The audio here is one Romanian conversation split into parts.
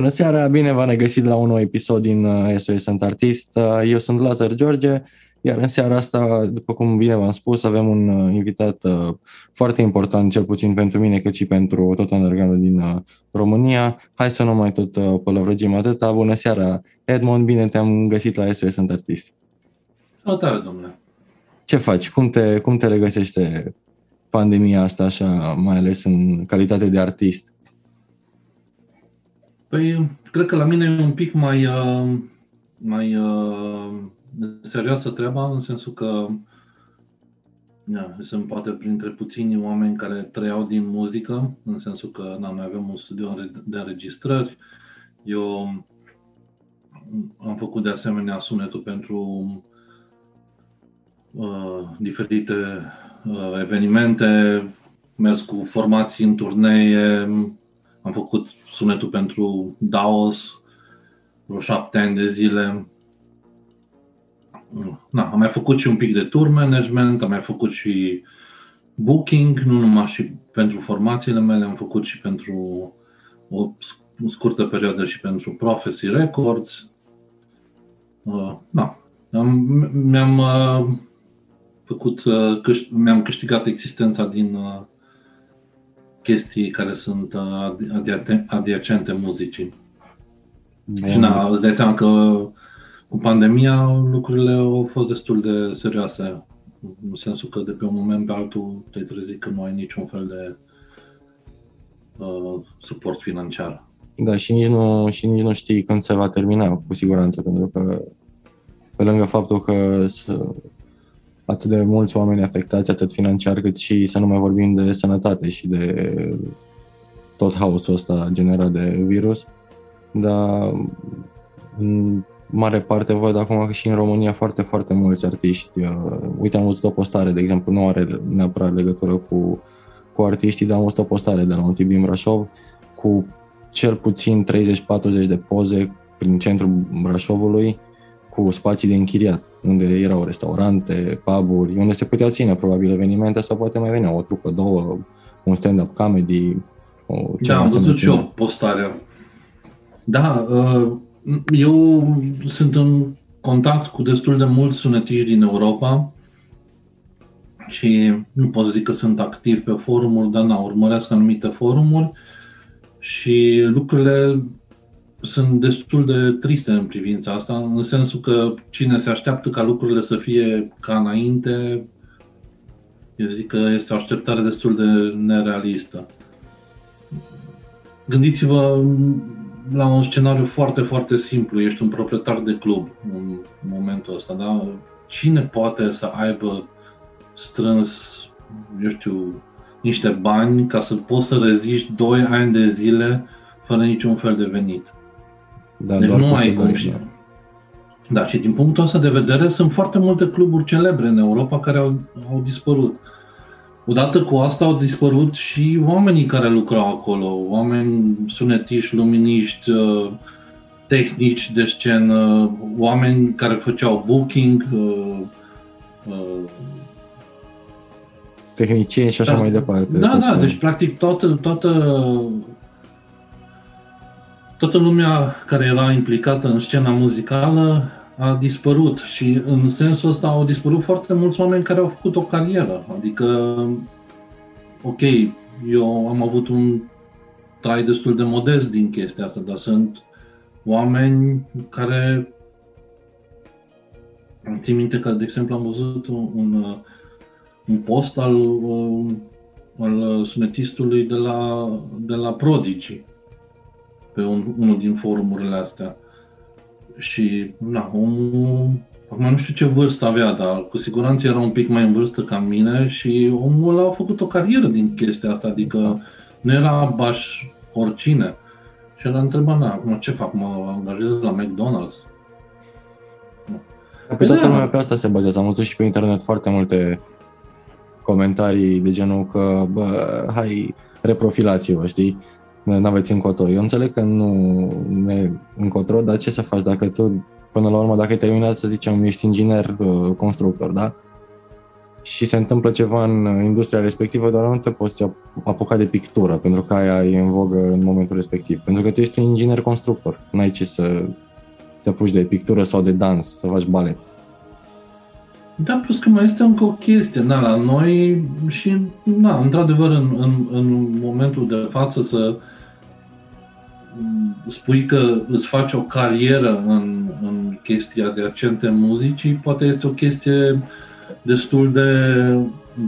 Bună seara, bine v-am regăsit la un nou episod din SOS uh, Sunt Artist. Uh, eu sunt Lazar George, iar în seara asta, după cum bine v-am spus, avem un uh, invitat foarte important, cel puțin pentru mine, cât și pentru tot underground din România. Hai să nu mai tot pălăvrăgim atâta. Bună seara, Edmond, bine te-am găsit la SOS Sunt Artist. Salutare, domnule. Ce faci? Cum te, cum te regăsește pandemia asta, așa, mai ales în calitate de artist? Păi, cred că la mine e un pic mai, uh, mai uh, serioasă treaba, în sensul că yeah, sunt poate printre puțini oameni care trăiau din muzică, în sensul că na, noi avem un studio de înregistrări. Eu am făcut de asemenea sunetul pentru uh, diferite uh, evenimente, mers cu formații în turnee, am făcut sunetul pentru DAOS vreo șapte ani de zile. Na, am mai făcut și un pic de tour management, am mai făcut și booking, nu numai și pentru formațiile mele, am făcut și pentru o scurtă perioadă și pentru Prophecy Records. Uh, na, am, mi-am uh, făcut, uh, câș- mi-am câștigat existența din uh, chestii care sunt uh, adiacente muzicii. Și na, îți dai seama că cu pandemia lucrurile au fost destul de serioase. În sensul că de pe un moment pe altul te trezi că nu ai niciun fel de uh, suport financiar. Da, și nici, nu, și nici nu știi când se va termina, cu siguranță, pentru că pe lângă faptul că atât de mulți oameni afectați, atât financiar, cât și să nu mai vorbim de sănătate și de tot haosul ăsta generat de virus. Dar în mare parte văd acum că și în România foarte, foarte mulți artiști. Uh, uite, am văzut o postare, de exemplu, nu are neapărat legătură cu, cu artiștii, dar am văzut o postare de la un tip din Brașov cu cel puțin 30-40 de poze prin centrul Brașovului cu spații de închiriat unde erau restaurante, puburi, unde se puteau ține probabil evenimente sau poate mai venea o trupă, două, un stand-up comedy. O, da, am văzut și eu postarea. Da, uh, eu sunt în contact cu destul de mulți sunetiști din Europa și nu pot zic că sunt activ pe forumuri, dar na, urmăresc anumite forumuri și lucrurile sunt destul de triste în privința asta, în sensul că cine se așteaptă ca lucrurile să fie ca înainte, eu zic că este o așteptare destul de nerealistă. Gândiți-vă la un scenariu foarte, foarte simplu. Ești un proprietar de club în momentul ăsta, da? Cine poate să aibă strâns, eu știu, niște bani ca să poți să reziști 2 ani de zile fără niciun fel de venit? Da, deci doar nu ai cum și... Da, și din punctul ăsta de vedere sunt foarte multe cluburi celebre în Europa care au, au dispărut. Odată cu asta au dispărut și oamenii care lucrau acolo, oameni sunetiști, luminiști, uh, tehnici de scenă, oameni care făceau booking, uh, uh, tehnicieni și așa da, mai departe. Da, da, deci practic toată, toată toată lumea care era implicată în scena muzicală a dispărut și în sensul ăsta au dispărut foarte mulți oameni care au făcut o carieră. Adică, ok, eu am avut un trai destul de modest din chestia asta, dar sunt oameni care Țin minte că, de exemplu, am văzut un, un, un post al, al sunetistului de la, de la Prodigy, pe un, unul din forumurile astea. Și, na, omul, acum nu știu ce vârstă avea, dar cu siguranță era un pic mai în vârstă ca mine și omul a făcut o carieră din chestia asta, adică nu era baș oricine. Și el a întrebat, na, acum ce fac, mă angajez la McDonald's? Pe toată lumea pe asta se bazează. Am văzut și pe internet foarte multe comentarii de genul că, bă, hai, reprofilați-vă, știi? Nu aveți încotro. Eu înțeleg că nu ne încotro, dar ce să faci dacă tu, până la urmă, dacă ai terminat, să zicem, ești inginer, uh, constructor, da? și se întâmplă ceva în industria respectivă, doar nu te poți apuca de pictură, pentru că aia e în vogă în momentul respectiv. Pentru că tu ești un inginer constructor, n-ai ce să te apuci de pictură sau de dans, să faci balet. Da, plus că mai este încă o chestie, na, la noi și, na, într-adevăr, în, în, în momentul de față să spui că îți faci o carieră în, în chestia de accente muzicii, poate este o chestie destul de,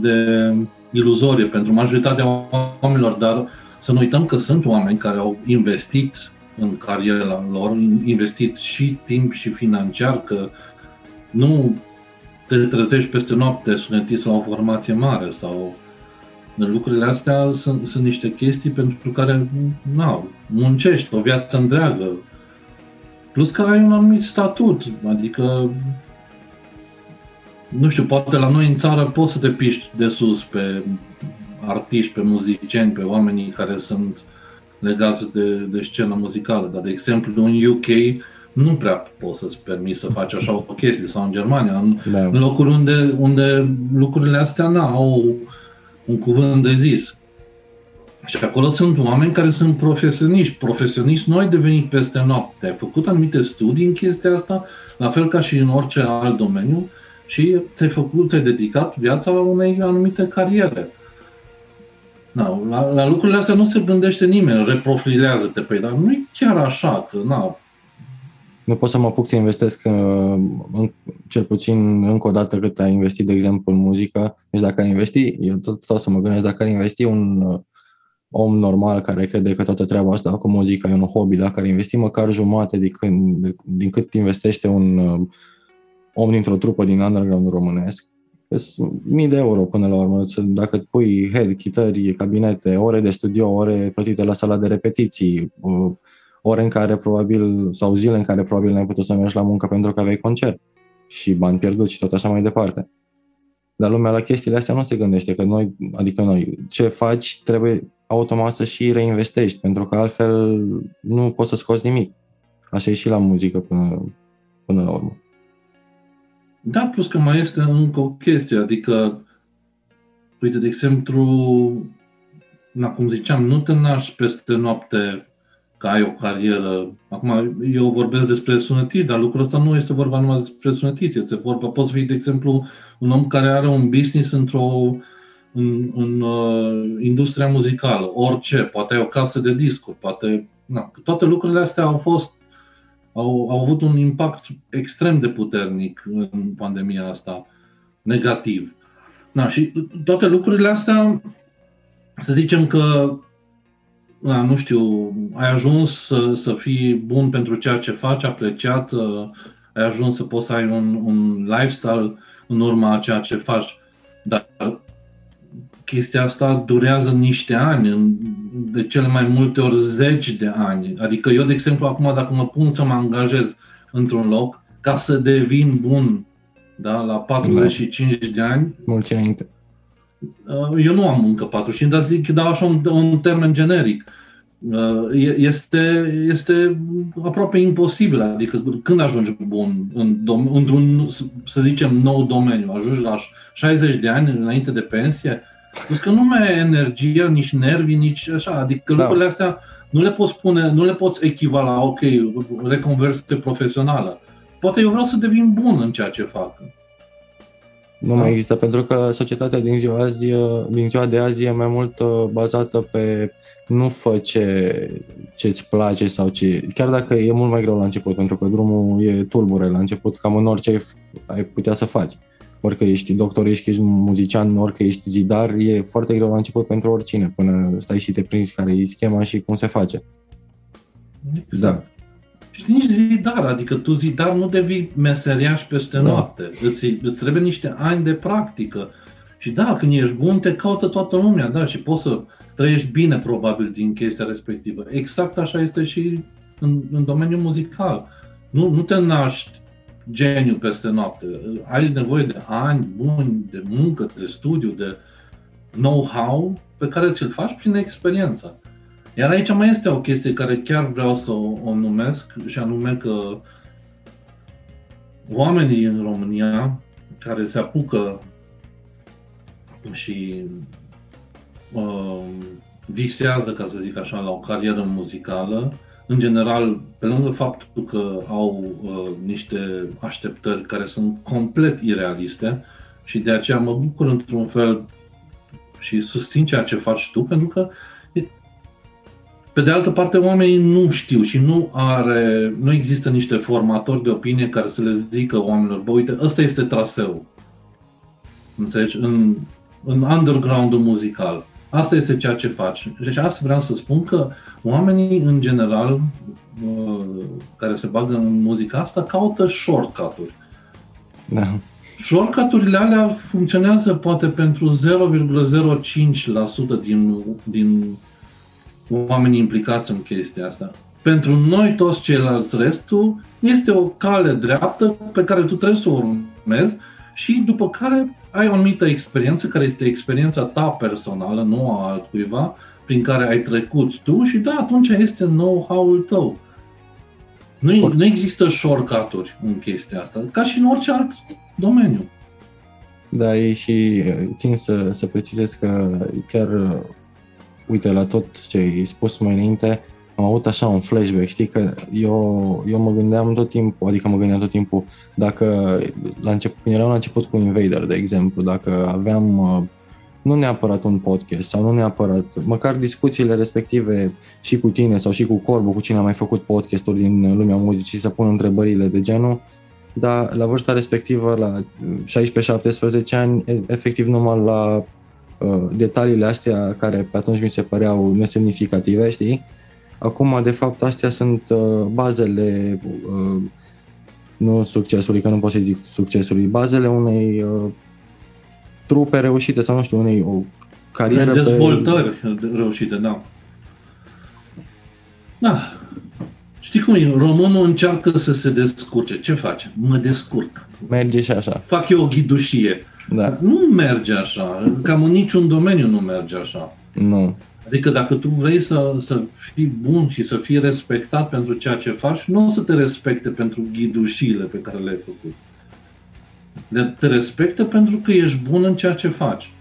de iluzorie pentru majoritatea oamenilor, dar să nu uităm că sunt oameni care au investit în cariera lor, investit și timp și financiar, că nu te trezești peste noapte sunetist la o formație mare sau lucrurile astea sunt, sunt niște chestii pentru care na, muncești o viață întreagă. Plus că ai un anumit statut, adică nu știu, poate la noi în țară poți să te piști de sus pe artiști, pe muzicieni, pe oamenii care sunt legați de, de scena muzicală, dar de exemplu în UK nu prea poți să-ți permiți să faci așa o chestie, sau în Germania, în, da. în locuri unde, unde lucrurile astea n-au un cuvânt de zis. Și acolo sunt oameni care sunt profesioniști. Profesioniști nu ai devenit peste noapte. Ai făcut anumite studii în chestia asta, la fel ca și în orice alt domeniu, și ți-ai făcut, ți-ai dedicat viața unei anumite cariere. Na, la, la lucrurile astea nu se gândește nimeni, reprofilează-te pe dar nu e chiar așa, că na, nu pot să mă apuc să investesc uh, în, cel puțin încă o dată cât ai investit, de exemplu, în muzică. Deci dacă ai investi, eu tot stau să mă gândesc, dacă ai investi un uh, om normal care crede că toată treaba asta cu muzica e un hobby, dacă ar investi măcar jumate din, când, din cât investește un uh, om dintr-o trupă din underground românesc, sunt mii de euro până la urmă. Dacă pui head, chitări, cabinete, ore de studio, ore plătite la sala de repetiții, ore în care probabil, sau zile în care probabil n-ai putut să mergi la muncă pentru că aveai concert și bani pierduți și tot așa mai departe. Dar lumea la chestiile astea nu se gândește că noi, adică noi, ce faci trebuie automat să și reinvestești, pentru că altfel nu poți să scoți nimic. Așa e și la muzică până, până la urmă. Da, plus că mai este încă o chestie, adică, uite, de exemplu, na, cum ziceam, nu te naști peste noapte că ai o carieră. Acum, eu vorbesc despre sunetiți, dar lucrul ăsta nu este vorba numai despre sunetiți. Este vorba, poți fi, de exemplu, un om care are un business într-o în, în uh, industria muzicală, orice, poate ai o casă de discuri, poate, na, toate lucrurile astea au fost au, au avut un impact extrem de puternic în pandemia asta, negativ. Na, și toate lucrurile astea, să zicem că da, nu știu, ai ajuns să, să fii bun pentru ceea ce faci, apreciat, uh, ai ajuns să poți să ai un, un lifestyle în urma a ceea ce faci. Dar chestia asta durează niște ani, de cele mai multe ori zeci de ani. Adică eu, de exemplu, acum dacă mă pun să mă angajez într-un loc, ca să devin bun da, la 45 da. de ani, Mulți înainte Uh, eu nu am încă 45, dar zic, dau așa un, un termen generic. Uh, este, este aproape imposibil. Adică când ajungi bun în dom- într-un, să zicem, nou domeniu, ajungi la 60 de ani înainte de pensie, Plus că nu mai ai energie, nici nervi, nici așa. Adică da. lucrurile astea nu le poți pune, nu le poți echivala, ok, reconversie profesională. Poate eu vreau să devin bun în ceea ce fac. Nu mai există, pentru că societatea din ziua, azi, din ziua de azi e mai mult uh, bazată pe nu fă ce îți place sau ce... Chiar dacă e mult mai greu la început, pentru că drumul e tulbure la început, cam în orice ai, ai putea să faci. Orică ești doctor, ești, ești muzician, orică ești zidar, e foarte greu la început pentru oricine, până stai și te prinzi care e schema și cum se face. Exact. Da. Și nici zidar, adică tu zidar nu devii meseriaș peste da. noapte. Îți, îți trebuie niște ani de practică. Și da, când ești bun, te caută toată lumea, da, și poți să trăiești bine probabil din chestia respectivă. Exact așa este și în, în domeniul muzical. Nu, nu te naști geniu peste noapte. Ai nevoie de ani buni de muncă, de studiu, de know-how pe care ți-l faci prin experiență. Iar aici mai este o chestie care chiar vreau să o, o numesc și anume că oamenii în România care se apucă și uh, visează, ca să zic așa, la o carieră muzicală, în general, pe lângă faptul că au uh, niște așteptări care sunt complet irealiste și de aceea mă bucur într-un fel și susțin ceea ce faci tu, pentru că pe de altă parte, oamenii nu știu și nu are, nu există niște formatori de opinie care să le zică oamenilor, bă, uite, ăsta este traseu. Înțelegi? În, în underground-ul muzical. Asta este ceea ce faci. Deci asta vreau să spun că oamenii, în general, uh, care se bagă în muzica asta, caută shortcut-uri. Da. Shortcut-urile alea funcționează poate pentru 0,05% din, din oamenii implicați în chestia asta. Pentru noi, toți ceilalți, restul, este o cale dreaptă pe care tu trebuie să o urmezi și după care ai o anumită experiență, care este experiența ta personală, nu a altcuiva, prin care ai trecut tu și da, atunci este know-how-ul tău. Nu, nu există shortcut-uri în chestia asta, ca și în orice alt domeniu. Da, e și țin să, să precizez că chiar uite, la tot ce ai spus mai înainte, am avut așa un flashback, știi, că eu, eu mă gândeam tot timpul, adică mă gândeam tot timpul, dacă la început, când eram la început cu Invader, de exemplu, dacă aveam uh, nu neapărat un podcast sau nu neapărat, măcar discuțiile respective și cu tine sau și cu Corbu, cu cine a mai făcut podcasturi din lumea muzicii, să pun întrebările de genul, dar la vârsta respectivă, la 16-17 ani, efectiv numai la Uh, detaliile astea care pe atunci mi se păreau nesemnificative, știi? Acum, de fapt, astea sunt uh, bazele, uh, nu succesului, că nu pot să zic succesului, bazele unei trupe reușite sau, nu știu, unei o carieră Dezvoltări pe... reușite, da. Da. Știi cum e? Românul încearcă să se descurce. Ce face? Mă descurc. Merge și așa. Fac eu o ghidușie. Da. Nu merge așa. Cam în niciun domeniu nu merge așa. Nu. Adică dacă tu vrei să, să fii bun și să fii respectat pentru ceea ce faci, nu o să te respecte pentru ghidușiile pe care le-ai făcut. Te respectă pentru că ești bun în ceea ce faci.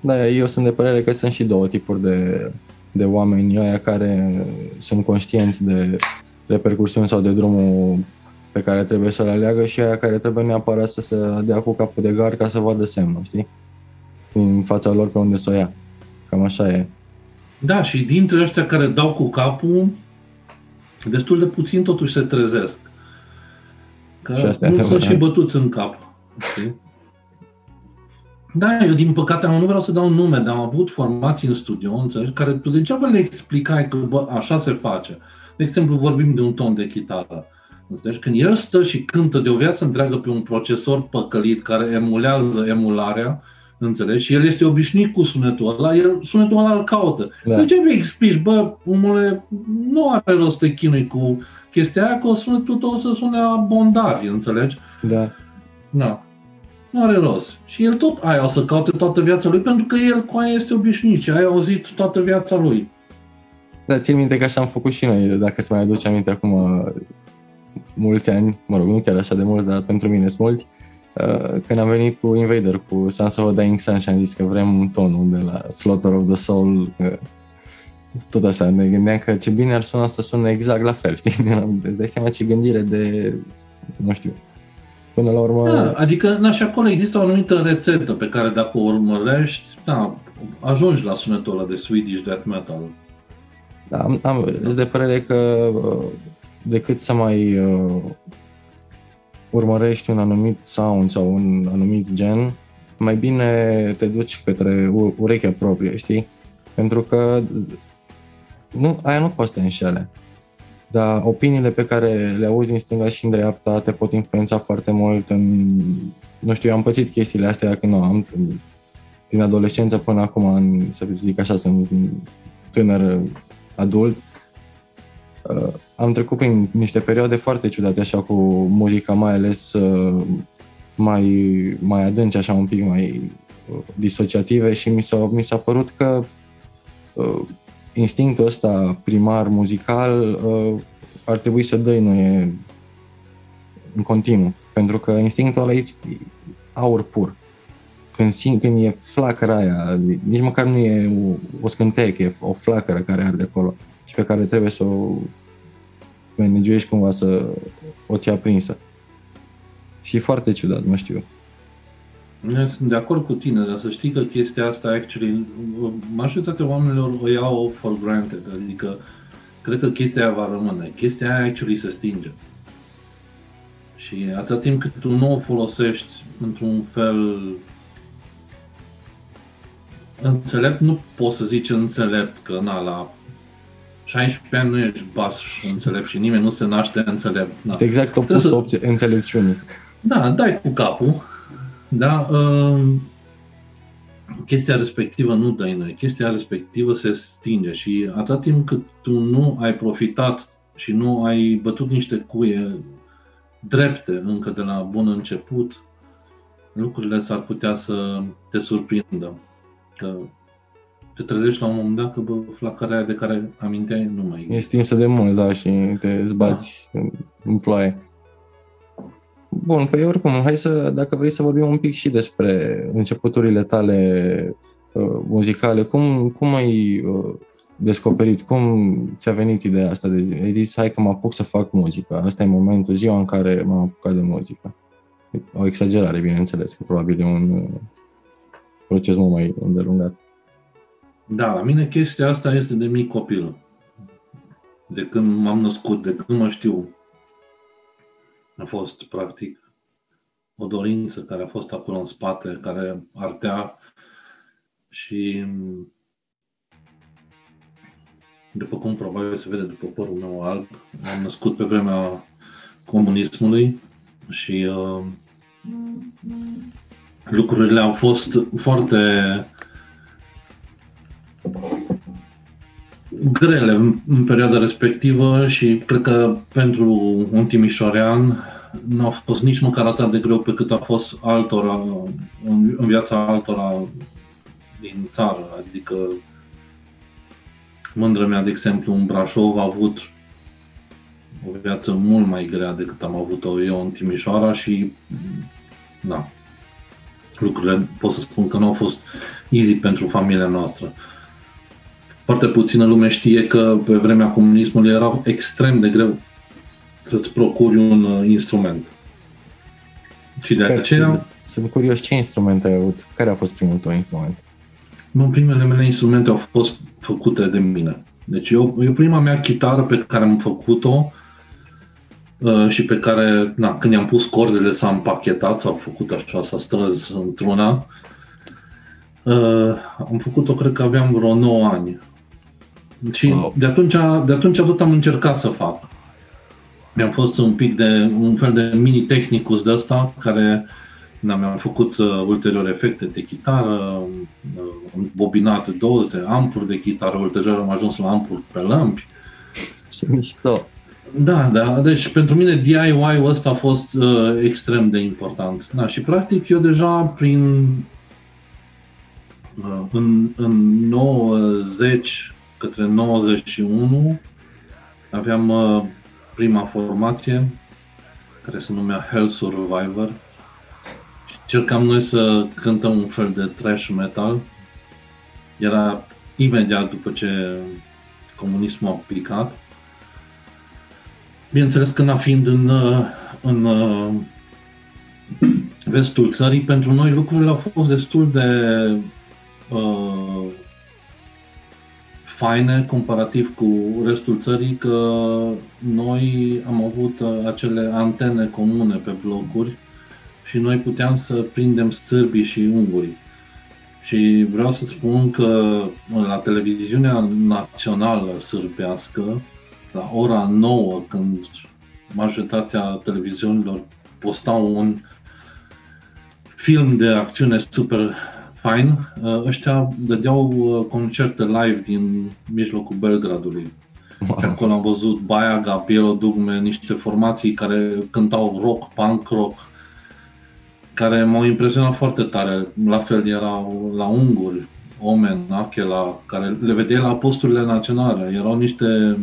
Da, eu sunt de părere că sunt și două tipuri de, de oameni, aia care sunt conștienți de repercursiuni sau de drumul pe care trebuie să le aleagă și aia care trebuie neapărat să se dea cu capul de gar ca să vadă semnul, știi? În fața lor pe unde să o ia. Cam așa e. Da, și dintre ăștia care dau cu capul, destul de puțin totuși se trezesc. Că și astea nu sunt și bătuți în cap. Știi? Da, eu din păcate nu vreau să dau nume, dar am avut formații în studio, înțelegi, care tu degeaba le explicai că bă, așa se face. De exemplu, vorbim de un ton de chitară. Deci când el stă și cântă de o viață întreagă pe un procesor păcălit care emulează emularea, înțelegi? Și el este obișnuit cu sunetul ăla, el sunetul ăla îl caută. Da. De ce mi explici, bă, omule, nu are rost să te chinui cu chestia aia, că sunetul tău o să sune a bondavi, înțelegi? Da. Da. Nu are rost. Și el tot aia o să caute toată viața lui, pentru că el cu aia este obișnuit și aia a auzit toată viața lui. Da, țin minte că așa am făcut și noi, dacă să mai aduce aminte acum mulți ani, mă rog, nu chiar așa de mult, dar pentru mine sunt mulți, uh, când am venit cu Invader, cu Sons of Dying Sun și am zis că vrem tonul de la Slaughter of the Soul, că tot așa, ne gândeam că ce bine ar suna să sună exact la fel, știi? Îți dai seama ce gândire de, nu știu, până la urmă... Da, adică, na, și acolo există o anumită rețetă pe care dacă o urmărești, da, ajungi la sunetul ăla de Swedish death metal. Da, am, am de părere că uh, decât să mai uh, urmărești un anumit sound sau un anumit gen, mai bine te duci către urechea proprie, știi? Pentru că nu, aia nu poate să te înșele. Dar opiniile pe care le auzi din stânga și în dreapta te pot influența foarte mult în... Nu știu, eu am pățit chestiile astea când nu am din adolescență până acum, în, să zic așa, sunt tânăr adult, uh, am trecut prin niște perioade foarte ciudate așa cu muzica, mai ales uh, mai, mai adânci, așa un pic mai uh, disociative și mi s-a, mi s-a părut că uh, instinctul ăsta primar muzical uh, ar trebui să dăinuie în continuu, pentru că instinctul ăla e aur pur. când, simt, când e flacăra aia, nici măcar nu e o, o scânteie, că e o flacără care arde acolo și pe care trebuie să o managești cumva să o ții aprinsă. Și e foarte ciudat, nu știu. Sunt de acord cu tine, dar să știi că chestia asta, actually, majoritatea oamenilor o iau for granted, adică cred că chestia aia va rămâne. Chestia aia, actually, se stinge. Și atâta timp cât tu nu o folosești într-un fel înțelept, nu poți să zici înțelept, că na, la 16 ani nu ești bas înțelept și nimeni nu se naște înțelept. Na. Exact opusul să... opție, înțelepciunii. Da, dai cu capul, da, uh, chestia respectivă nu dai noi, chestia respectivă se stinge și atât timp cât tu nu ai profitat și nu ai bătut niște cuie drepte încă de la bun început, lucrurile s-ar putea să te surprindă. Că te trezești la un moment dat că bă, flacarea de care aminteai nu mai e. E stinsă de mult, da, și te zbați da. în ploaie. Bun, păi oricum, hai să, dacă vrei să vorbim un pic și despre începuturile tale uh, muzicale, cum, cum ai uh, descoperit, cum ți-a venit ideea asta de ai zis, hai că mă apuc să fac muzică, asta e momentul, ziua în care m-am apucat de muzică. O exagerare, bineînțeles, că probabil e un uh, proces mult mai îndelungat. Da, la mine chestia asta este de mic copil. De când m-am născut, de când mă știu. A fost, practic, o dorință care a fost acolo în spate, care artea și după cum probabil se vede după părul meu alb, am născut pe vremea comunismului și uh, lucrurile au fost foarte grele în perioada respectivă și cred că pentru un timișorean nu a fost nici măcar atât de greu pe cât a fost altora, în viața altora din țară. Adică mândră mea, de exemplu, în Brașov a avut o viață mult mai grea decât am avut-o eu în Timișoara și da, lucrurile pot să spun că nu au fost easy pentru familia noastră. Foarte puțină lume știe că pe vremea comunismului era extrem de greu să-ți procuri un uh, instrument. Și de aceea... Sunt curios ce instrumente ai avut. Care a fost primul tău instrument? Bă, primele mele instrumente au fost făcute de mine. Deci eu, eu prima mea chitară pe care am făcut-o uh, și pe care, na, când i-am pus corzele s-a împachetat, s-au făcut așa, s-a strâns într-una, uh, am făcut-o, cred că aveam vreo 9 ani. Și wow. de, atunci, de atunci tot am încercat să fac. Mi-am fost un pic de, un fel de mini tehnicus de ăsta, care da, mi-am făcut uh, ulterior efecte de chitară, uh, am bobinat doze, ampuri de chitară, ulterior am ajuns la ampuri pe lămpi. Ce mișto! Da, da, deci pentru mine DIY-ul ăsta a fost uh, extrem de important. Da, și practic eu deja prin uh, în, în 90 către 91 aveam uh, prima formație care se numea Hell Survivor și cercam noi să cântăm un fel de trash metal. Era imediat după ce comunismul a picat. Bineînțeles că fiind în, uh, în uh, vestul țării, pentru noi lucrurile au fost destul de uh, faine comparativ cu restul țării că noi am avut uh, acele antene comune pe blocuri și noi puteam să prindem stârbii și unguri. Și vreau să spun că la televiziunea națională sârbească, la ora 9, când majoritatea televiziunilor postau un film de acțiune super fain. Uh, ăștia dădeau uh, concerte live din mijlocul Belgradului. Wow. acolo am văzut Baia, Piero Dugme, niște formații care cântau rock, punk rock, care m-au impresionat foarte tare. La fel erau la unguri, Omen, Achela, care le vedeai la posturile naționale. Erau niște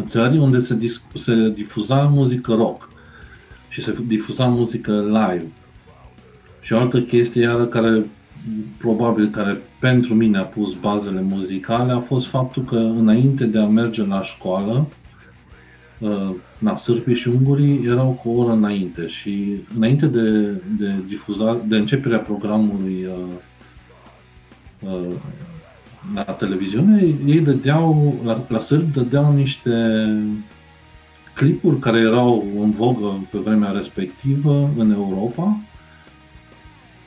țări unde se, disc- se difuza muzică rock și se difuza muzică live Și o altă chestie iară care probabil care pentru mine a pus bazele muzicale a fost faptul că înainte de a merge la școală, na, sârbii și ungurii erau cu o oră înainte și înainte de, de difuzare, de începerea programului uh, uh, la televiziune, ei dădeau, la, la sârbi dădeau niște clipuri care erau în vogă pe vremea respectivă în Europa.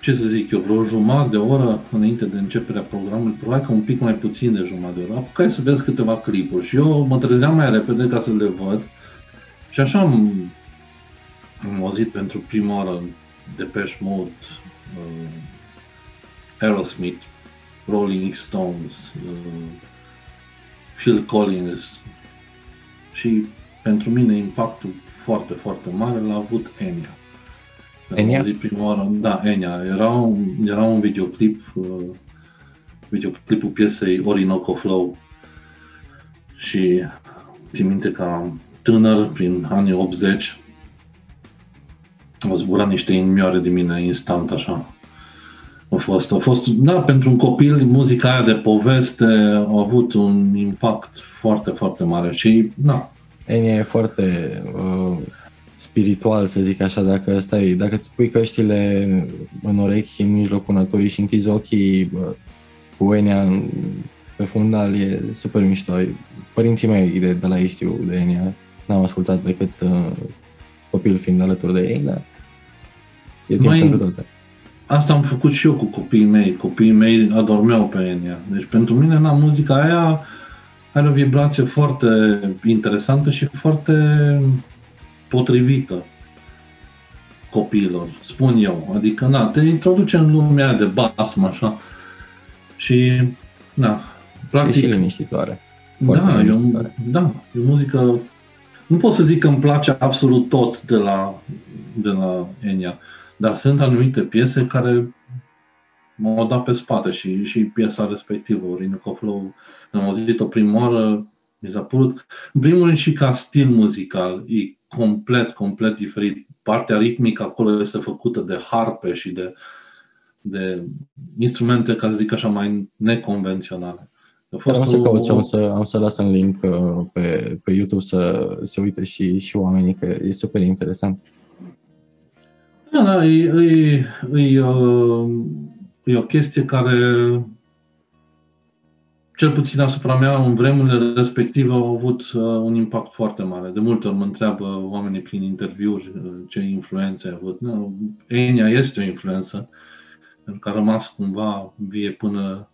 Ce să zic eu, vreo jumătate de oră înainte de începerea programului, probabil că un pic mai puțin de jumătate de oră, apucai să vezi câteva clipuri. Și eu mă trezeam mai repede ca să le văd. Și așa am, am auzit pentru prima oară Depeche Mode, uh, Aerosmith, Rolling Stones, uh, Phil Collins. Și pentru mine impactul foarte, foarte mare l-a avut Enya. Enya? Am prima oară, da, Enya. Era un, era un videoclip, uh, videoclipul piesei Orinoco Flow și țin minte că am tânăr, prin anii 80, au zburat niște inimioare de mine instant, așa. A fost, a fost, da, pentru un copil, muzica aia de poveste a avut un impact foarte, foarte mare și, da. Enia e foarte uh, spiritual, să zic așa, dacă stai, dacă îți pui căștile în urechi, în mijlocul naturii și închizi ochii uh, cu Enia în, pe fundal, e super mișto. Părinții mei de, de la Istiu, de Enia, n-am ascultat decât uh, copil fiind alături de ei, dar e timp Mai, pentru toate. Asta am făcut și eu cu copiii mei. Copiii mei adormeau pe Enya. Deci pentru mine, na, muzica aia are o vibrație foarte interesantă și foarte potrivită copiilor, spun eu. Adică, na, te introduce în lumea de basm, așa. Și, na, practic... Și, și liniștitoare. Foarte da, liniștitoare. E o, da, e o muzică nu pot să zic că îmi place absolut tot de la, de la Enya, dar sunt anumite piese care m-au dat pe spate și, și piesa respectivă, Orinu Coflow, am auzit-o prima oară, mi s-a părut, în primul rând și ca stil muzical, e complet, complet diferit. Partea ritmică acolo este făcută de harpe și de, de instrumente, ca să zic așa, mai neconvenționale. A fost am o... să caut am să, am să las un link uh, pe, pe YouTube să se uite și, și oamenii, că e super interesant. Da, da, e, e, e, uh, e o chestie care, cel puțin asupra mea, în vremurile respective, au avut uh, un impact foarte mare. De multe ori mă întreabă oamenii prin interviuri ce influențe a avut. No, Enia este o influență, pentru că a rămas cumva vie până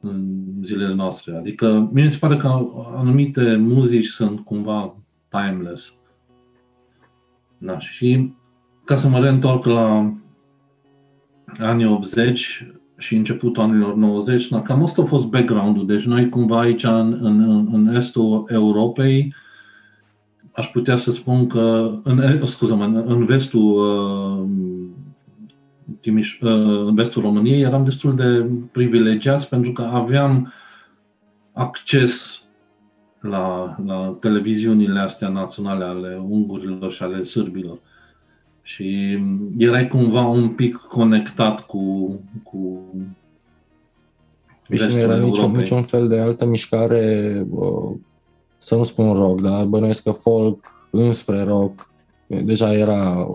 în zilele noastre. Adică mie mi se pare că anumite muzici sunt cumva timeless. Da, și ca să mă reîntorc la anii 80 și începutul anilor 90, da, cam asta a fost background-ul. Deci noi cumva aici în, în, în estul Europei, aș putea să spun că, în, scuză-mă, în vestul uh, Timiș, uh, în vestul României, eram destul de privilegiați pentru că aveam acces la, la televiziunile astea naționale ale ungurilor și ale sârbilor. Și erai cumva un pic conectat cu, cu deci nu era niciun, niciun fel de altă mișcare, să nu spun rock, dar bănuiesc că folk înspre rock deja era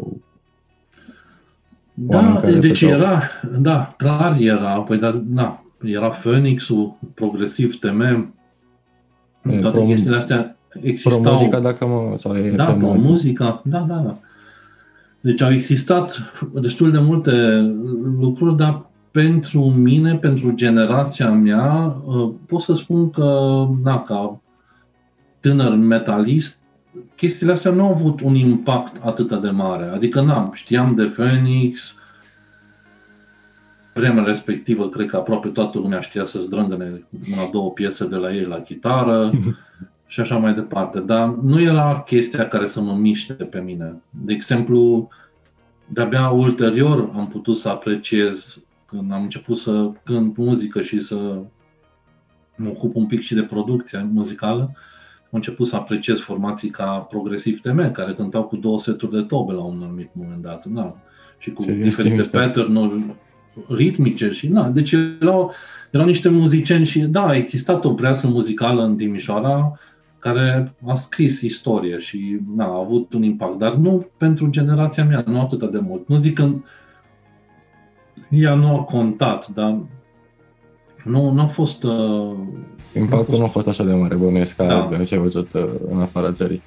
da, deci făceau... era, da, clar era, păi da, da era Phoenix-ul, progresiv TM, toate pro, chestiile astea existau. Pro muzica, dacă mă... Sau e da, pro muzica, da, da, da. Deci au existat destul de multe lucruri, dar pentru mine, pentru generația mea, ă, pot să spun că, da, ca tânăr metalist, chestiile astea nu au avut un impact atât de mare. Adică, na, știam de Phoenix, vremea respectivă, cred că aproape toată lumea știa să zdrângăne una, două piese de la ei la chitară și așa mai departe. Dar nu era chestia care să mă miște pe mine. De exemplu, de-abia ulterior am putut să apreciez când am început să cânt muzică și să mă ocup un pic și de producția muzicală, început să apreciez formații ca Progresiv TM, care cântau cu două seturi de tobe la un anumit moment dat. Da. Și cu Serios, diferite pattern ritmice și na, deci erau, erau niște muzicieni și da, a existat o breasă muzicală în Timișoara care a scris istorie și na, a avut un impact, dar nu pentru generația mea, nu atât de mult. Nu zic că ea nu a contat, dar nu, nu a fost... Uh, Impactul fost... nu a fost așa de mare, bănuiesc, ca da. ce ai văzut uh, în afara țării.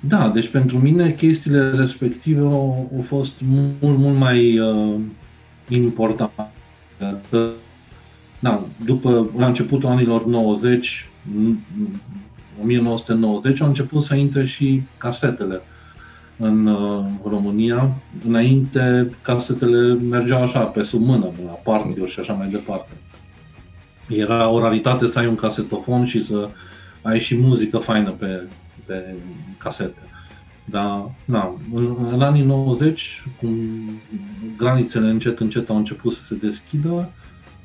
Da, deci pentru mine chestiile respective au, au fost mult, mult mai uh, importante. Da, după, la începutul anilor 90, 1990, au început să intre și casetele în uh, România. Înainte, casetele mergeau așa, pe sub mână, la party și așa mai departe. Era o raritate să ai un casetofon și să ai și muzică faină pe, pe casete. Dar, na, în, în anii 90, cum granițele încet, încet au început să se deschidă,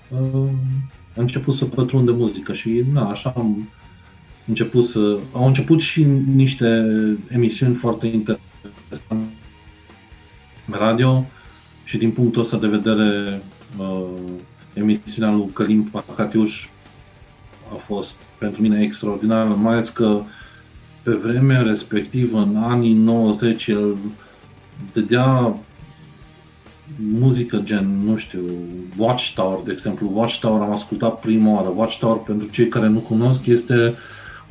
uh, a început să pătrundă muzică și, na, așa am început să... Au început și niște emisiuni foarte interesante radio și din punctul ăsta de vedere uh, emisiunea lui Călim Pacatiuș a fost pentru mine extraordinară, mai ales că pe vremea respectivă, în anii 90, el dădea muzică gen, nu știu, Watchtower, de exemplu. Watchtower am ascultat prima oară. Watchtower, pentru cei care nu cunosc, este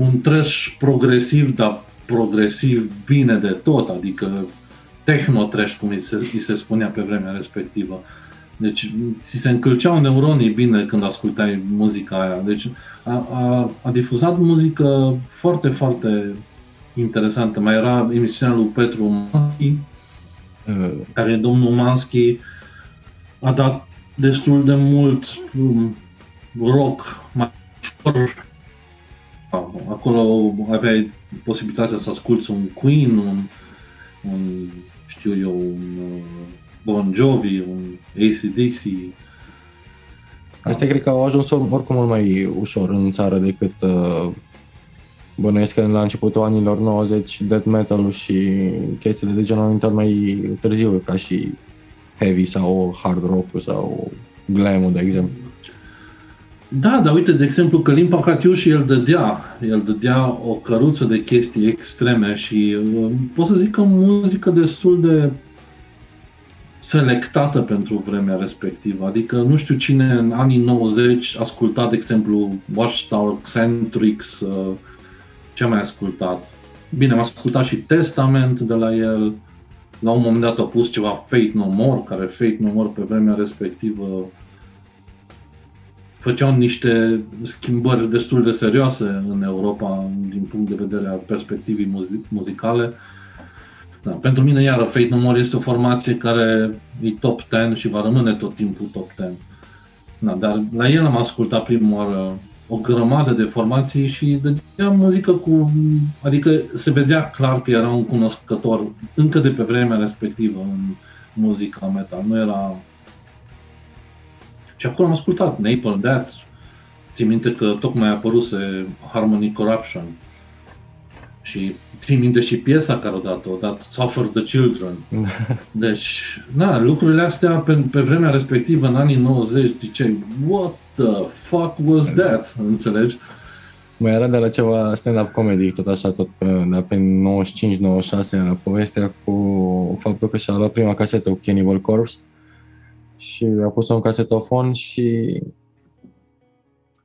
un trash progresiv, dar progresiv bine de tot, adică techno-trash, cum îi se, îi se spunea pe vremea respectivă. Deci ți se încălceau neuronii bine când ascultai muzica aia. Deci a, a, a difuzat muzică foarte, foarte interesantă. Mai era emisiunea lui Petru Manski, uh. care domnul Manski a dat destul de mult um, rock mai Acolo aveai posibilitatea să asculti un Queen, un, un știu eu, un uh, Bon Jovi, un ACDC. Asta cred că au ajuns oricum mult mai ușor în țară decât uh, bănuiesc că la începutul anilor 90 death metal și chestiile de genul au intrat mai târziu ca și heavy sau hard rock sau glam de exemplu. Da, dar uite, de exemplu, Călim Pacatiuș el dădea, el dădea o căruță de chestii extreme și uh, pot să zic că muzică destul de selectată pentru vremea respectivă. Adică nu știu cine în anii 90 asculta, de exemplu, Watchtower, Xentrix, uh, ce am mai ascultat. Bine, am ascultat și Testament de la el. La un moment dat a pus ceva Fate No More, care Fate No More pe vremea respectivă făceau niște schimbări destul de serioase în Europa din punct de vedere al perspectivii muzicale. Da, pentru mine, iară, Fate No More este o formație care e top 10 și va rămâne tot timpul top 10. Da, dar la el am ascultat prima oară o grămadă de formații și dădea muzică cu... Adică se vedea clar că era un cunoscător încă de pe vremea respectivă în muzica metal. Nu era și acolo am ascultat Napalm Death. Țin minte că tocmai a apăruse Harmony Corruption. Și țin minte și piesa care o dat-o, dat Suffer the Children. Deci, na, lucrurile astea pe, pe vremea respectivă, în anii 90, ziceai, what the fuck was that? Înțelegi? Mai era de la ceva stand-up comedy, tot așa, tot pe, de pe 95-96, era povestea cu faptul că și-a luat prima casetă cu Cannibal Corpse și a pus un casetofon și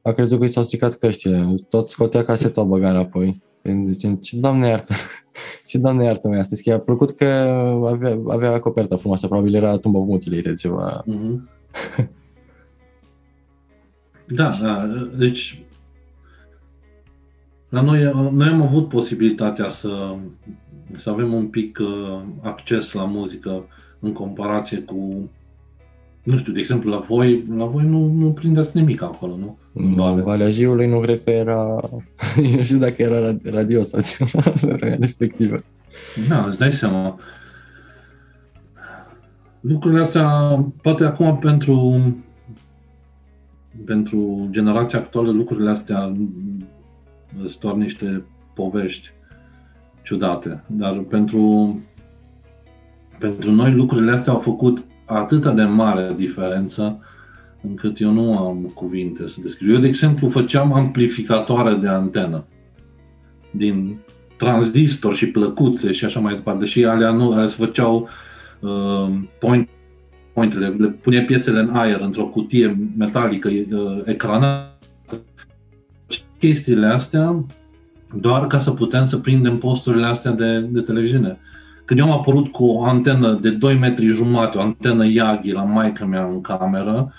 a crezut că i s-au stricat căștile. Tot scotea caseta, o băga înapoi. Zice, ce doamne iartă, ce doamne iartă mai astăzi, că i-a plăcut că avea, avea acoperta frumoasă, probabil era Tomb of Mutilated ceva. Mm-hmm. da, da, deci la noi, noi am avut posibilitatea să, să avem un pic uh, acces la muzică în comparație cu nu știu, de exemplu, la voi, la voi nu, nu prindeți nimic acolo, nu? În vale. Valea Jiului nu cred că era, nu știu dacă era radio sau ceva respectivă. Da, îți dai seama. Lucrurile astea, poate acum pentru, pentru generația actuală, lucrurile astea sunt doar niște povești ciudate. Dar pentru, pentru noi lucrurile astea au făcut atâta de mare diferență încât eu nu am cuvinte să descriu. Eu, de exemplu, făceam amplificatoare de antenă din tranzistor și plăcuțe și așa mai departe, deși alea nu, alea se făceau uh, point, pointele, le pune piesele în aer într-o cutie metalică uh, ecranată. Chestiile astea doar ca să putem să prindem posturile astea de, de televiziune. Când eu am apărut cu o antenă de 2 metri jumate, o antenă Yagi la maică mea în cameră,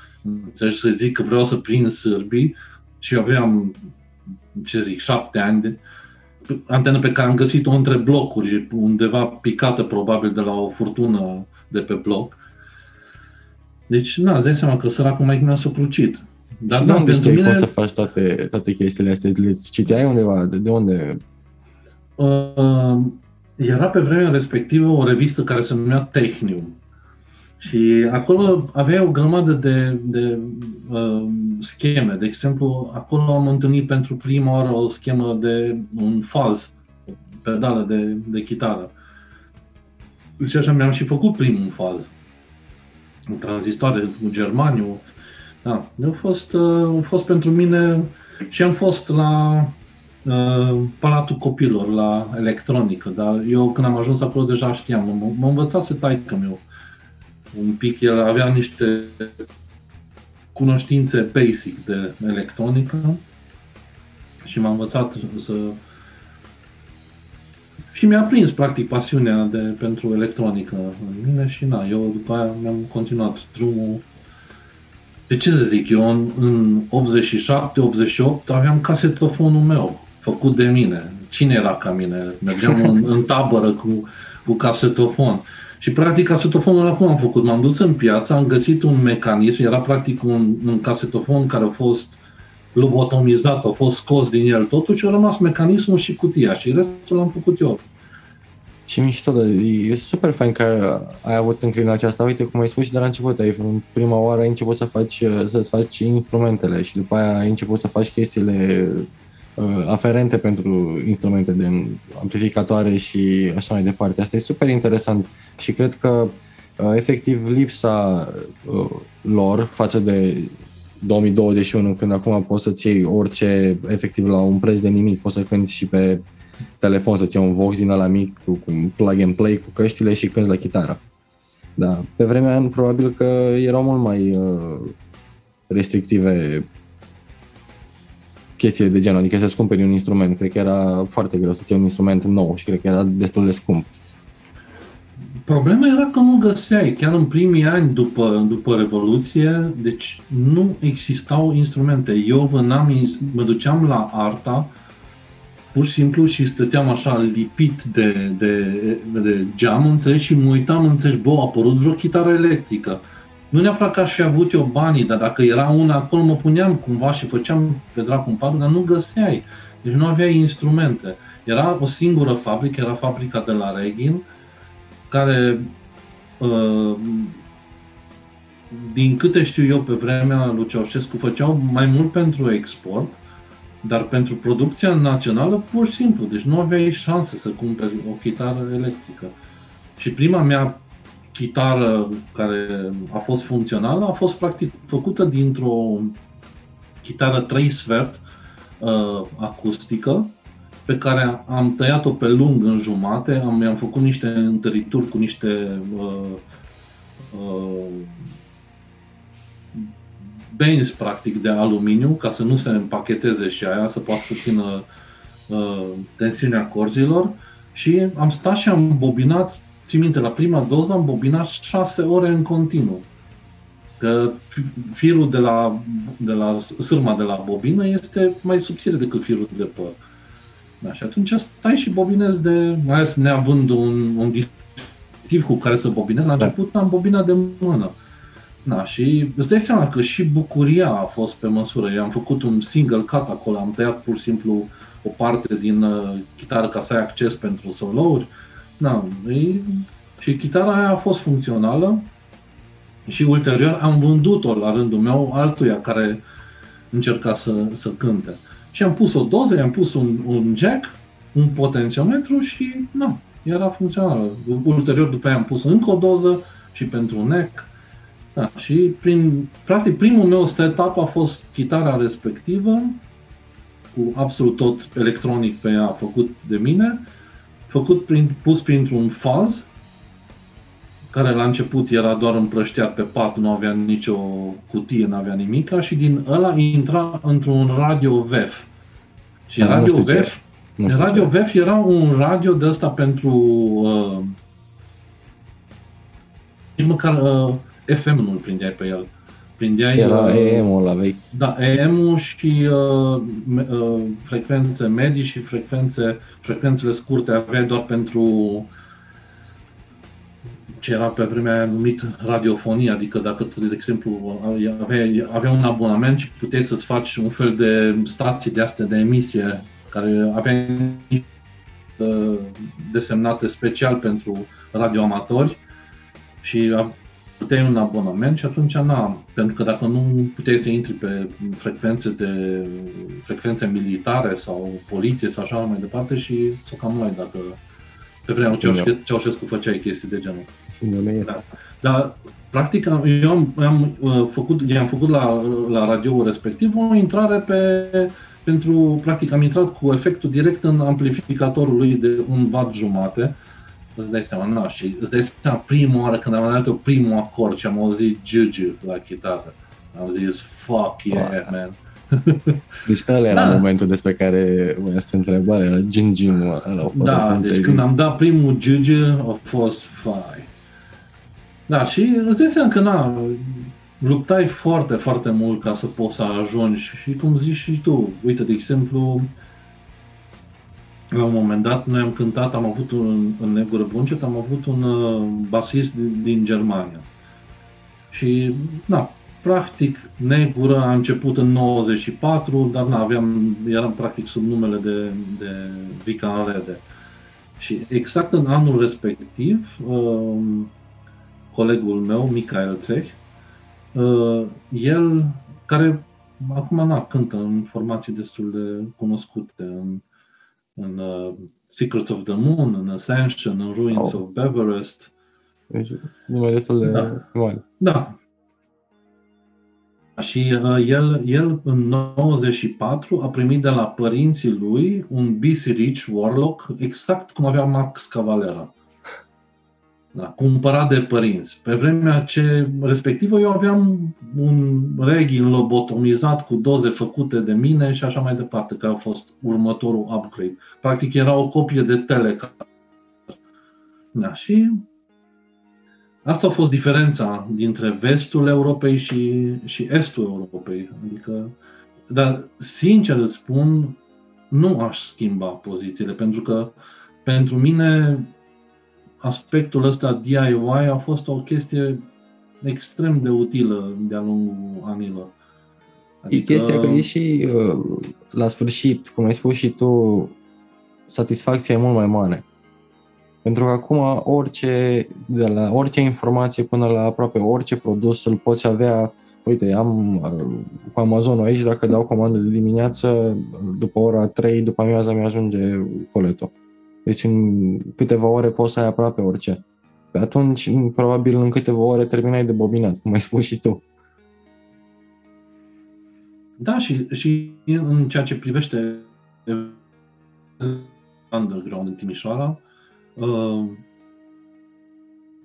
înțelegi să zic că vreau să prind sârbii și eu aveam, ce zic, șapte ani, de, antenă pe care am găsit-o între blocuri, undeva picată probabil de la o furtună de pe bloc. Deci, na, îți dai seama că săracul mai mi-a s-a crucit. Dar și de unde știi mine... cum să faci toate, toate chestiile astea? Le citeai undeva? De, de unde? Uh, era pe vremea respectivă o revistă care se numea Technium. Și acolo avea o grămadă de, de uh, scheme. De exemplu, acolo am întâlnit pentru prima oară o schemă de un faz, pedală de, de chitară. Și așa mi-am și făcut primul faz. Un tranzistoare cu germaniu. Da, a fost, uh, a fost pentru mine și am fost la uh, Palatul Copilor, la electronică, dar eu când am ajuns acolo deja știam, m-a învățat să taică meu un pic, el avea niște cunoștințe basic de electronică și m-a învățat să... Și mi-a prins, practic, pasiunea de, pentru electronică în mine și na, eu după aia mi-am continuat drumul. De ce să zic, eu în, în 87-88 aveam casetofonul meu, făcut de mine. Cine era ca mine? Mergeam în, în tabără cu, cu casetofon. Și practic casetofonul ăla cum am făcut? M-am dus în piață, am găsit un mecanism, era practic un, un casetofon care a fost lobotomizat, a fost scos din el totul și a rămas mecanismul și cutia și restul l-am făcut eu. Și mișto, e super fain că ai avut înclinația asta. Uite, cum ai spus și de la început, ai, în prima oară ai început să faci, să-ți faci instrumentele și după aia ai început să faci chestiile Uh, aferente pentru instrumente de amplificatoare și așa mai departe. Asta e super interesant și cred că uh, efectiv lipsa uh, lor față de 2021, când acum poți să-ți iei orice, efectiv la un preț de nimic, poți să cânti și pe telefon, să-ți iei un Vox din ala mic cu, cu un plug and play cu căștile și cânti la chitară. Da, pe vremea aia probabil că erau mult mai uh, restrictive chestiile de genul, adică să-ți cumperi un instrument. Cred că era foarte greu să-ți iei un instrument nou și cred că era destul de scump. Problema era că nu găseai, chiar în primii ani după, după Revoluție, deci nu existau instrumente. Eu vă n-am, mă duceam la arta, pur și simplu și stăteam așa lipit de, de, de geam, înțelegi, și mă uitam, înțelegi, bă, a apărut vreo chitară electrică nu neapărat că aș fi avut eu banii, dar dacă era una acolo, mă puneam cumva și făceam pe dracu în patru, dar nu găseai. Deci nu aveai instrumente. Era o singură fabrică, era fabrica de la Regin, care, uh, din câte știu eu pe vremea lui Ceaușescu, făceau mai mult pentru export, dar pentru producția națională, pur și simplu. Deci nu aveai șanse să cumperi o chitară electrică. Și prima mea chitară care a fost funcțională a fost practic făcută dintr-o chitară 3 sfert uh, acustică pe care am tăiat-o pe lung în jumate, am, am făcut niște întărituri cu niște uh, uh, benzi practic de aluminiu ca să nu se împacheteze și aia, să poată să țină uh, tensiunea corzilor. Și am stat și am bobinat Ții minte, la prima doză am bobinat 6 ore în continuu. Că firul de la, de la sârma de la bobină este mai subțire decât firul de păr. Da, și atunci stai și bobinezi de, mai ales neavând un, un dispozitiv cu care să bobinez, la da. început am bobinat de mână. Da, și îți dai seama că și bucuria a fost pe măsură. Eu am făcut un single cut acolo, am tăiat pur și simplu o parte din uh, chitară ca să ai acces pentru solouri. Da, e, și chitara aia a fost funcțională și ulterior am vândut-o la rândul meu altuia care încerca să, să cânte. Și am pus o doză, i-am pus un, un jack un potențiometru și nu, era funcțională. Ulterior, după aia am pus încă o doză și pentru NEC. Da, și prin, practic primul meu setup a fost chitara respectivă, cu absolut tot electronic pe ea făcut de mine, făcut prin, pus printr-un faz, care la început era doar împrășteat pe pat, nu avea nicio cutie, nu avea nimica și din ăla intra într-un radio VEF. Și Da, nu radio știu ce VEF, Nu știu radio ce. VEF era un radio de ăsta pentru uh, nici măcar uh, FM nu-l prindeai pe el. Prindeai Era uh, EM-ul la vechi. da, EM-ul și uh, me, uh, frecvențe medii și frecvențe, frecvențele scurte aveai doar pentru ce era pe vremea aia numit radiofonie, adică dacă tu, de exemplu, aveai, aveai un abonament și puteai să-ți faci un fel de stații de astea de emisie care aveai uh, desemnate special pentru radioamatori și a- puteai un abonament și atunci n-am, pentru că dacă nu puteai să intri pe frecvențe de frecvențe militare sau poliție sau așa mai departe și ți-o cam luai dacă pe vremea lui Ceaușescu, Ceaușescu făceai chestii de genul. Da. Dar, practic, am- eu am, am uh, făcut, i-am făcut la, la radioul respectiv o intrare pe, pentru, practic, am intrat cu efectul direct în amplificatorul lui de un watt jumate. Îți dai seama, na, și îți dai seama prima oară când am dat eu primul acord și am auzit Juju la chitară. Am zis, fuck yeah, Wow. man. Deci ăla era Da. momentul despre care voiam să te întreb, ăla, Gin Gin, ăla a fost Da, atunci, deci ai când zis. am dat primul Juju, a fost fai. Da, și îți dai seama că na, luptai foarte, foarte mult ca să poți să ajungi și cum zici și tu, uite, de exemplu, la un moment dat noi am cântat, am avut un, în Negură Buncet, am avut un uh, basist din, din Germania. Și, da, practic, Negură a început în 94, dar na, aveam, eram practic sub numele de, de Vican Rede. Și exact în anul respectiv, um, colegul meu, Michael Țeh, uh, el, care acum na, cântă în formații destul de cunoscute, în, în uh, Secrets of the Moon, în Ascension, în Ruins Oh. of Beverest. Deci, nume destul de Da. mare. Da. Și uh, el, el în 94 a primit de la părinții lui un BC Rich Warlock, exact cum avea Max Cavalera. Da, cumpărat de părinți. Pe vremea ce respectivă eu aveam un reggae lobotomizat cu doze făcute de mine și așa mai departe, care a fost următorul upgrade. Practic era o copie de Teleca. Da, și Asta a fost diferența dintre vestul Europei și, și estul Europei. Adică, dar sincer îți spun, nu aș schimba pozițiile, pentru că pentru mine aspectul ăsta DIY a fost o chestie extrem de utilă de-a lungul anilor. E chestia că e și uh, la sfârșit, cum ai spus și tu, satisfacția e mult mai mare. Pentru că acum orice, de la orice informație până la aproape orice produs îl poți avea, uite, am uh, cu Amazon aici, dacă dau comandă de dimineață, după ora 3, după amiaza mi ajunge coletul. Deci în câteva ore poți să ai aproape orice. Pe atunci, probabil în câteva ore terminai de bobinat, cum ai spus și tu. Da, și, și în ceea ce privește underground în Timișoara, uh,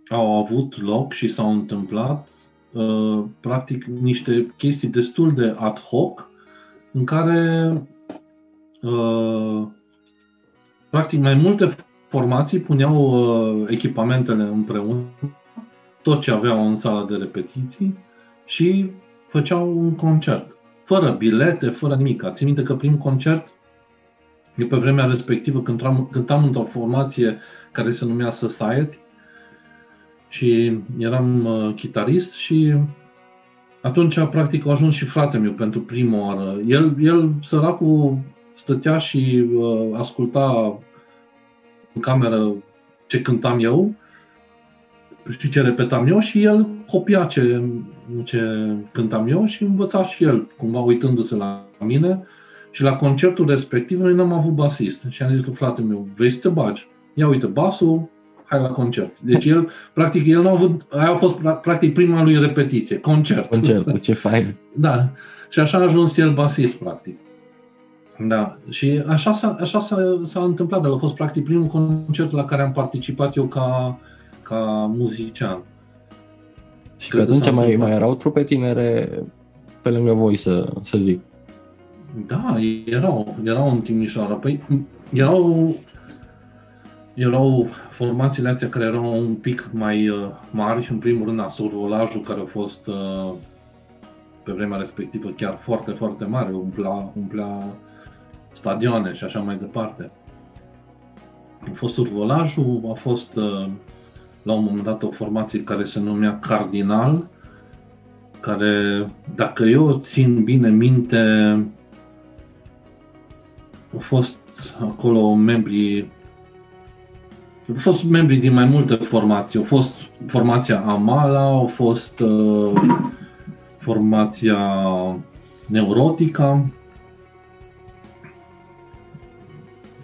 au avut loc și s-au întâmplat uh, practic niște chestii destul de ad hoc în care uh, practic mai multe formații puneau uh, echipamentele împreună, tot ce aveau în sala de repetiții și făceau un concert. Fără bilete, fără nimic. Țin minte că prin concert, de pe vremea respectivă, cântam, cântam într-o formație care se numea Society și eram uh, chitarist și atunci, practic, a ajuns și fratele meu pentru prima oară. El, el săracul, stătea și uh, asculta în cameră ce cântam eu și ce repetam eu și el copia ce, ce cântam eu și învăța și el, cumva uitându-se la mine Și la concertul respectiv noi n-am avut basist. Și am zis lui fratele meu, vrei să te bagi? Ia uite basul, hai la concert. Deci el, practic, el nu a avut, aia a fost practic prima lui repetiție, concert. Concert, ce fain. Da. Și așa a ajuns el basist, practic. Da, și așa s-a, așa s-a, s-a întâmplat, dar a fost practic primul concert la care am participat eu ca, ca muzician. Și Cred pe atunci mai, mai erau trupe tinere pe lângă voi, să, să zic. Da, erau, erau în Timișoara. Păi erau, erau formațiile astea care erau un pic mai uh, mari, în primul rând Asurvolajul, care a fost uh, pe vremea respectivă chiar foarte, foarte mare, umplea, umplea stadioane și așa mai departe. A fost Urvolajul, a fost uh, la un moment dat o formație care se numea Cardinal, care, dacă eu țin bine minte, au fost acolo membri au fost membri din mai multe formații. Au fost formația Amala, au fost uh, formația Neurotica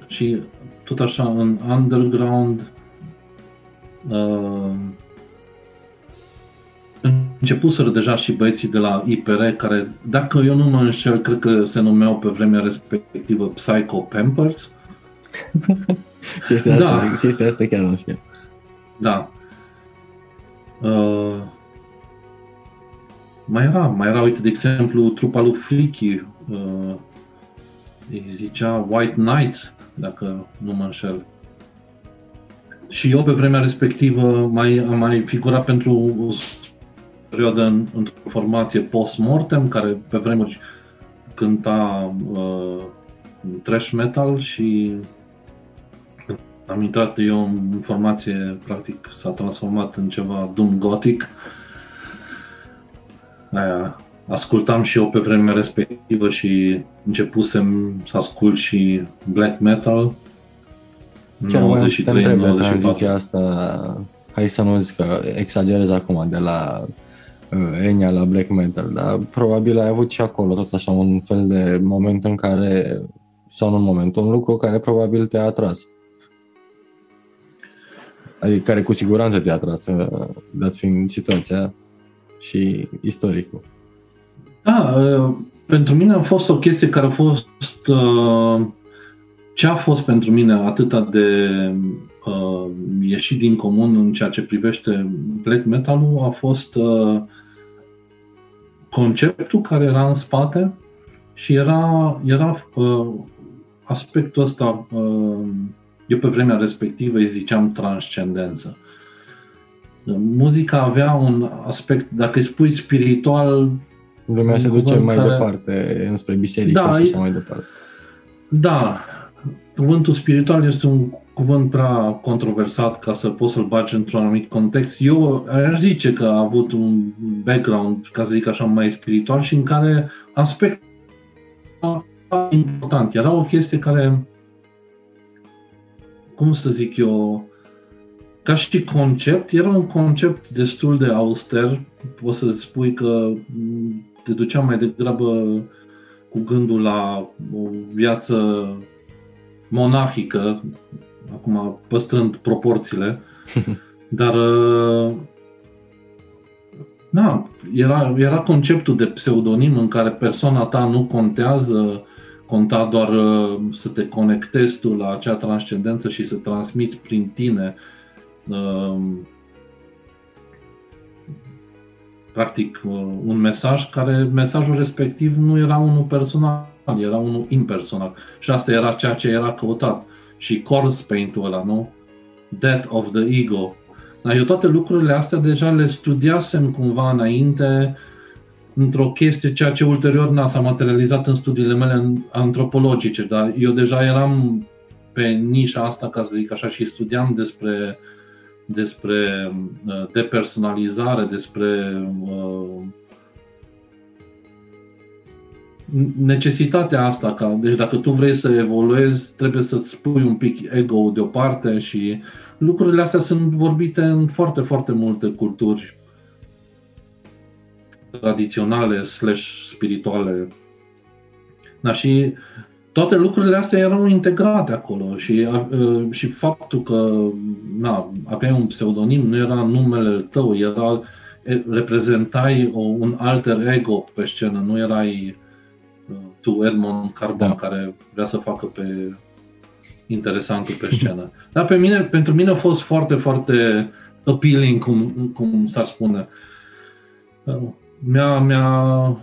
și tot așa în underground uh, începuseră deja și băieții de la IPR care, dacă eu nu mă înșel, cred că se numeau pe vremea respectivă Psycho Pampers. chestia, asta, da. chestia asta chiar nu știu. Da. Uh, mai era, mai era, uite, de exemplu, trupa lui Flicky, uh, îi zicea White Knights, dacă nu mă înșel. Și eu pe vremea respectivă mai, am mai figurat pentru o perioadă în, într-o formație post-mortem, care pe vremuri cânta uh, trash metal și am intrat eu în formație, practic s-a transformat în ceva doom gothic. Aia, ascultam și eu pe vremea respectivă și începusem să ascult și black metal. Chiar mai să te întreb tranziția asta, hai să nu zic că exagerez acum de la uh, Enya la black metal, dar probabil ai avut și acolo tot așa un fel de moment în care, sau nu un moment, un lucru care probabil te-a atras. Adică care cu siguranță te-a atras, uh, dat fiind situația și istoricul. Da, uh, pentru mine a fost o chestie care a fost uh, ce a fost pentru mine atâta de ieșit din comun în ceea ce privește black metal-ul a fost conceptul care era în spate și era, era aspectul ăsta eu pe vremea respectivă îi ziceam transcendență. Muzica avea un aspect, dacă îi spui spiritual... Lumea se duce mai care... departe, înspre biserică da, și așa mai departe. Da, cuvântul spiritual este un cuvânt prea controversat ca să poți să-l bagi într-un anumit context. Eu aș zice că a avut un background, ca să zic așa, mai spiritual și în care aspect important. Era o chestie care cum să zic eu, ca și concept, era un concept destul de auster. Poți să spui că te ducea mai degrabă cu gândul la o viață monahică, acum păstrând proporțiile, dar da, era, era conceptul de pseudonim în care persoana ta nu contează, conta doar uh, să te conectezi tu la acea transcendență și să transmiți prin tine practic uh, un mesaj care mesajul respectiv nu era unul personal, era unul impersonal. Și asta era ceea ce era căutat. Și corpse paint-ul ăla, nu? Death of the ego. Dar eu toate lucrurile astea deja le studiasem cumva înainte, într-o chestie, ceea ce ulterior n-a s-a materializat în studiile mele antropologice, dar eu deja eram pe nișa asta, ca să zic așa, și studiam despre, despre uh, depersonalizare, despre uh, necesitatea asta, ca, deci dacă tu vrei să evoluezi, trebuie să-ți pui un pic ego deoparte și lucrurile astea sunt vorbite în foarte, foarte multe culturi tradiționale slash spirituale. Da, și toate lucrurile astea erau integrate acolo și, uh, și faptul că na, aveai un pseudonim nu era numele tău, era reprezentai o, un alter ego pe scenă, nu erai uh, tu Edmond Carbon da. care vrea să facă pe interesantul pe scenă. Dar pe mine, pentru mine a fost foarte, foarte appealing, cum, cum s-ar spune. Uh, mi-a, mi-a,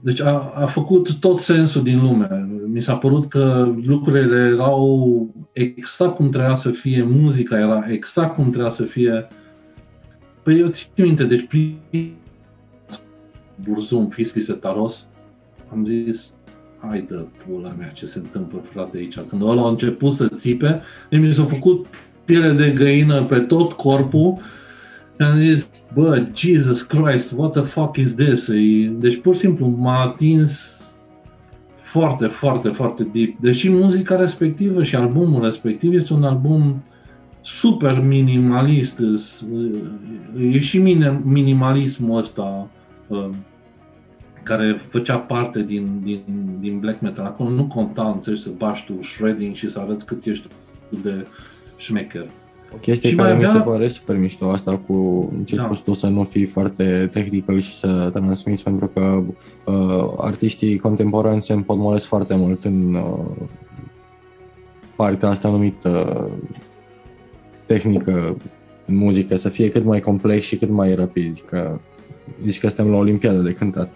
deci a, a făcut tot sensul din lume. Mi s-a părut că lucrurile erau exact cum trebuia să fie, muzica era exact cum trebuia să fie. Păi eu țin minte, deci prin Burzum, Fischi Taros, am zis, hai de pula mea, ce se întâmplă, frate, aici. Când ăla a început să țipe, mi s-a făcut piele de găină pe tot corpul și am zis, bă, Jesus Christ, what the fuck is this? Deci, pur și simplu, m-a atins foarte, foarte, foarte deep. Deși muzica respectivă și albumul respectiv este un album super minimalist, e și minimalismul ăsta uh, care făcea parte din, din, din black metal. Acolo nu conta, înțelegi, să bași tu shredding și să arăți cât ești de șmecher. O chestie și care avea... mi se pare super mișto asta cu ce da. spus tu să nu fii foarte tehnical și să transmiți pentru că uh, artiștii contemporani se împotmolesc foarte mult în uh, partea asta numită uh, tehnică în muzică, să fie cât mai complex și cât mai rapid, că zici că suntem la Olimpiadă de cântat.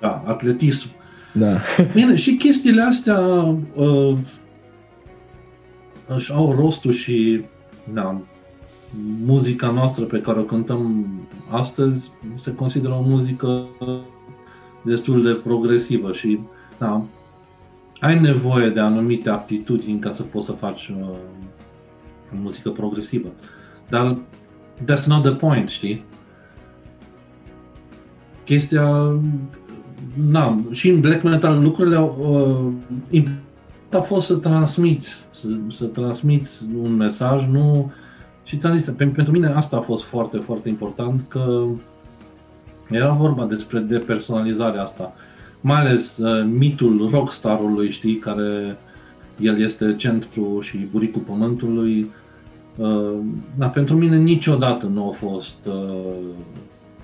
Da, atletism. Da. Bine, și chestiile astea uh, își au rostul și da, muzica noastră pe care o cântăm astăzi se consideră o muzică destul de progresivă și da, ai nevoie de anumite aptitudini ca să poți să faci uh, muzică progresivă. Dar that's not the point, știi? Chestia, na, și în black metal lucrurile uh, a fost să transmiți, să, să transmiți un mesaj, nu... Și ți-am zis, pentru mine asta a fost foarte, foarte important, că era vorba despre depersonalizarea asta. Mai ales uh, mitul rockstarului, știi, care el este centru și buricul pământului. Uh, dar pentru mine niciodată nu a fost, uh,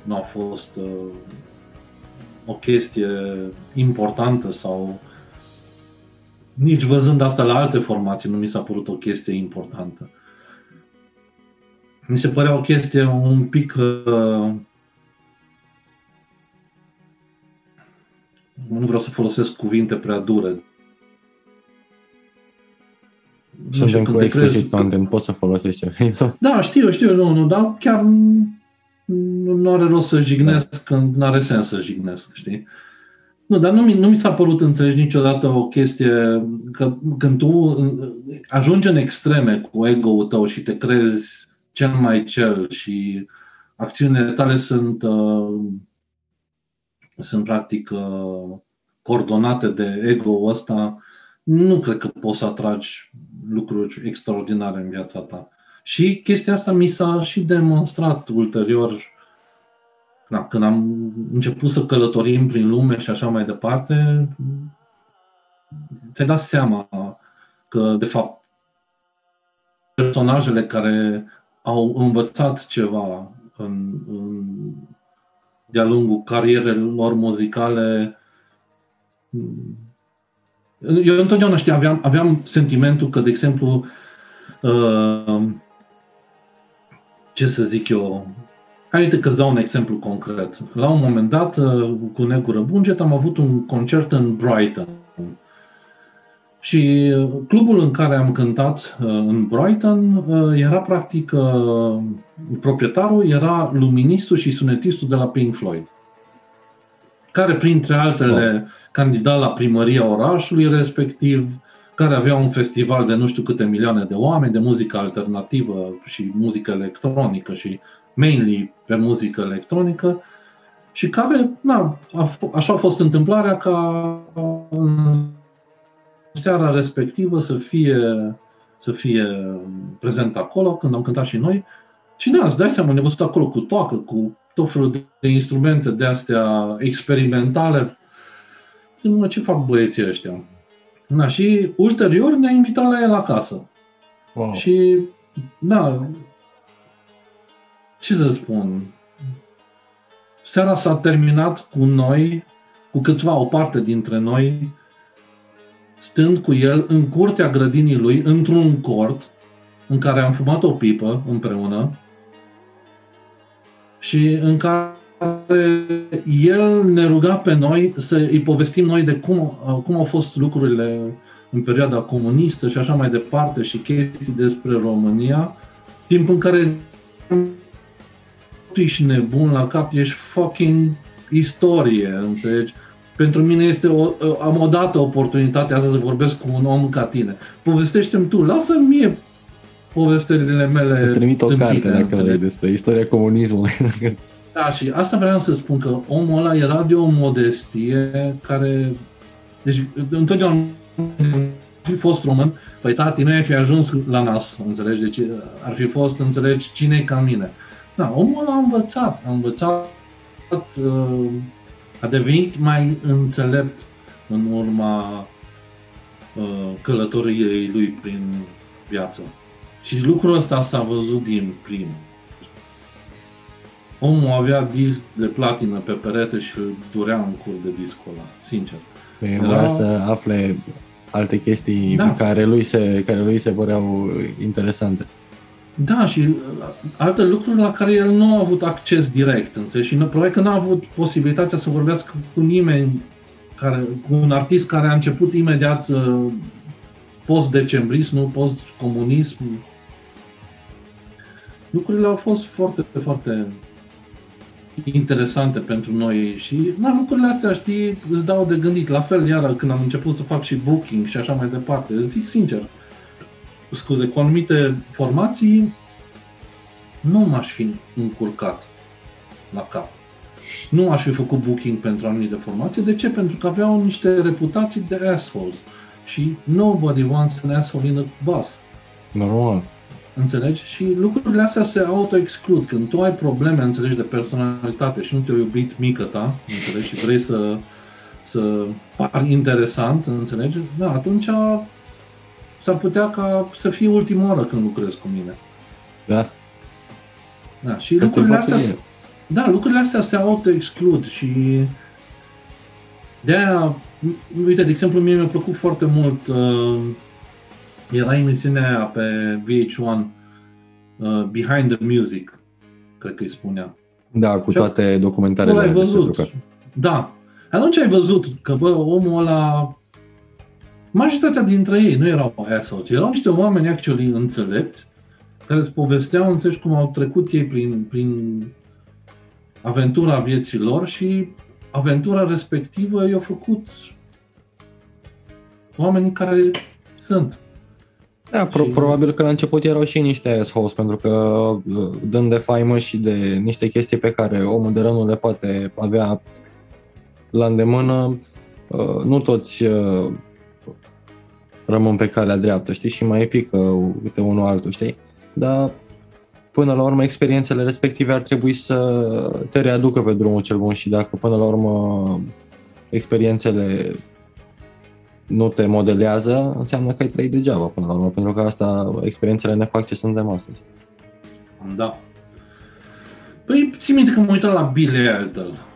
nu a fost uh, o chestie importantă sau nici văzând asta la alte formații nu mi s-a părut o chestie importantă. Mi se părea o chestie un pic uh, nu vreau să folosesc cuvinte prea dure. Suntem cu explicit content, că... poți să folosești ce Da, știu, știu, nu, nu, dar chiar nu are rost să jignesc da. când nu are sens să jignesc, știi? Nu, dar nu mi, nu mi s-a părut înțelegi niciodată o chestie că când tu ajungi în extreme cu ego-ul tău și te crezi cel mai cel și acțiunile tale sunt, uh, sunt practic uh, coordonate de ego-ul ăsta, nu cred că poți să atragi lucruri extraordinare în viața ta. Și chestia asta mi s-a și demonstrat ulterior da, când am început să călătorim prin lume și așa mai departe, ți-ai dat seama că, de fapt, personajele care au învățat ceva în, în, de-a lungul carierelor lor muzicale. Eu întotdeauna știu, aveam, aveam sentimentul că, de exemplu, uh, ce să zic eu, Hai că îți dau un exemplu concret. La un moment dat, uh, cu Negură Bunget, am avut un concert în Brighton. Și uh, clubul în care am cântat uh, în Brighton era practic proprietarul era luministul și sunetistul de la Pink Floyd, care printre altele oh. candida la primăria orașului respectiv, care avea un festival de nu știu câte milioane de oameni de muzică alternativă și muzică electronică și mainly pe muzică electronică și care, na, a f- așa a fost întâmplarea ca în seara respectivă să fie, să fie prezent acolo, când am cântat și noi. Și da, îți dai seama, ne văzut acolo cu toacă, cu tot felul de instrumente de astea experimentale. Și mă, ce fac băieții ăștia? Na, și ulterior ne-a invitat la el acasă. Wow. Și, da, ce să spun, seara s-a terminat cu noi, cu câțiva, o parte dintre noi, stând cu el în curtea grădinii lui, într-un cort, în care am fumat o pipă împreună și în care el ne ruga pe noi să îi povestim noi de cum, cum au fost lucrurile în perioada comunistă și așa mai departe și chestii despre România, timp în care tu ești nebun la cap, ești fucking istorie, înțelegi? Pentru mine este o, am odată oportunitatea asta să vorbesc cu un om ca tine. Povestește-mi tu, lasă mie povestirile mele Îți trimit o carte dacă vrei despre istoria comunismului. Da, și asta vreau să spun că omul ăla era de o modestie care... Deci, întotdeauna fi fost român, păi tati, nu ai fi ajuns la nas, înțelegi? Deci ar fi fost, înțelegi, cine e ca mine. Da, omul ăla a învățat, a învățat, uh, a devenit mai înțelept în urma uh, călătoriei lui prin viață. Și lucrul ăsta s-a văzut din plin. Omul avea disc de platină pe perete și îl durea în cur de discul ăla, sincer. Era... Vrea să afle alte chestii da. care, lui se, care lui se păreau interesante. Da, și alte lucruri la care el nu a avut acces direct, înțelegi? Și probabil că n-a avut posibilitatea să vorbească cu nimeni, care, cu un artist care a început imediat uh, post-decembrism, nu post-comunism. Lucrurile au fost foarte, foarte interesante pentru noi și na, lucrurile astea, știi, îți dau de gândit. La fel, iară, când am început să fac și booking și așa mai departe, îți zic sincer, scuze, cu anumite formații nu m-aș fi încurcat la cap. Nu aș fi făcut booking pentru anumite formații. De ce? Pentru că aveau niște reputații de assholes. Și nobody wants an asshole in a bus. Normal. Înțelegi? Și lucrurile astea se auto-exclud. Când tu ai probleme, înțelegi, de personalitate și nu te-a iubit mică ta, înțelegi, și vrei să, să pari interesant, înțelegi? Da, atunci s-ar putea ca să fie ultima oară când lucrezi cu mine. Da. Da, și Asta lucrurile astea, bine. da, lucrurile astea se auto-exclud și de aia, uite, de exemplu, mie mi-a plăcut foarte mult uh, era emisiunea pe VH1 uh, Behind the Music, cred că îi spunea. Da, cu toate documentarele ai văzut. Da. Atunci ai văzut că, bă, omul ăla majoritatea dintre ei nu erau assholes, erau niște oameni actually înțelepți care îți povesteau, înțelegi, cum au trecut ei prin, prin aventura vieții lor și aventura respectivă i-au făcut oamenii care sunt. Da, pro- și... probabil că la început erau și niște assholes, pentru că uh, dând de faimă și de niște chestii pe care omul de rând le poate avea la îndemână, uh, nu toți uh, rămân pe calea dreaptă, știi, și mai pică câte unul altul, știi? Dar până la urmă experiențele respective ar trebui să te readucă pe drumul cel bun și dacă până la urmă experiențele nu te modelează, înseamnă că ai trăit degeaba până la urmă, pentru că asta, experiențele ne fac ce suntem astăzi. Da. Păi, ții minte că mă uitam la Billy Idol.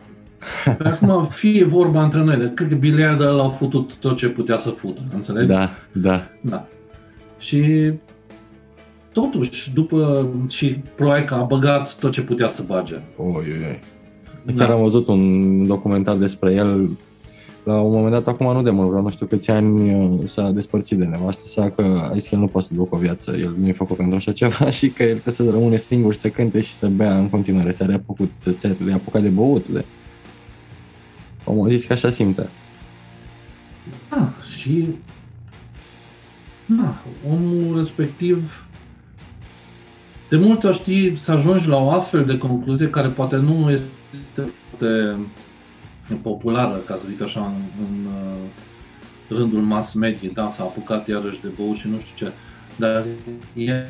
Păi acum fie vorba între noi, de cred că Billy Idol a futut tot ce putea să fută, înțelegi? Da, da. Da. Și totuși, după și probabil că a băgat tot ce putea să bage. Oi, oi, oi. Chiar da. am văzut un documentar despre el la un moment dat, acum nu de mult, vreau nu știu câți ani uh, s-a despărțit de nevastă sa, că a zis că el nu poate să ducă o viață, el nu e făcut pentru așa ceva și că el trebuie să rămâne singur, să cânte și să bea în continuare, s-a reapucat, s-a reapucat de băut. De... Omul a zis că așa simte. Ah, și da, omul respectiv de multe ori știi să ajungi la o astfel de concluzie care poate nu este foarte populară, ca să zic așa, în, în uh, rândul mass media, da, s-a apucat iarăși de băut și nu știu ce, dar e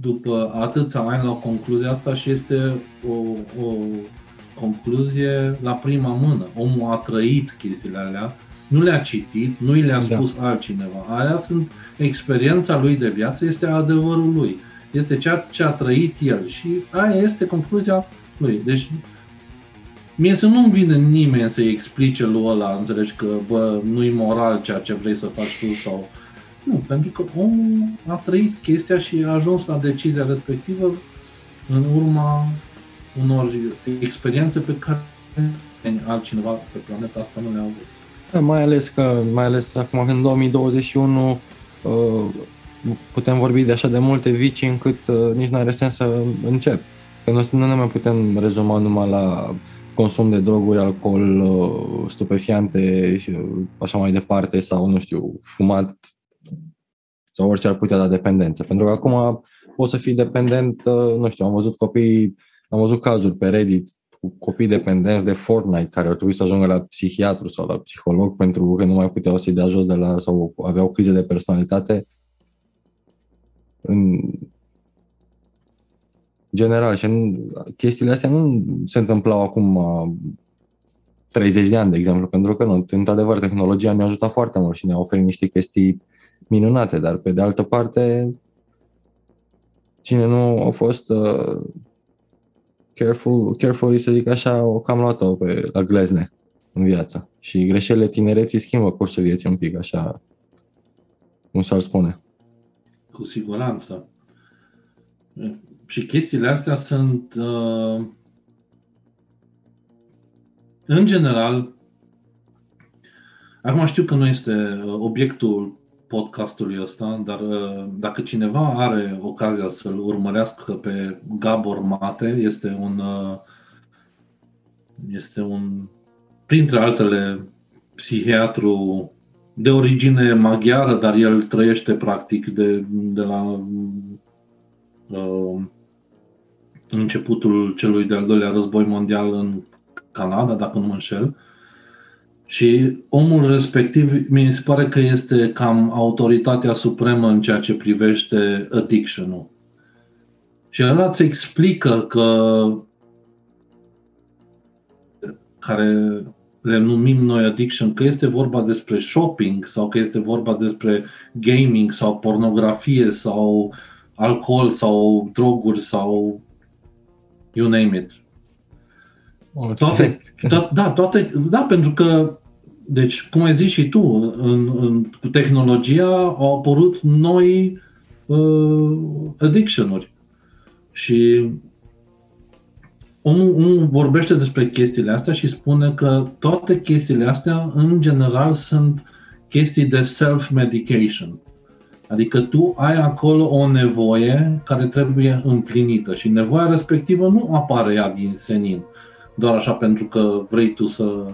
după atâția ani la concluzia asta și este o, o concluzie la prima mână. Omul a trăit chestiile alea, nu le-a citit, nu i le-a da. spus da. altcineva. Aia sunt experiența lui de viață, este adevărul lui. Este ceea ce a trăit el și aia este concluzia lui. Deci Mie să nu-mi vine nimeni să-i explice lui ăla, înțelegi că, bă, nu-i moral ceea ce vrei să faci tu sau... Nu, pentru că omul a trăit chestia și a ajuns la decizia respectivă în urma unor experiențe pe care altcineva pe planeta asta nu le-a avut. Da, mai ales că, mai ales acum în 2021 uh, putem vorbi de așa de multe vicii încât uh, nici nu are sens să încep. Că nu, nu ne mai putem rezuma numai la consum de droguri, alcool, uh, stupefiante și așa mai departe sau, nu știu, fumat sau orice ar putea da dependență. Pentru că acum poți să fii dependent, nu știu, am văzut copii, am văzut cazuri pe Reddit cu copii dependenți de Fortnite care ar trebui să ajungă la psihiatru sau la psiholog pentru că nu mai puteau să-i dea jos de la sau aveau crize de personalitate. În general și în, chestiile astea nu se întâmplau acum 30 de ani, de exemplu, pentru că nu, într-adevăr, tehnologia ne-a ajutat foarte mult și ne-a oferit niște chestii minunate, dar pe de altă parte, cine nu a fost uh, careful, careful să zic așa, o cam luat-o pe, la glezne în viață. Și greșelile tinereții schimbă cursul vieții un pic, așa cum s-ar spune. Cu siguranță. Și chestiile astea sunt, uh, în general, acum știu că nu este uh, obiectul podcastului ăsta, dar uh, dacă cineva are ocazia să-l urmărească pe Gabor Mate, este un, uh, este un printre altele, psihiatru de origine maghiară, dar el trăiește practic de, de la uh, începutul celui de-al doilea război mondial în Canada, dacă nu mă înșel. Și omul respectiv mi se pare că este cam autoritatea supremă în ceea ce privește addiction-ul. Și el îți explică că care le numim noi addiction, că este vorba despre shopping sau că este vorba despre gaming sau pornografie sau alcool sau droguri sau you name it. Toate, to- da, toate, da, pentru că, deci, cum ai zis și tu, în, în, cu tehnologia au apărut noi uh, addiction-uri. Și omul, omul vorbește despre chestiile astea și spune că toate chestiile astea, în general, sunt chestii de self-medication. Adică tu ai acolo o nevoie care trebuie împlinită și nevoia respectivă nu apare ea din senin, doar așa pentru că vrei tu să,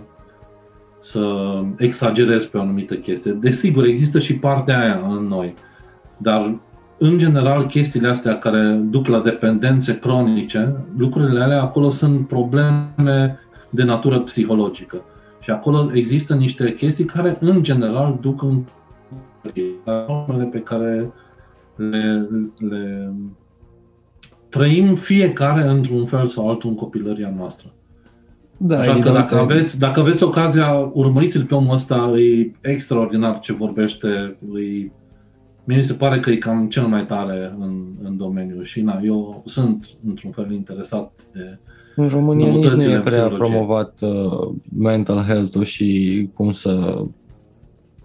să exagerezi pe o anumită chestie. Desigur, există și partea aia în noi, dar în general chestiile astea care duc la dependențe cronice, lucrurile alea acolo sunt probleme de natură psihologică. Și acolo există niște chestii care în general duc în formele pe care le, le trăim fiecare într-un fel sau altul în copilăria noastră. Da, Așa că dacă aveți, dacă aveți ocazia, urmăriți-l pe omul ăsta, e extraordinar ce vorbește, e, mie mi se pare că e cam cel mai tare în, în domeniu. Și na, eu sunt într-un fel interesat de În România nici nu e prea promovat uh, mental health-ul și cum să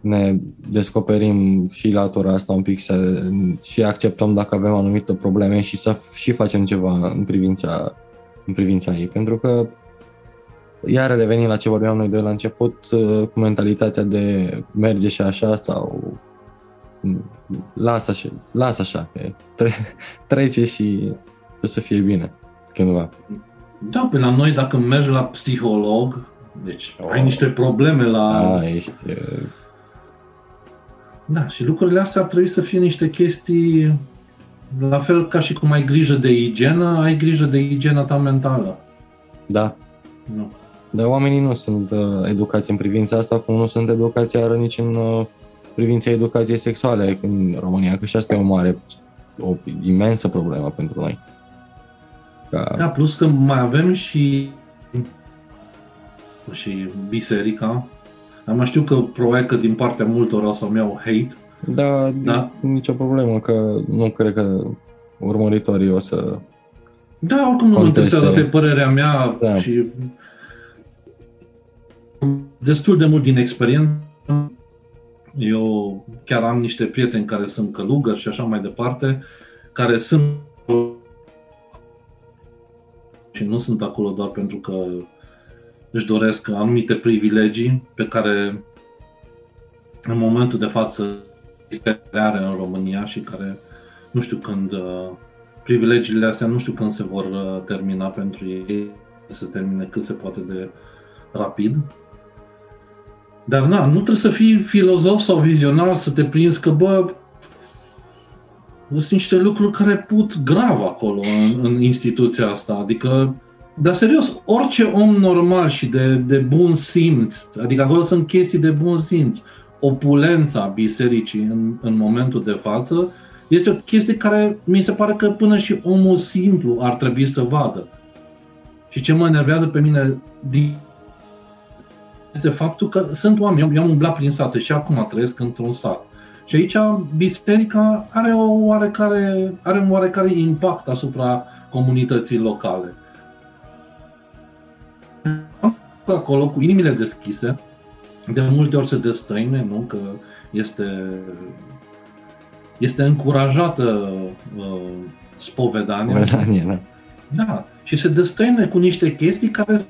ne descoperim și latura asta un pic să, și acceptăm dacă avem anumite probleme și să și facem ceva în privința, în privința ei. Pentru că iar reveni la ce vorbeam noi de la început, uh, cu mentalitatea de merge și așa sau lasă așa, lasă așa, că tre- trece și o să fie bine cândva. Da, pe la noi dacă mergi la psiholog, deci oh. ai niște probleme la... Da, ești da, și lucrurile astea ar trebui să fie niște chestii, la fel ca și cum ai grijă de igienă, ai grijă de igiena ta mentală. Da. Nu. Dar oamenii nu sunt uh, educați în privința asta, cum nu sunt educați iar nici în uh, privința educației sexuale în România, că și asta e o mare, o imensă problemă pentru noi. Ca... Da, plus că mai avem și și biserica. Am știu că probabil că din partea multor o să-mi iau hate. Da, da, nicio problemă, că nu cred că urmăritorii o să Da, oricum nu mă interesează, asta e părerea mea da. și destul de mult din experiență. Eu chiar am niște prieteni care sunt călugări și așa mai departe, care sunt și nu sunt acolo doar pentru că își doresc anumite privilegii pe care în momentul de față este are în România și care nu știu când uh, privilegiile astea nu știu când se vor uh, termina pentru ei, să se termine cât se poate de rapid. Dar na, nu trebuie să fii filozof sau vizionar să te prinzi că, bă, sunt niște lucruri care put grav acolo în, în instituția asta. Adică, dar serios, orice om normal și de, de bun simț, adică acolo sunt chestii de bun simț, opulența bisericii în, în momentul de față, este o chestie care mi se pare că până și omul simplu ar trebui să vadă. Și ce mă enervează pe mine din este faptul că sunt oameni, eu am umblat prin sate și acum trăiesc într-un sat. Și aici biserica are, o oarecare, are un oarecare impact asupra comunității locale. Acolo, cu inimile deschise, de multe ori se destăine, nu? Că este, este încurajată uh, spovedania. Spovedanie, da. Da. Și se destăine cu niște chestii care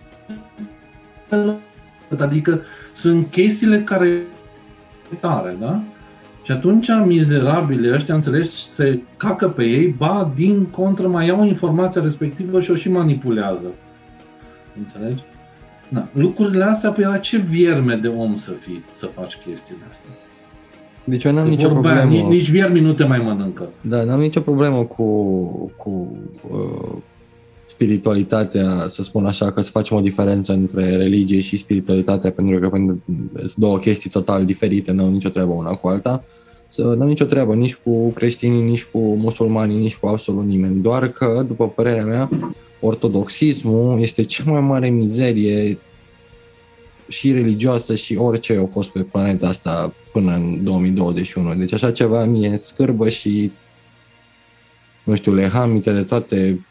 adică sunt chestiile care tare, da? Și atunci mizerabile ăștia, înțelegi, se cacă pe ei, ba, din contră, mai iau informația respectivă și o și manipulează. Înțelegi? Da. Lucrurile astea, pe la ce vierme de om să fii, să faci chestiile astea? Deci eu n-am nicio problemă. Nici, nici viermi nu te mai mănâncă. Da, n-am nicio problemă cu, cu uh, spiritualitatea, să spun așa, că să facem o diferență între religie și spiritualitatea, pentru că sunt două chestii total diferite, nu au nicio treabă una cu alta. Să nu am nicio treabă nici cu creștinii, nici cu musulmanii, nici cu absolut nimeni. Doar că, după părerea mea, ortodoxismul este cea mai mare mizerie și religioasă și orice au fost pe planeta asta până în 2021. Deci așa ceva mie scârbă și nu știu, le hamite de toate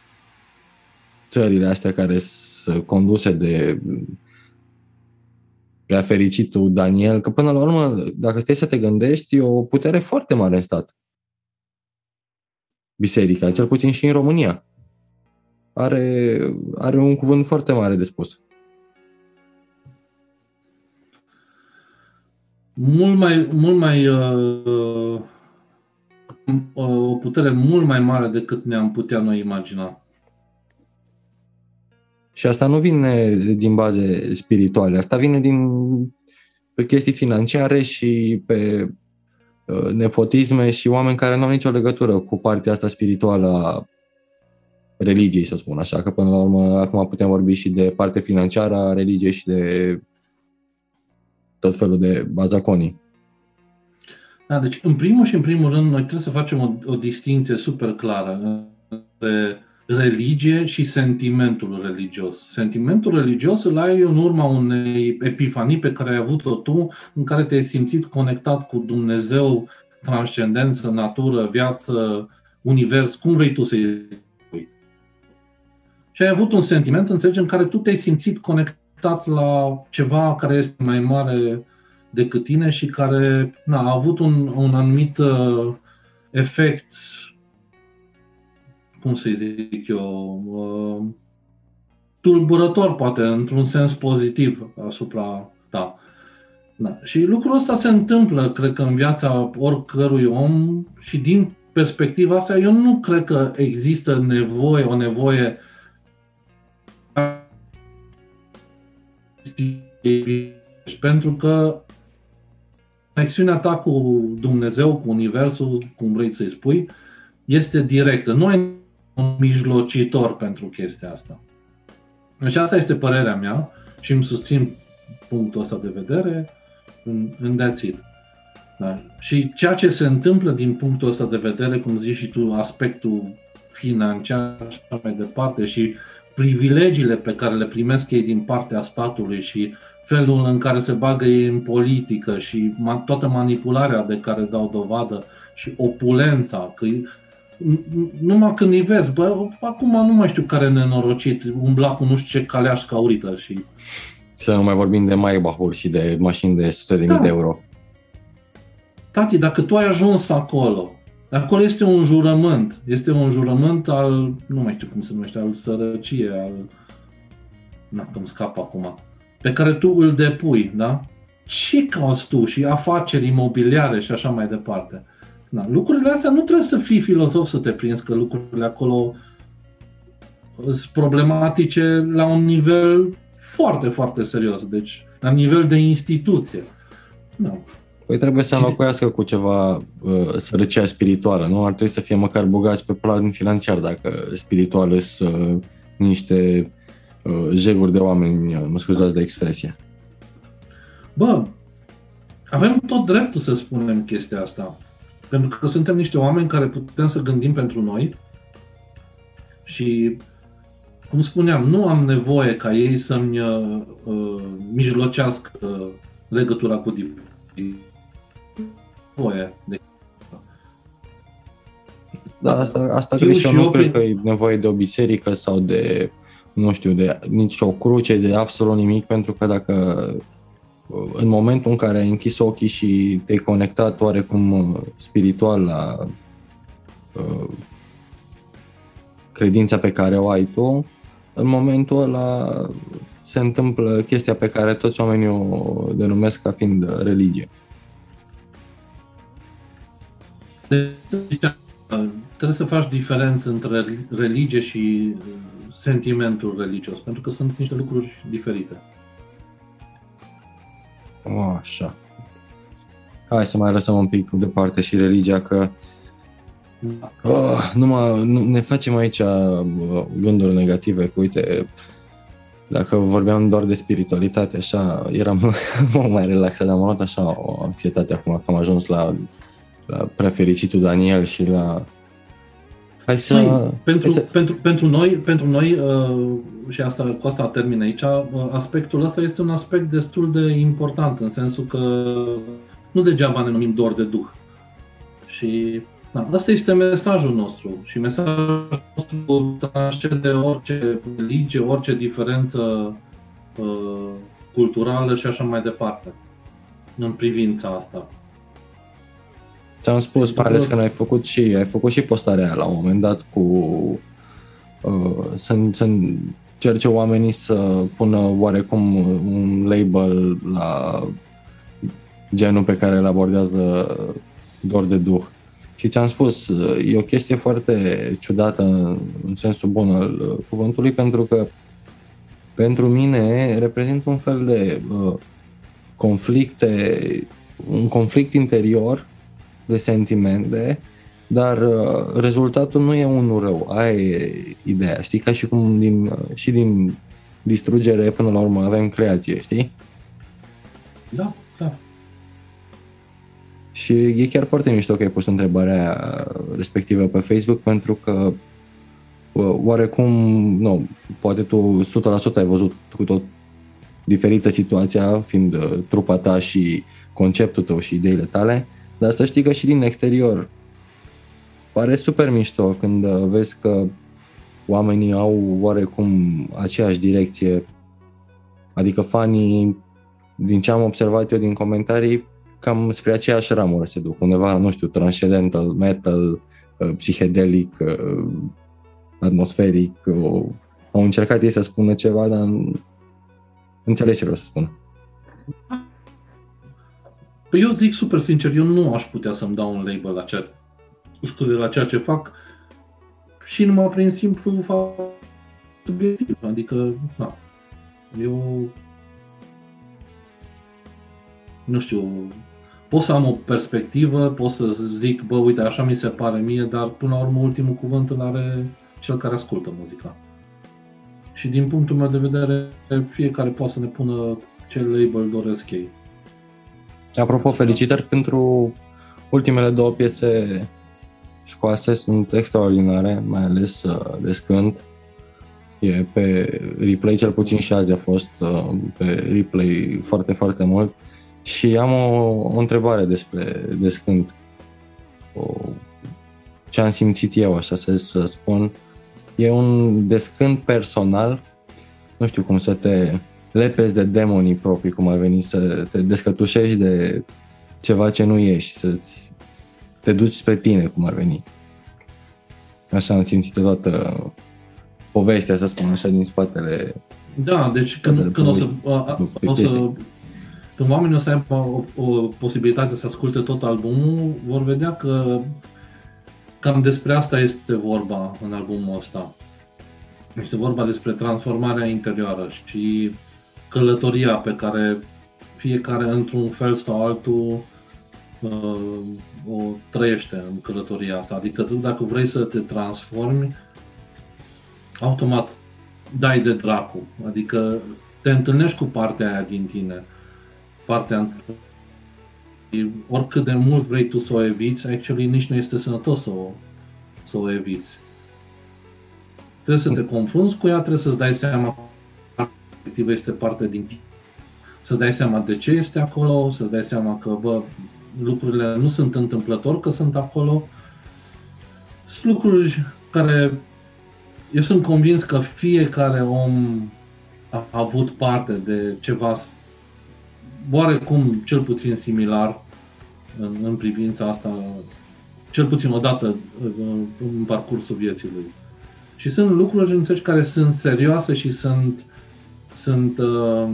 țările astea care sunt conduse de prea fericitul Daniel, că până la urmă, dacă stai să te gândești, e o putere foarte mare în stat. Biserica, cel puțin și în România. Are, are un cuvânt foarte mare de spus. Mult mai, mult mai uh, o putere mult mai mare decât ne-am putea noi imagina. Și asta nu vine din baze spirituale, asta vine din pe chestii financiare și pe uh, nepotisme și oameni care nu au nicio legătură cu partea asta spirituală a religiei, să spun așa, că până la urmă acum putem vorbi și de parte financiară a religiei și de tot felul de bazaconii. Da, deci în primul și în primul rând noi trebuie să facem o, o distinție super clară între religie și sentimentul religios. Sentimentul religios îl ai în urma unei epifanii pe care ai avut-o tu, în care te-ai simțit conectat cu Dumnezeu, transcendență, natură, viață, univers, cum vrei tu să-i spui. Și ai avut un sentiment, înțelegi, în care tu te-ai simțit conectat la ceva care este mai mare decât tine și care na, a avut un, un anumit uh, efect cum să zic eu, uh, tulburător, poate, într-un sens pozitiv asupra ta. Da. Și lucrul ăsta se întâmplă, cred că, în viața oricărui om și din perspectiva asta, eu nu cred că există nevoie, o nevoie pentru că conexiunea ta cu Dumnezeu, cu Universul, cum vrei să-i spui, este directă. Nu ai un mijlocitor pentru chestia asta. Deci asta este părerea mea și îmi susțin punctul ăsta de vedere în, în that's it. Da. Și ceea ce se întâmplă din punctul ăsta de vedere, cum zici și tu, aspectul financiar și așa mai departe și privilegiile pe care le primesc ei din partea statului și felul în care se bagă ei în politică și toată manipularea de care dau dovadă și opulența, că numai când îi vezi, bă, acum nu mai știu care nenorocit, umbla cu nu știu ce caleaș caurită și... Să nu mai vorbim de Maybach-uri și de mașini de sute de mii da. de euro. Tati, dacă tu ai ajuns acolo, acolo este un jurământ, este un jurământ al, nu mai știu cum se numește, al sărăcie, al... Nu, că îmi scap acum. Pe care tu îl depui, da? Ce cauți tu și afaceri imobiliare și așa mai departe? Da, lucrurile astea nu trebuie să fii filozof să te prinzi că lucrurile acolo sunt problematice la un nivel foarte, foarte serios, deci la nivel de instituție. Nu. Păi trebuie să înlocuiască cu ceva uh, sărăcia spirituală, nu? Ar trebui să fie măcar bogați pe plan financiar, dacă spiritual sunt uh, niște uh, jeguri de oameni, uh, mă scuzați de expresie. Bă, avem tot dreptul să spunem chestia asta. Pentru că suntem niște oameni care putem să gândim pentru noi și, cum spuneam, nu am nevoie ca ei să-mi uh, uh mijlocească legătura cu divin. Nevoie de da, asta, asta cred și eu nu cred că e nevoie de o biserică sau de, nu știu, de nici o cruce, de absolut nimic, pentru că dacă în momentul în care ai închis ochii și te-ai conectat oarecum uh, spiritual la uh, credința pe care o ai tu, în momentul ăla se întâmplă chestia pe care toți oamenii o denumesc ca fiind religie. Trebuie să faci diferență între religie și uh, sentimentul religios, pentru că sunt niște lucruri diferite. Oh, așa. Hai să mai lăsăm un pic departe și religia, că oh, numai, nu, ne facem aici uh, gânduri negative, că uite, dacă vorbeam doar de spiritualitate, așa, eram mult mai relaxat, am luat așa o anxietate acum că am ajuns la, la prefericitul Daniel și la Hai să... Hai, pentru, hai să... Pentru, pentru noi, pentru noi uh, și asta, cu asta termin aici, uh, aspectul ăsta este un aspect destul de important, în sensul că nu degeaba ne numim dor de duh. Și da, asta este mesajul nostru și mesajul nostru transcende orice religie, orice diferență uh, culturală și așa mai departe în privința asta. Ți-am spus, mai ales că ai făcut și, ai făcut și postarea la un moment dat cu uh, să, să încerce oamenii să pună oarecum un label la genul pe care îl abordează doar de duh. Și ți-am spus, e o chestie foarte ciudată în, în sensul bun al cuvântului, pentru că pentru mine reprezintă un fel de uh, conflicte, un conflict interior de sentimente, dar uh, rezultatul nu e unul rău. Aia e ideea, știi? Ca și cum din, uh, și din distrugere până la urmă avem creație, știi? Da, da. Și e chiar foarte mișto că ai pus întrebarea respectivă pe Facebook pentru că uh, oarecum, nu, poate tu 100% ai văzut cu tot diferită situația, fiind trupa ta și conceptul tău și ideile tale, dar să știi că și din exterior pare super mișto când uh, vezi că oamenii au oarecum aceeași direcție. Adică fanii, din ce am observat eu din comentarii, cam spre aceeași ramură se duc. Undeva, nu știu, transcendental, metal, uh, psihedelic, uh, atmosferic. Au încercat ei să spună ceva, dar înțelegi ce vreau să spun. Păi eu zic super sincer, eu nu aș putea să-mi dau un label la ceea, scuze, la ceea ce fac și numai prin simplu fac subiectiv. Adică, da, eu nu știu, pot să am o perspectivă, pot să zic, bă, uite, așa mi se pare mie, dar până la urmă ultimul cuvânt îl are cel care ascultă muzica. Și din punctul meu de vedere, fiecare poate să ne pună ce label doresc ei. Apropo, felicitări pentru ultimele două piese scoase, sunt extraordinare, mai ales uh, Descânt. E pe replay, cel puțin și azi a fost uh, pe replay foarte, foarte mult. Și am o, o întrebare despre descânt. O, ce am simțit eu, așa să, să spun. E un descânt personal, nu știu cum să te lepezi de demonii proprii, cum ar veni, să te descătușești de ceva ce nu ești, să te duci spre tine, cum ar veni. Așa am simțit toată povestea, să spun așa, din spatele... Da, deci când, când o să, a, o să când oamenii o să aibă o, o posibilitate să asculte tot albumul, vor vedea că cam despre asta este vorba în albumul ăsta. Este vorba despre transformarea interioară și călătoria pe care fiecare într-un fel sau altul uh, o trăiește în călătoria asta. Adică tu dacă vrei să te transformi, automat dai de dracu. Adică te întâlnești cu partea aia din tine. Partea oricât de mult vrei tu să o eviți, actually nici nu este sănătos să o, să o eviți. Trebuie să te confrunți cu ea, trebuie să-ți dai seama că respectivă este parte din tine. Să-ți dai seama de ce este acolo, să-ți dai seama că, bă, lucrurile nu sunt întâmplător că sunt acolo. Sunt lucruri care eu sunt convins că fiecare om a avut parte de ceva oarecum cel puțin similar în, în privința asta, cel puțin o dată în parcursul vieții lui. Și sunt lucruri înțelegi care sunt serioase și sunt sunt uh,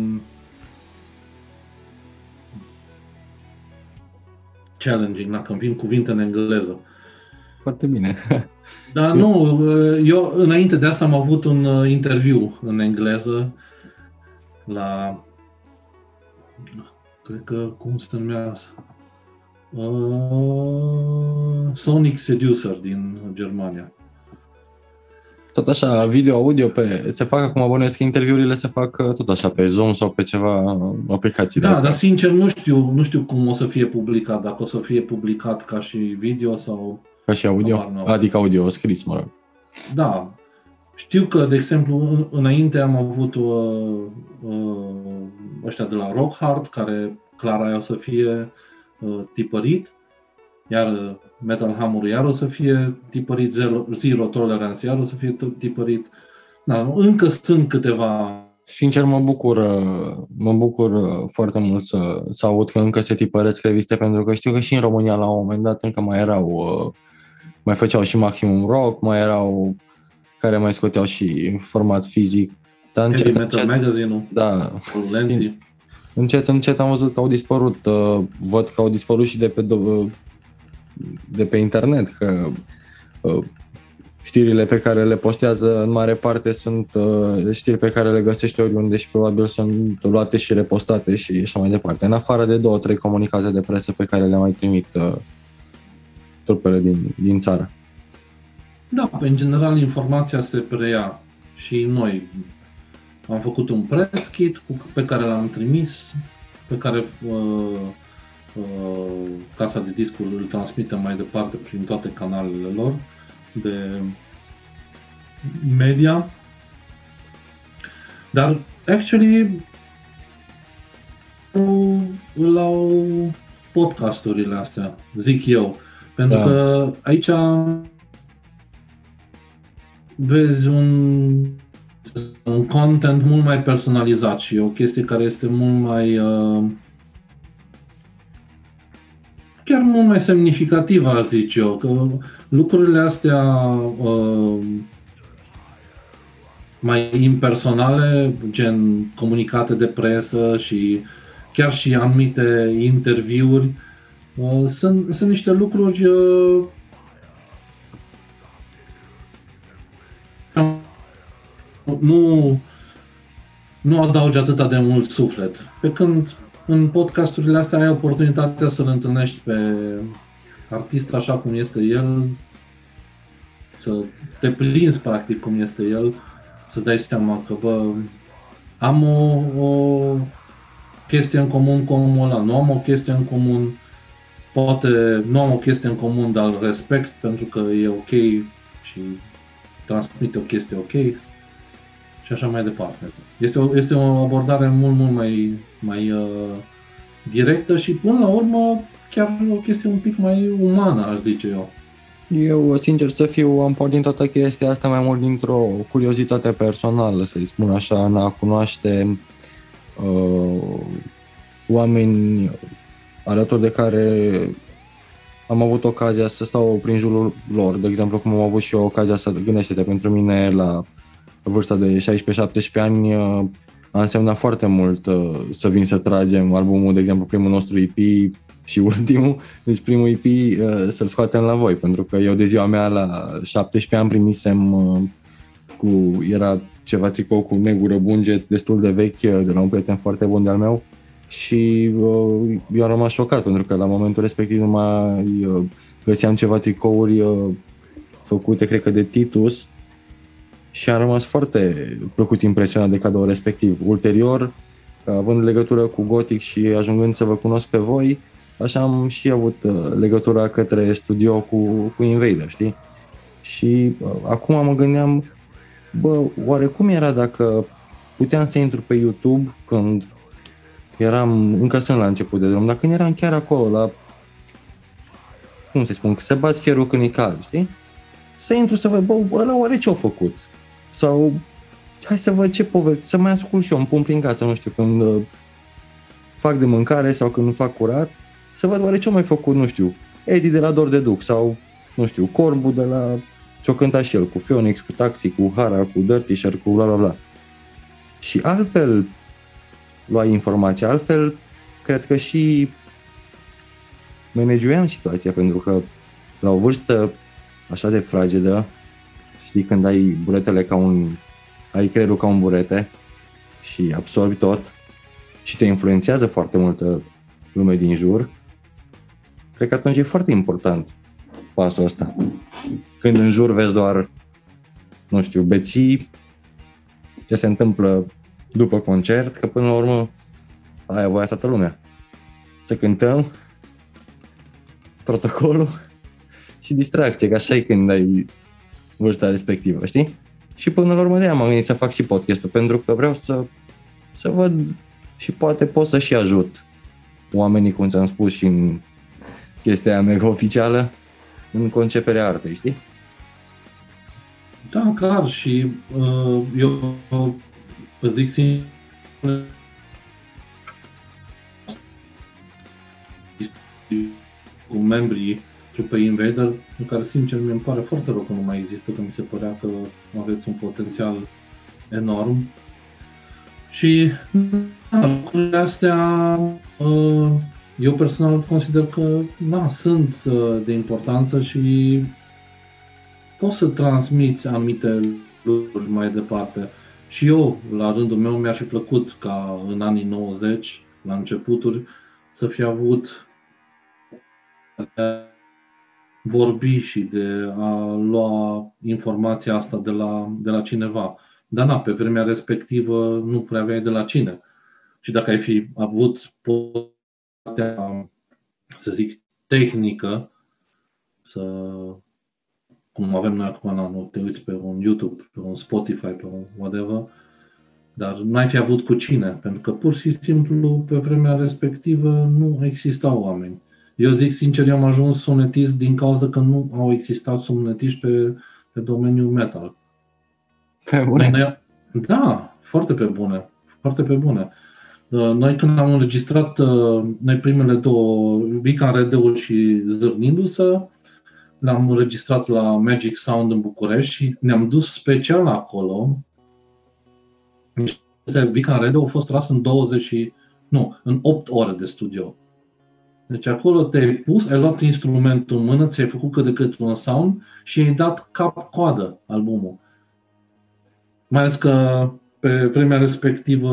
challenging, dacă îmi vin cuvinte în engleză. Foarte bine. Dar nu, eu înainte de asta am avut un uh, interviu în engleză la, cred că, cum se numea, uh, Sonic Seducer din Germania. Tot așa, video-audio, pe, se fac acum, bănuiesc interviurile se fac uh, tot așa pe Zoom sau pe ceva aplicații. Da, dar sincer nu știu, nu știu cum o să fie publicat, dacă o să fie publicat ca și video sau ca și audio? Adică audio scris, mă rog. Da. Știu că, de exemplu, înainte am avut uh, uh, ăștia de la Rock Hard, care clar aia o să fie uh, tipărit, iar uh, Metal Hammer iar o să fie tipărit, Zero, Zero Tolerance iar o să fie tipărit. Da, încă sunt câteva Sincer, mă bucur, uh, mă bucur uh, foarte mult să, să aud că încă se tipăresc reviste, pentru că știu că și în România la un moment dat încă mai erau uh, mai făceau și Maximum Rock, mai erau care mai scoteau și format fizic. Dar încet, Heavy Metal încet, Magazine-ul, da, încet, încet am văzut că au dispărut, uh, văd că au dispărut și de pe, uh, de pe internet, că uh, știrile pe care le postează în mare parte sunt știri pe care le găsești oriunde și probabil sunt luate și repostate și așa mai departe. În afară de două, trei comunicate de presă pe care le mai trimit trupele din, din țară. Da, în general informația se preia și noi am făcut un press kit pe care l-am trimis, pe care uh, uh, casa de discuri îl transmite mai departe prin toate canalele lor de media. Dar, actually, la podcasturile astea, zic eu. Pentru da. că aici vezi un, un content mult mai personalizat și o chestie care este mult mai uh, chiar mult mai semnificativă, aș zice eu, că lucrurile astea uh, mai impersonale, gen comunicate de presă și chiar și anumite interviuri, Uh, sunt, sunt niște lucruri uh, nu, nu adaugi atât de mult suflet. Pe când în podcasturile astea ai oportunitatea să-l întâlnești pe artist așa cum este el, să te prinzi practic cum este el, să dai seama că bă, am o, o chestie în comun cu omul ăla, nu am o chestie în comun, poate nu am o chestie în comun, dar îl respect pentru că e ok și transmite o chestie ok. Și așa mai departe. Este o, este o abordare mult, mult mai, mai uh, directă și până la urmă chiar o chestie un pic mai umană, aș zice eu. Eu, sincer să fiu, am pornit toată chestia asta mai mult dintr-o curiozitate personală, să-i spun așa, în a cunoaște uh, oameni alături de care am avut ocazia să stau prin jurul lor, de exemplu cum am avut și eu ocazia să gândește pentru mine la vârsta de 16-17 ani uh, a însemnat foarte mult uh, să vin să tragem albumul, de exemplu primul nostru EP și ultimul, deci primul EP uh, să-l scoatem la voi, pentru că eu de ziua mea la 17 ani primisem cu, era ceva tricou cu negură bunge destul de vechi de la un prieten foarte bun de-al meu. Și uh, eu am rămas șocat pentru că la momentul respectiv nu mai uh, găseam ceva tricouri uh, făcute, cred că de Titus și am rămas foarte plăcut impresionat de cadou respectiv. Ulterior, având legătură cu Gothic și ajungând să vă cunosc pe voi, așa am și avut uh, legătura către studio cu, cu Invader, știi? Și uh, acum mă gândeam, bă, oare cum era dacă puteam să intru pe YouTube când eram, încă sunt la început de drum, dar când eram chiar acolo, la, cum să spun, că se bați fierul când e cald, știi? Să intru să văd, bă, ăla oare ce-a făcut? Sau, hai să văd ce poveste, să mai ascult și eu, îmi pun prin casă, nu știu, când uh, fac de mâncare sau când fac curat, să văd oare ce-a mai făcut, nu știu, Eddie de la Dor de Duc sau, nu știu, Corbu de la ce-o cântat și el, cu Phoenix, cu Taxi, cu Hara, cu Dirty Shirt, cu bla bla bla. Și altfel lua informația. Altfel, cred că și managueam situația, pentru că la o vârstă așa de fragedă, știi, când ai buretele ca un, ai creierul ca un burete și absorbi tot și te influențează foarte multă lume din jur, cred că atunci e foarte important pasul ăsta. Când în jur vezi doar, nu știu, beții, ce se întâmplă după concert, că până la urmă aia voia toată lumea. Să cântăm protocolul și distracție, că așa e când ai vârsta respectivă, știi? Și până la urmă de m-am gândit să fac și podcastul, pentru că vreau să, să văd și poate pot să și ajut oamenii, cum ți-am spus și în chestia mega oficială, în conceperea artei, știi? Da, clar, și uh, eu Îți zic sincer, cu membrii trupei Invader, în care sincer mi pare foarte rău că nu mai există, că mi se părea că aveți un potențial enorm. Și da, lucrurile astea uh, eu personal consider că da, sunt uh, de importanță și poți să transmiți anumite lucruri mai departe. Și eu, la rândul meu, mi-ar fi plăcut ca în anii 90, la începuturi, să fi avut vorbi și de a lua informația asta de la, de la cineva. Dar na, pe vremea respectivă nu prea aveai de la cine. Și dacă ai fi avut putea, să zic, tehnică, să cum avem noi acum, la nu te uiți pe un YouTube, pe un Spotify, pe un whatever, dar n-ai fi avut cu cine, pentru că pur și simplu pe vremea respectivă nu existau oameni. Eu zic sincer, eu am ajuns sonetist din cauza că nu au existat sonetiști pe, pe domeniul metal. Pe bune? Noi, da, foarte pe bune. Foarte pe bune. Uh, noi când am înregistrat uh, noi primele două, Vica Redeu și Zârnindu-se, l-am înregistrat la Magic Sound în București și ne-am dus special acolo. Vica Radio a fost tras în 20 și, nu, în 8 ore de studio. Deci acolo te-ai pus, ai luat instrumentul în mână, ți-ai făcut cât de cât un sound și ai dat cap-coadă albumul. Mai ales că pe vremea respectivă,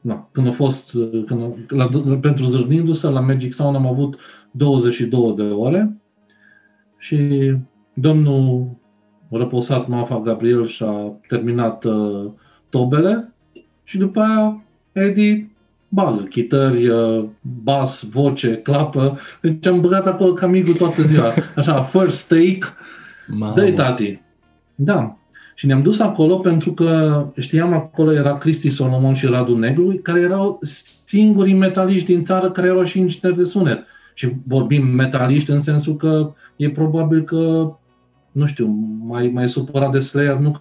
na, când a fost, când, la, pentru zărnindu-se, la Magic Sound am avut 22 de ore și domnul răposat Mafa Gabriel și-a terminat uh, tobele și după aia Eddie bagă chitări, uh, bas, voce, clapă. Deci am băgat acolo ca micul toată ziua. Așa, first take, dă tati. Da. Și ne-am dus acolo pentru că știam acolo era Cristi Solomon și Radu Negru, care erau singurii metaliști din țară care erau și ingineri de sunet. Și vorbim metaliști în sensul că e probabil că, nu știu, mai, mai supărat de Slayer, nu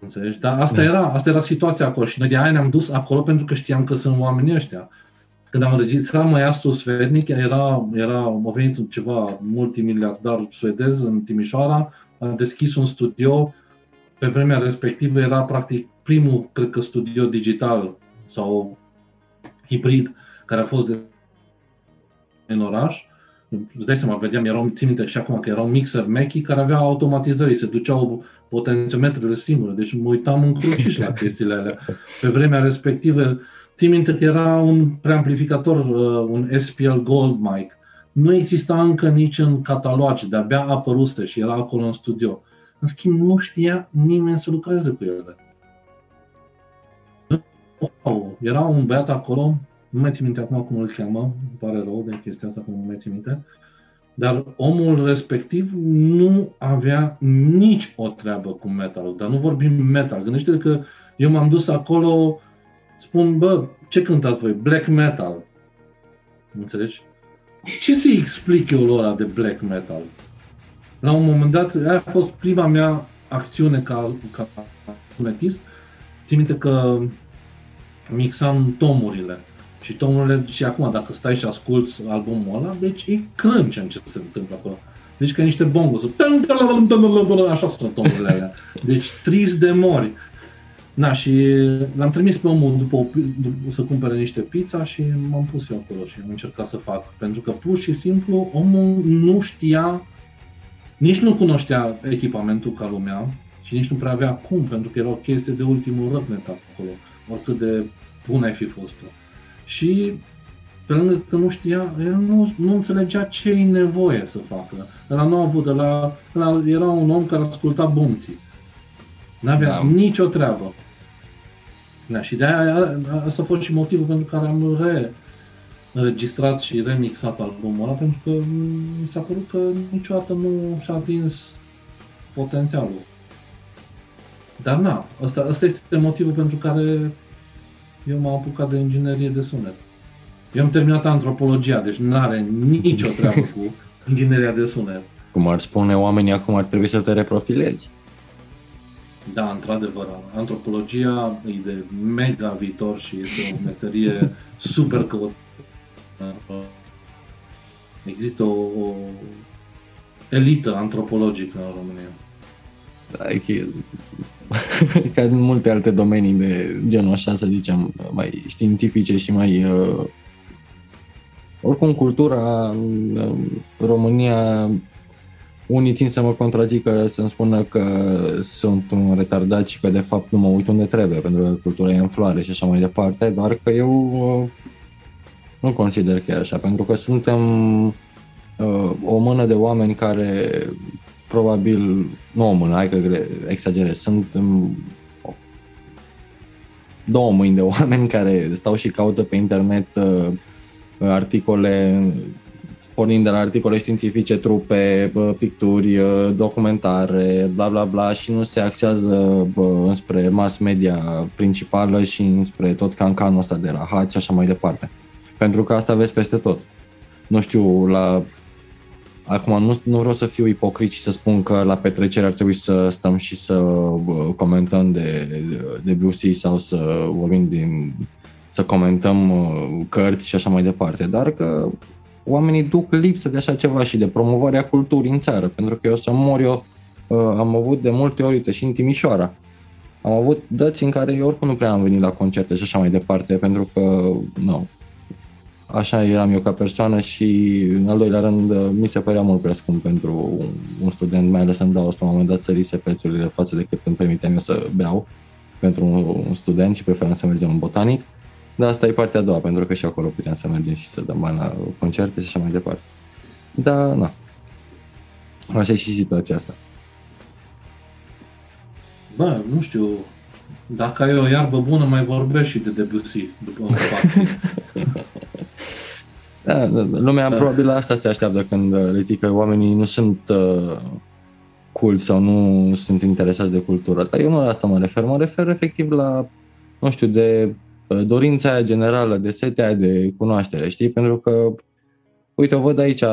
Înțelegi? Dar asta, da. era, asta era situația acolo și noi de aia ne-am dus acolo pentru că știam că sunt oamenii ăștia. Când am înregistrat Măiastru Svednic, era, era, a venit ceva multimiliardar suedez în Timișoara, a deschis un studio, pe vremea respectivă era practic primul, cred că, studio digital sau hibrid care a fost de în oraș. Îți dai seama, vedeam, erau, țin minte și acum că erau mixer Mackie care avea automatizări, se duceau potențiometrele singure, deci mă uitam în cruciș la chestiile alea. Pe vremea respectivă, țin minte că era un preamplificator, uh, un SPL Gold mic. Nu exista încă nici în catalogi, de-abia apăruse și era acolo în studio. În schimb, nu știa nimeni să lucreze cu ele. Wow, era un băiat acolo, nu mai țin minte acum cum îl cheamă, îmi pare rău de chestia asta, cum nu mai țin minte, dar omul respectiv nu avea nici o treabă cu metal. Dar nu vorbim metal. Gândește că eu m-am dus acolo, spun, bă, ce cântați voi? Black metal. Înțelegi? Ce să-i explic eu lor de black metal? La un moment dat, aia a fost prima mea acțiune ca, ca sunetist. Țin minte că mixam tomurile. Și tomurile, și acum, dacă stai și asculti albumul ăla, deci e crâncen ce se întâmplă acolo. Deci că niște bongos, așa sunt tomurile alea. Deci trist de mori. Na, și l-am trimis pe omul după, după să cumpere niște pizza și m-am pus eu acolo și am încercat să fac. Pentru că pur și simplu omul nu știa, nici nu cunoștea echipamentul ca lumea și nici nu prea avea cum, pentru că era o chestie de ultimul răpnet acolo, oricât de bun ai fi fost tu. Și pe lângă că nu știa, el nu, nu înțelegea ce e nevoie să facă. Ăla nu a avut, ăla, ăla era un om care asculta bumții. N-avea da. nicio treabă. Da, și de-aia asta a fost și motivul pentru care am re înregistrat și remixat albumul ăla, pentru că mi s-a părut că niciodată nu și-a atins potențialul. Dar na, asta, asta este motivul pentru care eu m-am apucat de inginerie de sunet. Eu am terminat antropologia, deci nu are nicio treabă cu ingineria de sunet. Cum ar spune oamenii acum, ar trebui să te reprofilezi. Da, într-adevăr, antropologia e de mega viitor și este o meserie super căutată. Există o, o elită antropologică în România. Da, e ca în multe alte domenii de genul așa, să zicem, mai științifice și mai... Uh, oricum, cultura în România unii țin să mă contrazică, să-mi spună că sunt un retardat și că de fapt nu mă uit unde trebuie, pentru că cultura e în floare și așa mai departe, doar că eu uh, nu consider că e așa, pentru că suntem uh, o mână de oameni care probabil, nu o mână, hai că exagerez, sunt um, două mâini de oameni care stau și caută pe internet uh, articole pornind de la articole științifice, trupe, picturi, documentare, bla bla bla și nu se axează înspre mass media principală și înspre tot cancanul ăsta de la haci și așa mai departe. Pentru că asta vezi peste tot. Nu știu, la Acum nu, nu vreau să fiu ipocrit și să spun că la petrecere ar trebui să stăm și să comentăm de, de Busey sau să vorbim din să comentăm cărți și așa mai departe, dar că oamenii duc lipsă de așa ceva și de promovarea culturii în țară, pentru că eu să mor eu uh, am avut de multe ori, uite, și în Timișoara, am avut dăți în care eu oricum nu prea am venit la concerte și așa mai departe, pentru că, nu, așa eram eu ca persoană și, în al doilea rând, uh, mi se părea mult prea scump pentru un student, mai ales în Daos, la un moment dat sărise prețurile față de cât îmi permiteam eu să beau pentru un student și preferam să mergem în botanic. Dar asta e partea a doua, pentru că și acolo puteam să mergem și să dăm bani la concerte și așa mai departe. Da, na. Așa e și situația asta. Bă, nu știu, dacă ai o iarbă bună, mai vorbești și de Debussy după un Da, lumea da. probabil la asta se așteaptă când le zic că oamenii nu sunt uh, cult sau nu sunt interesați de cultură. Dar eu nu la asta mă refer, mă refer efectiv la, nu știu, de uh, dorința aia generală, de setea de cunoaștere, știi? Pentru că, uite, o văd aici,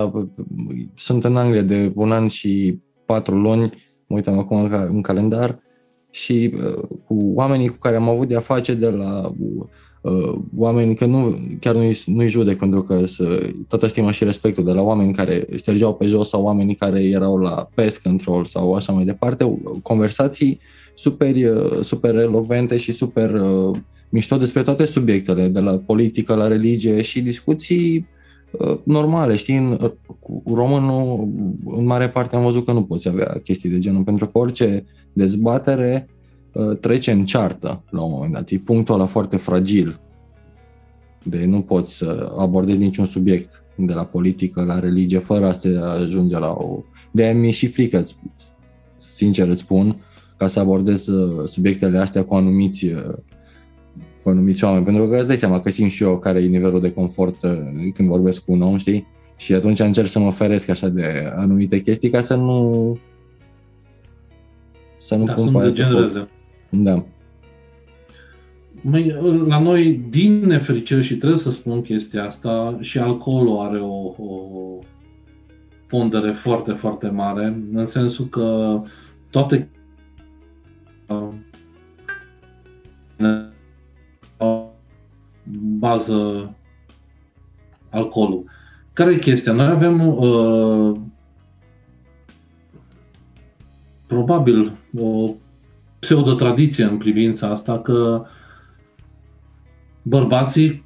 sunt în Anglia de un an și patru luni, mă uitam acum în calendar, și uh, cu oamenii cu care am avut de-a face de la uh, oameni, că nu, chiar nu-i, nu-i judec pentru că să, toată stima și respectul de la oameni care ștergeau pe jos sau oamenii care erau la pest control sau așa mai departe, conversații super, uh, super elocvente și super uh, mișto despre toate subiectele, de la politică la religie și discuții uh, normale, știi, în, cu românul în mare parte am văzut că nu poți avea chestii de genul, pentru că orice dezbatere uh, trece în ceartă la un moment dat. E punctul ăla foarte fragil. De nu poți să abordezi niciun subiect de la politică la religie fără a se ajunge la o... De aia mi-e și frică, sincer îți spun, ca să abordez uh, subiectele astea cu anumiți, uh, cu anumiți oameni. Pentru că îți dai seama că simt și eu care e nivelul de confort când vorbesc cu un om, știi? Și atunci încerc să mă feresc așa de anumite chestii ca să nu să nu da, pun să nu degenereze. Da. Măi, la noi, din nefericire, și trebuie să spun chestia asta, și alcoolul are o, o pondere foarte, foarte mare, în sensul că toate bază alcoolul. Care e chestia? Noi avem uh, probabil o pseudo-tradiție în privința asta că bărbații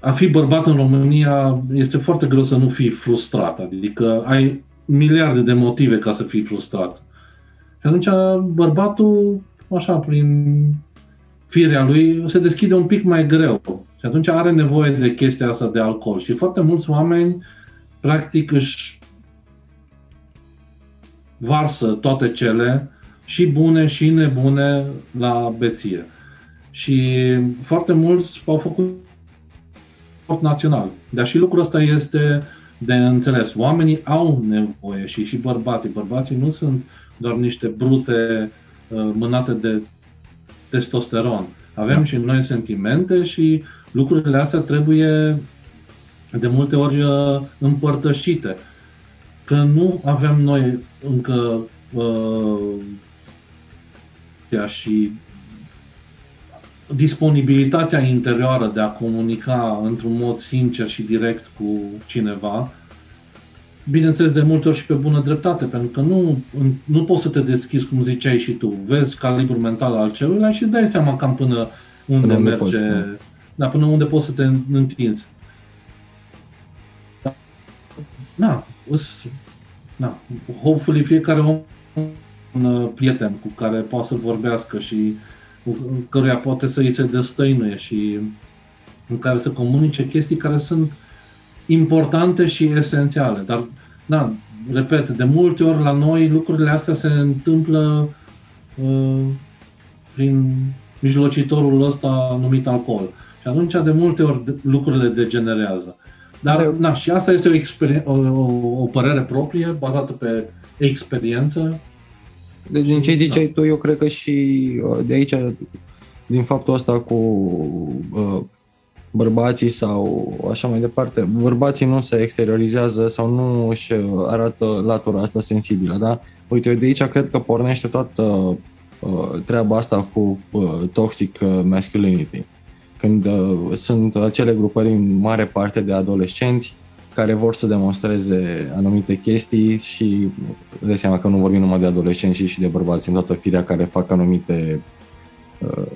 a fi bărbat în România este foarte greu să nu fii frustrat, adică ai miliarde de motive ca să fii frustrat. Și atunci bărbatul, așa, prin firea lui, se deschide un pic mai greu. Și atunci are nevoie de chestia asta de alcool. Și foarte mulți oameni, practic, își varsă toate cele, și bune și nebune, la beție. Și foarte mulți au făcut sport național. Dar și lucrul ăsta este de înțeles. Oamenii au nevoie și și bărbații. Bărbații nu sunt doar niște brute uh, mânate de testosteron. Avem da. și noi sentimente și lucrurile astea trebuie de multe ori uh, împărtășite că nu avem noi încă uh, și disponibilitatea interioară de a comunica într-un mod sincer și direct cu cineva, bineînțeles de multe ori și pe bună dreptate, pentru că nu, nu poți să te deschizi, cum ziceai și tu, vezi calibrul mental al celuilalt și îți dai seama cam până unde, până unde merge, poți, da. da, până unde poți să te întinzi. Da, da na, hopefully fiecare om un uh, prieten cu care poate să vorbească și cu căruia poate să îi se destăinuie și în care să comunice chestii care sunt importante și esențiale. Dar, da, repet, de multe ori la noi lucrurile astea se întâmplă uh, prin mijlocitorul ăsta numit alcool. Și atunci de multe ori lucrurile degenerează. Dar, na, și asta este o, experien- o, o, o părere proprie, bazată pe experiență. Deci, din ce ziceai da. tu, eu cred că și uh, de aici, din faptul ăsta cu uh, bărbații sau așa mai departe, bărbații nu se exteriorizează sau nu își arată latura asta sensibilă, da? Uite, eu de aici cred că pornește toată uh, treaba asta cu uh, toxic masculinity când uh, sunt acele grupări în mare parte de adolescenți care vor să demonstreze anumite chestii și de seama că nu vorbim numai de adolescenți și, și de bărbați în toată firea care fac anumite uh,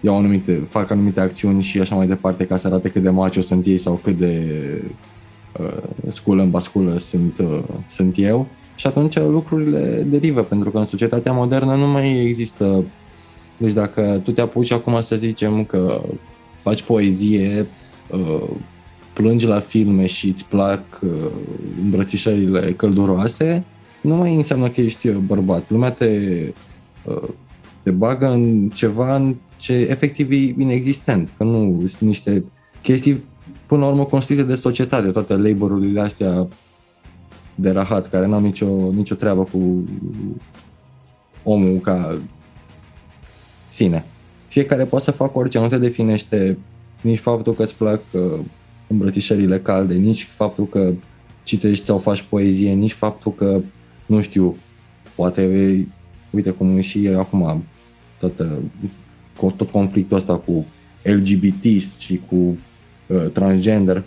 iau anumite, fac anumite acțiuni și așa mai departe ca să arate cât de macho sunt ei sau cât de uh, sculă în basculă sunt, uh, sunt eu și atunci lucrurile derivă pentru că în societatea modernă nu mai există deci dacă tu te apuci acum să zicem că faci poezie, uh, plângi la filme și îți plac uh, îmbrățișările călduroase, nu mai înseamnă că ești bărbat. Lumea te, uh, te bagă în ceva în ce efectiv e inexistent, că nu sunt niște chestii până la urmă construite de societate, toate laborurile astea de rahat, care n-au nicio, nicio treabă cu omul ca sine. Fiecare poate să facă orice, nu te definește nici faptul că îți plac uh, îmbrățișările calde, nici faptul că citești sau faci poezie, nici faptul că, nu știu, poate, uite cum e și acum tot, tot conflictul ăsta cu LGBT și cu uh, transgender.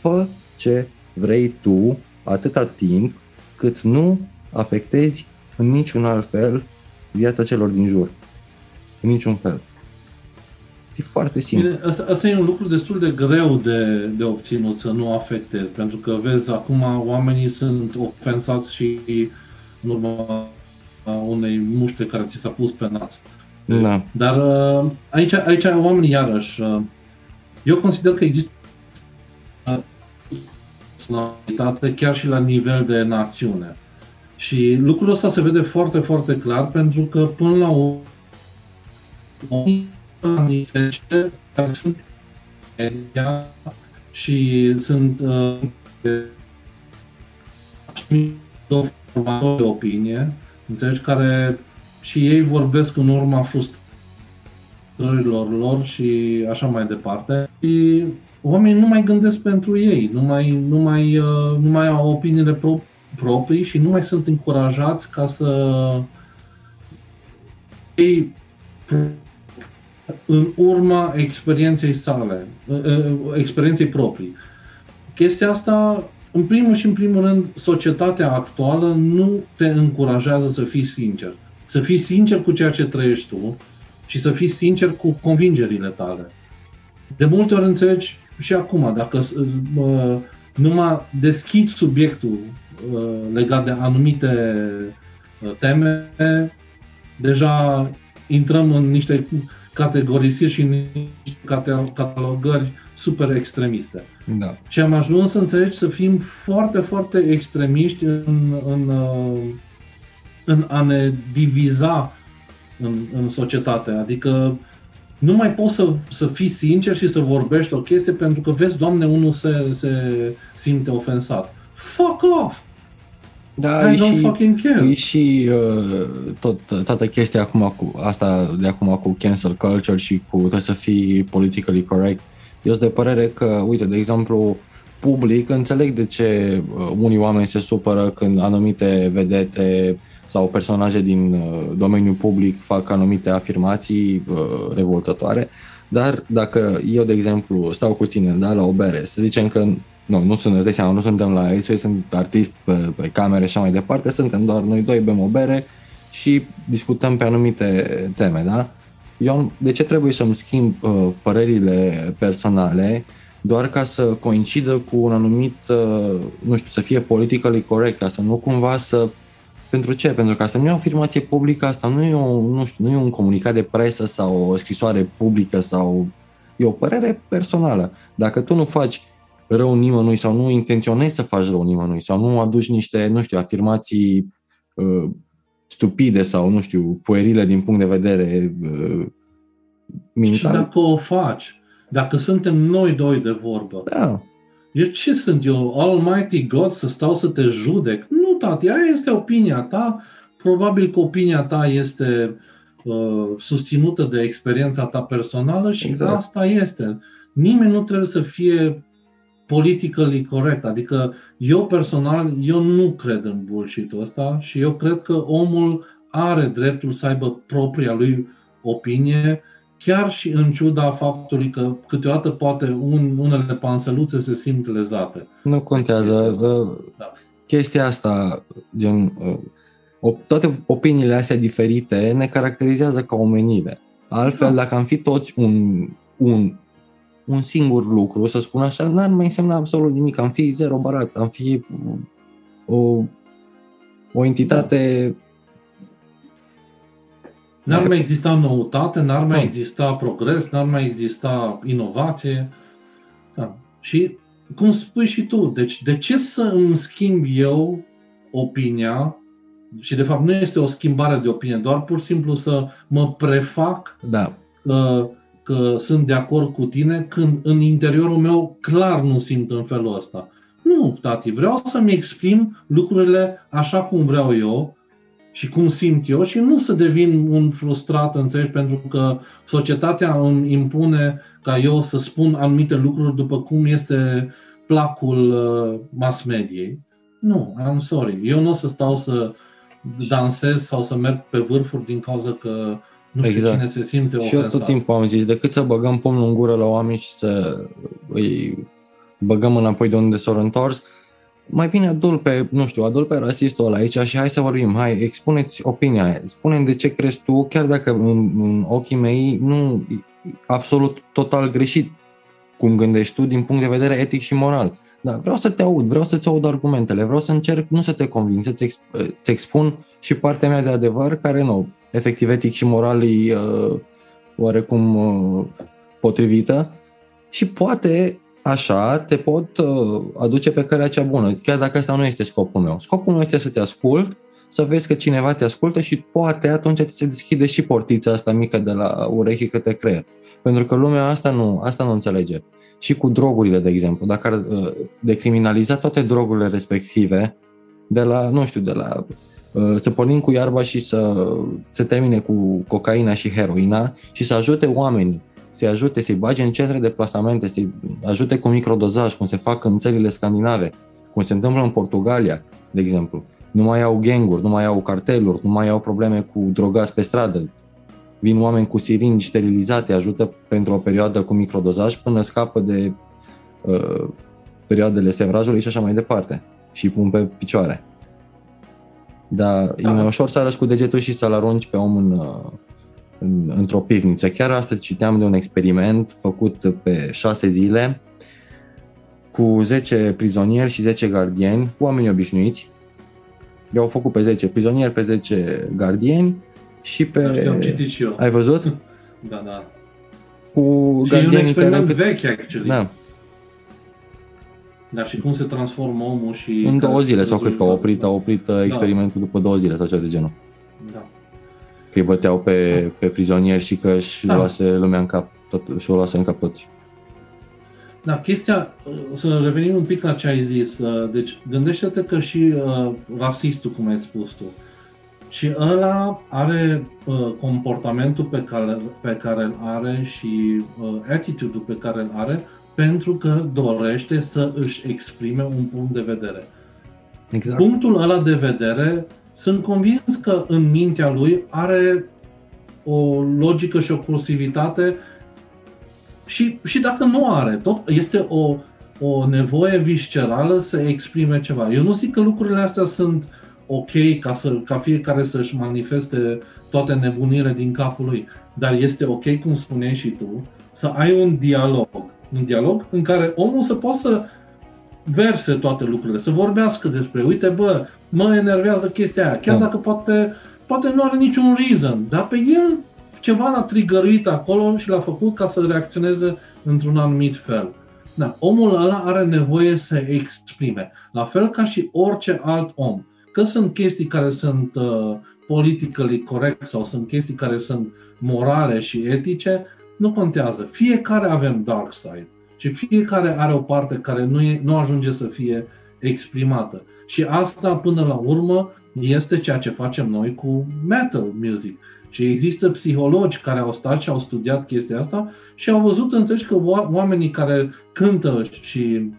Fă ce vrei tu atâta timp cât nu afectezi în niciun alt fel viața celor din jur. În niciun fel. E foarte simplu. Bine, asta, asta e un lucru destul de greu de, de obținut, să nu afectezi, pentru că vezi, acum oamenii sunt ofensați și în urma unei muște care ți s-a pus pe nas. Da. Dar uh, aici, aici oamenii, iarăși, uh, eu consider că există personalitate chiar și la nivel de națiune. Și lucrul ăsta se vede foarte, foarte clar pentru că până la urmă niște care sunt media și sunt uh, de opinie, înțelegi, care și ei vorbesc în urma frustrărilor lor și așa mai departe. Și oamenii nu mai gândesc pentru ei, nu mai, nu mai, uh, nu mai au opiniile pro- proprii și nu mai sunt încurajați ca să ei în urma experienței sale, uh, uh, experienței proprii. Chestia asta, în primul și în primul rând, societatea actuală nu te încurajează să fii sincer. Să fii sincer cu ceea ce trăiești tu și să fii sincer cu convingerile tale. De multe ori înțelegi și acum, dacă uh, numai deschizi subiectul uh, legat de anumite uh, teme, deja intrăm în niște categorisiri și în niște catalogări super extremiste. Da. Și am ajuns să înțelegi să fim foarte, foarte extremiști în, în, uh, în a ne diviza în, în societate. Adică nu mai poți să, să fii sincer și să vorbești o chestie pentru că vezi, Doamne, unul se, se simte ofensat. Fuck off! Da, I don't și, fucking care. E și uh, tot, toată chestia acum cu asta de acum cu cancel culture și cu tot să fii politically correct. Eu sunt de părere că, uite, de exemplu, public, înțeleg de ce uh, unii oameni se supără când anumite vedete sau personaje din uh, domeniul public fac anumite afirmații uh, revoltătoare, dar dacă eu, de exemplu, stau cu tine da, la o bere, să zicem că nu, nu sunt, de seama, nu suntem la ei, sunt artist pe, pe camere și așa mai departe, suntem doar noi doi, bem o bere și discutăm pe anumite teme, da? Eu, de ce trebuie să-mi schimb uh, părerile personale doar ca să coincidă cu un anumit, uh, nu știu, să fie politically corect, ca să nu cumva să pentru ce? Pentru că asta nu e o afirmație publică, asta nu e, o, nu, știu, nu e un comunicat de presă sau o scrisoare publică sau e o părere personală. Dacă tu nu faci rău nimănui sau nu intenționezi să faci rău nimănui sau nu aduci niște, nu știu, afirmații uh, stupide sau, nu știu, puerile din punct de vedere uh, mental. Și dacă o faci, dacă suntem noi doi de vorbă, da. eu ce sunt eu, Almighty God, să stau să te judec? Nu, tati, aia este opinia ta, probabil că opinia ta este uh, susținută de experiența ta personală și exact. asta este. Nimeni nu trebuie să fie politically corect. Adică eu personal, eu nu cred în bullshit-ul ăsta și eu cred că omul are dreptul să aibă propria lui opinie, chiar și în ciuda faptului că câteodată poate un, unele panseluțe se simt lezate. Nu contează. Da. Chestia asta, gen, uh, toate opiniile astea diferite ne caracterizează ca omenire. Altfel, da. dacă am fi toți un, un un singur lucru, să spun așa, n-ar mai însemna absolut nimic. Am fi zero barat, am fi o, o entitate... N-ar mai exista noutate, n-ar mai exista progres, n-ar mai exista inovație. Da. Și cum spui și tu, deci de ce să îmi schimb eu opinia și de fapt nu este o schimbare de opinie, doar pur și simplu să mă prefac da. uh, că sunt de acord cu tine când în interiorul meu clar nu simt în felul ăsta. Nu, tati, vreau să-mi exprim lucrurile așa cum vreau eu și cum simt eu și nu să devin un frustrat, înțelegi, pentru că societatea îmi impune ca eu să spun anumite lucruri după cum este placul uh, mass mediei. Nu, I'm sorry. Eu nu o să stau să dansez sau să merg pe vârfuri din cauza că nu știu exact. cine se simte ofensat. Și eu tot timpul am zis, decât să băgăm pumnul în gură la oameni și să îi băgăm înapoi de unde s-au întors, mai bine adul pe, nu știu, adul pe rasistul ăla aici și hai să vorbim, hai, expuneți opinia aia, spune de ce crezi tu, chiar dacă în, în ochii mei nu absolut total greșit cum gândești tu din punct de vedere etic și moral. Dar vreau să te aud, vreau să-ți aud argumentele, vreau să încerc nu să te conving, să-ți exp- expun și partea mea de adevăr care nu, efectiv etic și moral e uh, oarecum uh, potrivită și poate așa te pot uh, aduce pe calea cea bună, chiar dacă asta nu este scopul meu. Scopul meu este să te ascult, să vezi că cineva te ascultă și poate atunci ți se deschide și portița asta mică de la urechi către creier. Pentru că lumea asta nu, asta nu înțelege. Și cu drogurile, de exemplu, dacă ar uh, decriminaliza toate drogurile respective, de la, nu știu, de la uh, să pornim cu iarba și să se termine cu cocaina și heroina și să ajute oamenii să-i ajute, să-i bage în centre de plasamente, să-i ajute cu microdozaj, cum se fac în țările scandinave, cum se întâmplă în Portugalia, de exemplu. Nu mai au ganguri, nu mai au carteluri, nu mai au probleme cu drogați pe stradă. Vin oameni cu siringi sterilizate, ajută pentru o perioadă cu microdozaj până scapă de uh, perioadele sevrajului și așa mai departe. Și pun pe picioare. Dar da. e mai ușor să arăți cu degetul și să-l arunci pe om în, uh, în, într-o pivniță. Chiar astăzi citeam de un experiment făcut pe șase zile cu 10 prizonieri și 10 gardieni, oameni obișnuiți. Le-au făcut pe 10 prizonieri, pe 10 gardieni și pe... Am citit și eu. Ai văzut? Da, da. Cu și e un experiment care... vechi, actually. Da. Dar și cum se transformă omul și... În două zile, sau cred că au oprit, au oprit da. experimentul după două zile sau ceva de genul. Da că îi băteau pe, pe prizonieri și că își da. luase lumea în cap, tot, și o luase în cap toți. Da, chestia, să revenim un pic la ce ai zis. Uh, deci, gândește-te că și uh, rasistul, cum ai spus tu, și ăla are uh, comportamentul pe care, pe care îl are și uh, attitude-ul pe care îl are pentru că dorește să își exprime un punct de vedere. Exact. Punctul ăla de vedere sunt convins că în mintea lui are o logică și o cursivitate și, și dacă nu are, tot este o, o nevoie viscerală să exprime ceva. Eu nu zic că lucrurile astea sunt ok ca, să, ca fiecare să-și manifeste toate nebunile din capul lui, dar este ok, cum spuneai și tu, să ai un dialog. Un dialog în care omul să poată să verse toate lucrurile, să vorbească despre, uite bă, mă enervează chestia aia, chiar da. dacă poate, poate nu are niciun reason, dar pe el ceva l-a trigăruit acolo și l-a făcut ca să reacționeze într-un anumit fel. Da, omul ăla are nevoie să exprime, la fel ca și orice alt om. Că sunt chestii care sunt uh, politically correct sau sunt chestii care sunt morale și etice, nu contează. Fiecare avem dark side și fiecare are o parte care nu, e, nu ajunge să fie exprimată. Și asta, până la urmă, este ceea ce facem noi cu metal music. Și există psihologi care au stat și au studiat chestia asta și au văzut, înțelegi, că oamenii care cântă și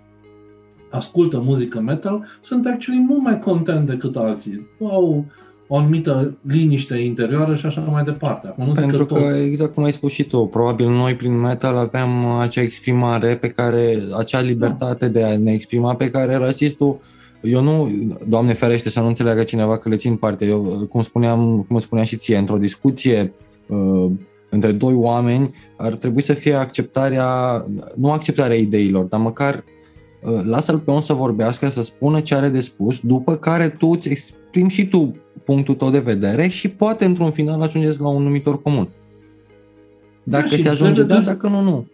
ascultă muzică metal sunt actually mult mai content decât alții. Au o anumită liniște interioară și așa mai departe. Acum, nu Pentru că, că, toți... exact cum ai spus și tu, probabil noi prin metal aveam acea exprimare pe care, acea libertate da. de a ne exprima pe care rasistul eu nu, Doamne ferește să nu înțeleagă cineva că le țin parte. Eu, cum spuneam, cum spuneam și ție, într-o discuție uh, între doi oameni ar trebui să fie acceptarea, nu acceptarea ideilor, dar măcar uh, lasă-l pe om să vorbească, să spună ce are de spus, după care tu îți exprimi și tu punctul tău de vedere și poate într-un final ajungeți la un numitor comun. Dacă da, se ajunge, da, dacă nu, nu.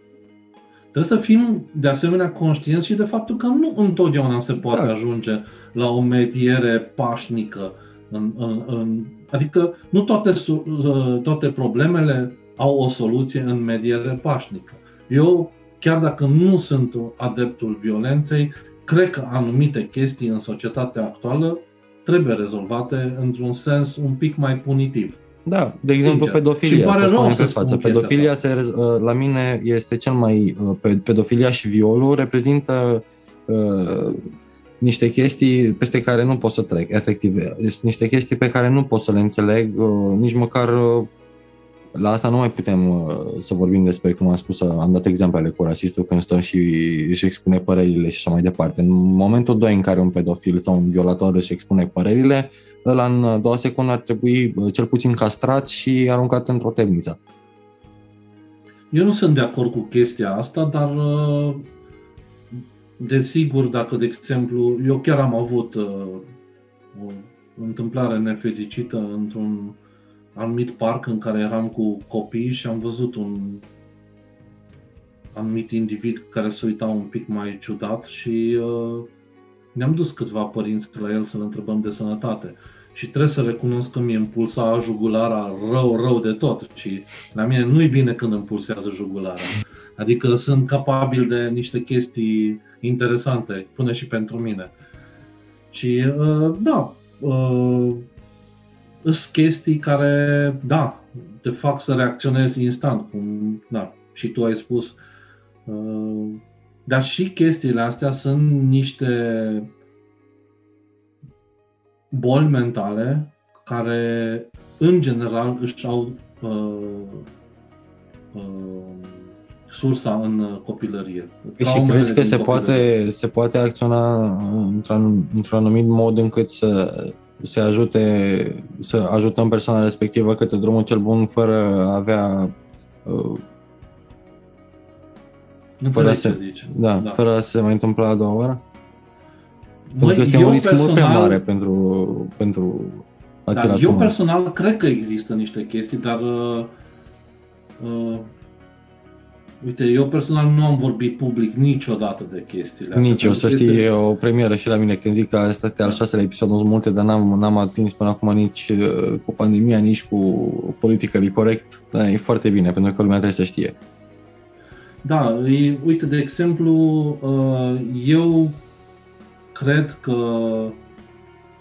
Trebuie să fim de asemenea conștienți și de faptul că nu întotdeauna se poate exact. ajunge la o mediere pașnică. În, în, în, adică nu toate, uh, toate problemele au o soluție în mediere pașnică. Eu, chiar dacă nu sunt adeptul violenței, cred că anumite chestii în societatea actuală trebuie rezolvate într-un sens un pic mai punitiv. Da, de exemplu Sincer. pedofilia, pare să rău să pe față. Pedofilia se, uh, la mine este cel mai... Uh, pedofilia și violul reprezintă uh, niște chestii peste care nu pot să trec, efectiv. Sunt niște chestii pe care nu pot să le înțeleg, uh, nici măcar uh, la asta nu mai putem uh, să vorbim despre, cum am spus, am dat exemplele cu rasistul când stă și își expune părerile și așa mai departe. În momentul 2 în care un pedofil sau un violator își expune părerile, ăla în doua secundă ar trebui cel puțin castrat și aruncat într-o temniță. Eu nu sunt de acord cu chestia asta, dar desigur, dacă, de exemplu, eu chiar am avut o întâmplare nefericită într-un anumit parc în care eram cu copii și am văzut un anumit individ care se uita un pic mai ciudat și uh, ne-am dus câțiva părinți la el să-l întrebăm de sănătate. Și trebuie să recunosc că mi impulsa jugulara rău, rău de tot. Și la mine nu-i bine când îmi pulsează jugulara. Adică sunt capabil de niște chestii interesante, până și pentru mine. Și uh, da, uh, sunt chestii care, da, te fac să reacționezi instant, cum, da, și tu ai spus. Uh, dar și chestiile astea sunt niște boli mentale care, în general, își au uh, uh, sursa în copilărie. Păi și crezi că se poate, se poate acționa într-un, într-un anumit mod încât să se ajute, să ajutăm persoana respectivă către drumul cel bun fără a avea uh, fără, a se, zici. Da, da, fără a se mai întâmpla a doua oară? Măi, pentru că este un risc personal, mult prea mare pentru, pentru a da, Eu personal cred că există niște chestii, dar uh, uh, Uite, eu personal nu am vorbit public niciodată de chestiile astea. Nici eu, să știi, este... e o premieră și la mine când zic că asta este al șaselea episod, sunt multe, dar n-am, n-am atins până acum nici uh, cu pandemia, nici cu politically corect. Da, e foarte bine, pentru că lumea trebuie să știe. Da, e, uite, de exemplu, uh, eu cred că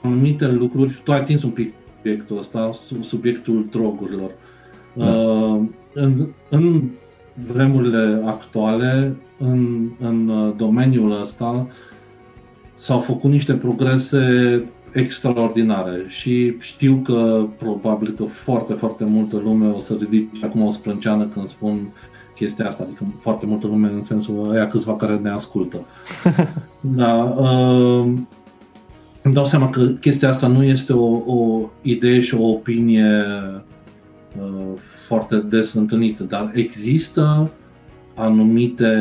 anumite lucruri, tu ai atins un pic subiectul ăsta, subiectul drogurilor. Da. Uh, în, în vremurile actuale, în, în uh, domeniul ăsta, s-au făcut niște progrese extraordinare și știu că probabil că foarte, foarte multă lume o să ridice acum o sprânceană când spun chestia asta, adică foarte multă lume în sensul aia câțiva care ne ascultă. da, uh, îmi dau seama că chestia asta nu este o, o idee și o opinie uh, foarte des întâlnită, dar există anumite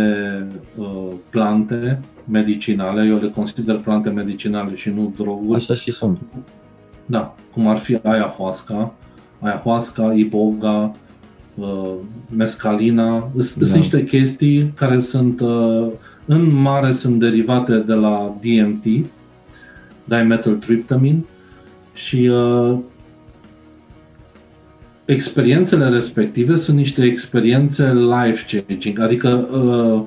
uh, plante medicinale, eu le consider plante medicinale și nu droguri. Așa și sunt. Da, cum ar fi ayahuasca, ayahuasca, iboga, uh, mescalina, sunt da. niște chestii care sunt uh, în mare sunt derivate de la DMT, dimethyltryptamine și uh, experiențele respective sunt niște experiențe life-changing, adică uh,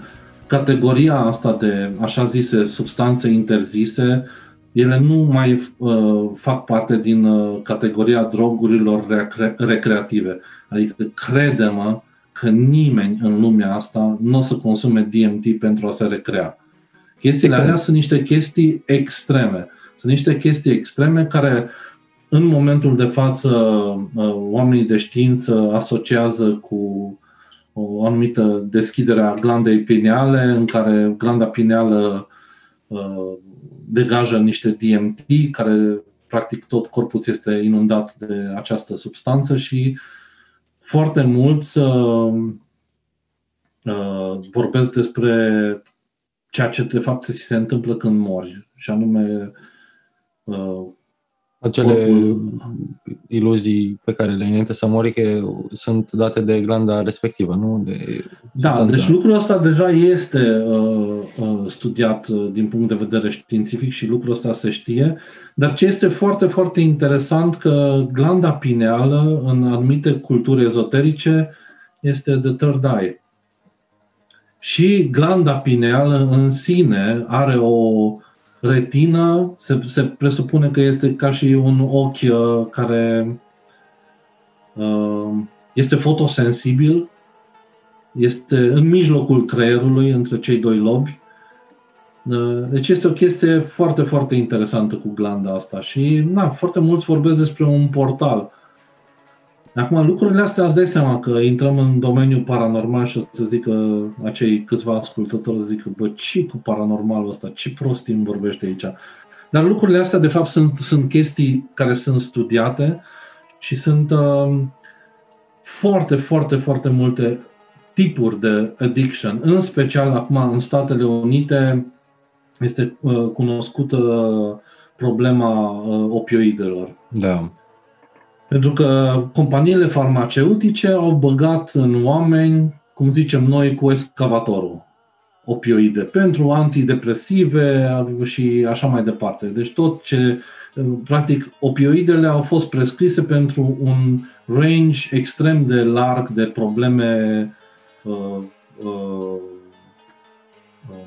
categoria asta de așa zise substanțe interzise, ele nu mai uh, fac parte din uh, categoria drogurilor recre- recreative. Adică crede-mă că nimeni în lumea asta nu o să consume DMT pentru a se recrea. Chestiile alea sunt niște chestii extreme. Sunt niște chestii extreme care uh, în momentul de față, uh, oamenii de știință asociază cu o anumită deschidere a glandei pineale, în care glanda pineală uh, degajă niște DMT, care practic tot corpul este inundat de această substanță și foarte mulți uh, vorbesc despre ceea ce de fapt se întâmplă când mori, și anume acele iluzii pe care le ai înainte să mori că sunt date de glanda respectivă, nu? De da, substanța. deci lucrul ăsta deja este uh, uh, studiat uh, din punct de vedere științific și lucrul ăsta se știe, dar ce este foarte, foarte interesant că glanda pineală în anumite culturi ezoterice este the third eye. Și glanda pineală în sine are o retină, se, se presupune că este ca și un ochi uh, care uh, este fotosensibil, este în mijlocul creierului, între cei doi lobi. Uh, deci este o chestie foarte, foarte interesantă cu glanda asta și na, foarte mulți vorbesc despre un portal. Acum, lucrurile astea îți dai seama că intrăm în domeniul paranormal și o să zică acei câțiva ascultători, zică, bă, ce cu paranormalul ăsta, ce prostii îmi vorbește aici. Dar lucrurile astea, de fapt, sunt, sunt chestii care sunt studiate și sunt uh, foarte, foarte, foarte multe tipuri de addiction. În special, acum, în Statele Unite, este uh, cunoscută problema uh, opioidelor. Da. Pentru că companiile farmaceutice au băgat în oameni, cum zicem noi, cu excavatorul opioide pentru antidepresive și așa mai departe. Deci tot ce, practic, opioidele au fost prescrise pentru un range extrem de larg de probleme uh, uh,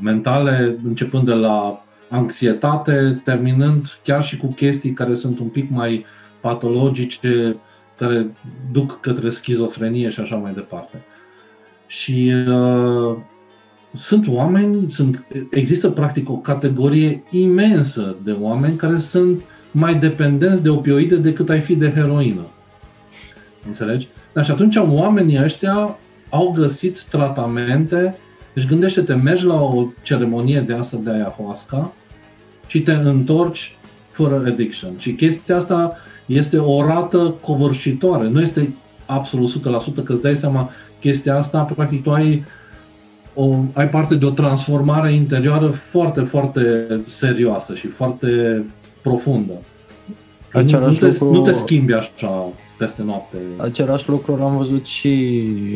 mentale, începând de la anxietate, terminând chiar și cu chestii care sunt un pic mai uh, patologice care duc către schizofrenie și așa mai departe. Și uh, sunt oameni, sunt, există practic o categorie imensă de oameni care sunt mai dependenți de opioide decât ai fi de heroină. Înțelegi? Dar și atunci oamenii ăștia au găsit tratamente, deci gândește-te, mergi la o ceremonie de asta de ayahuasca și te întorci fără addiction. Și chestia asta este o rată covârșitoare. Nu este absolut 100% că îți dai seama chestia asta, practic tu ai, o, ai parte de o transformare interioară foarte, foarte serioasă și foarte profundă. Același nu, te, lucru, nu te schimbi așa peste noapte. Același lucru l-am văzut și,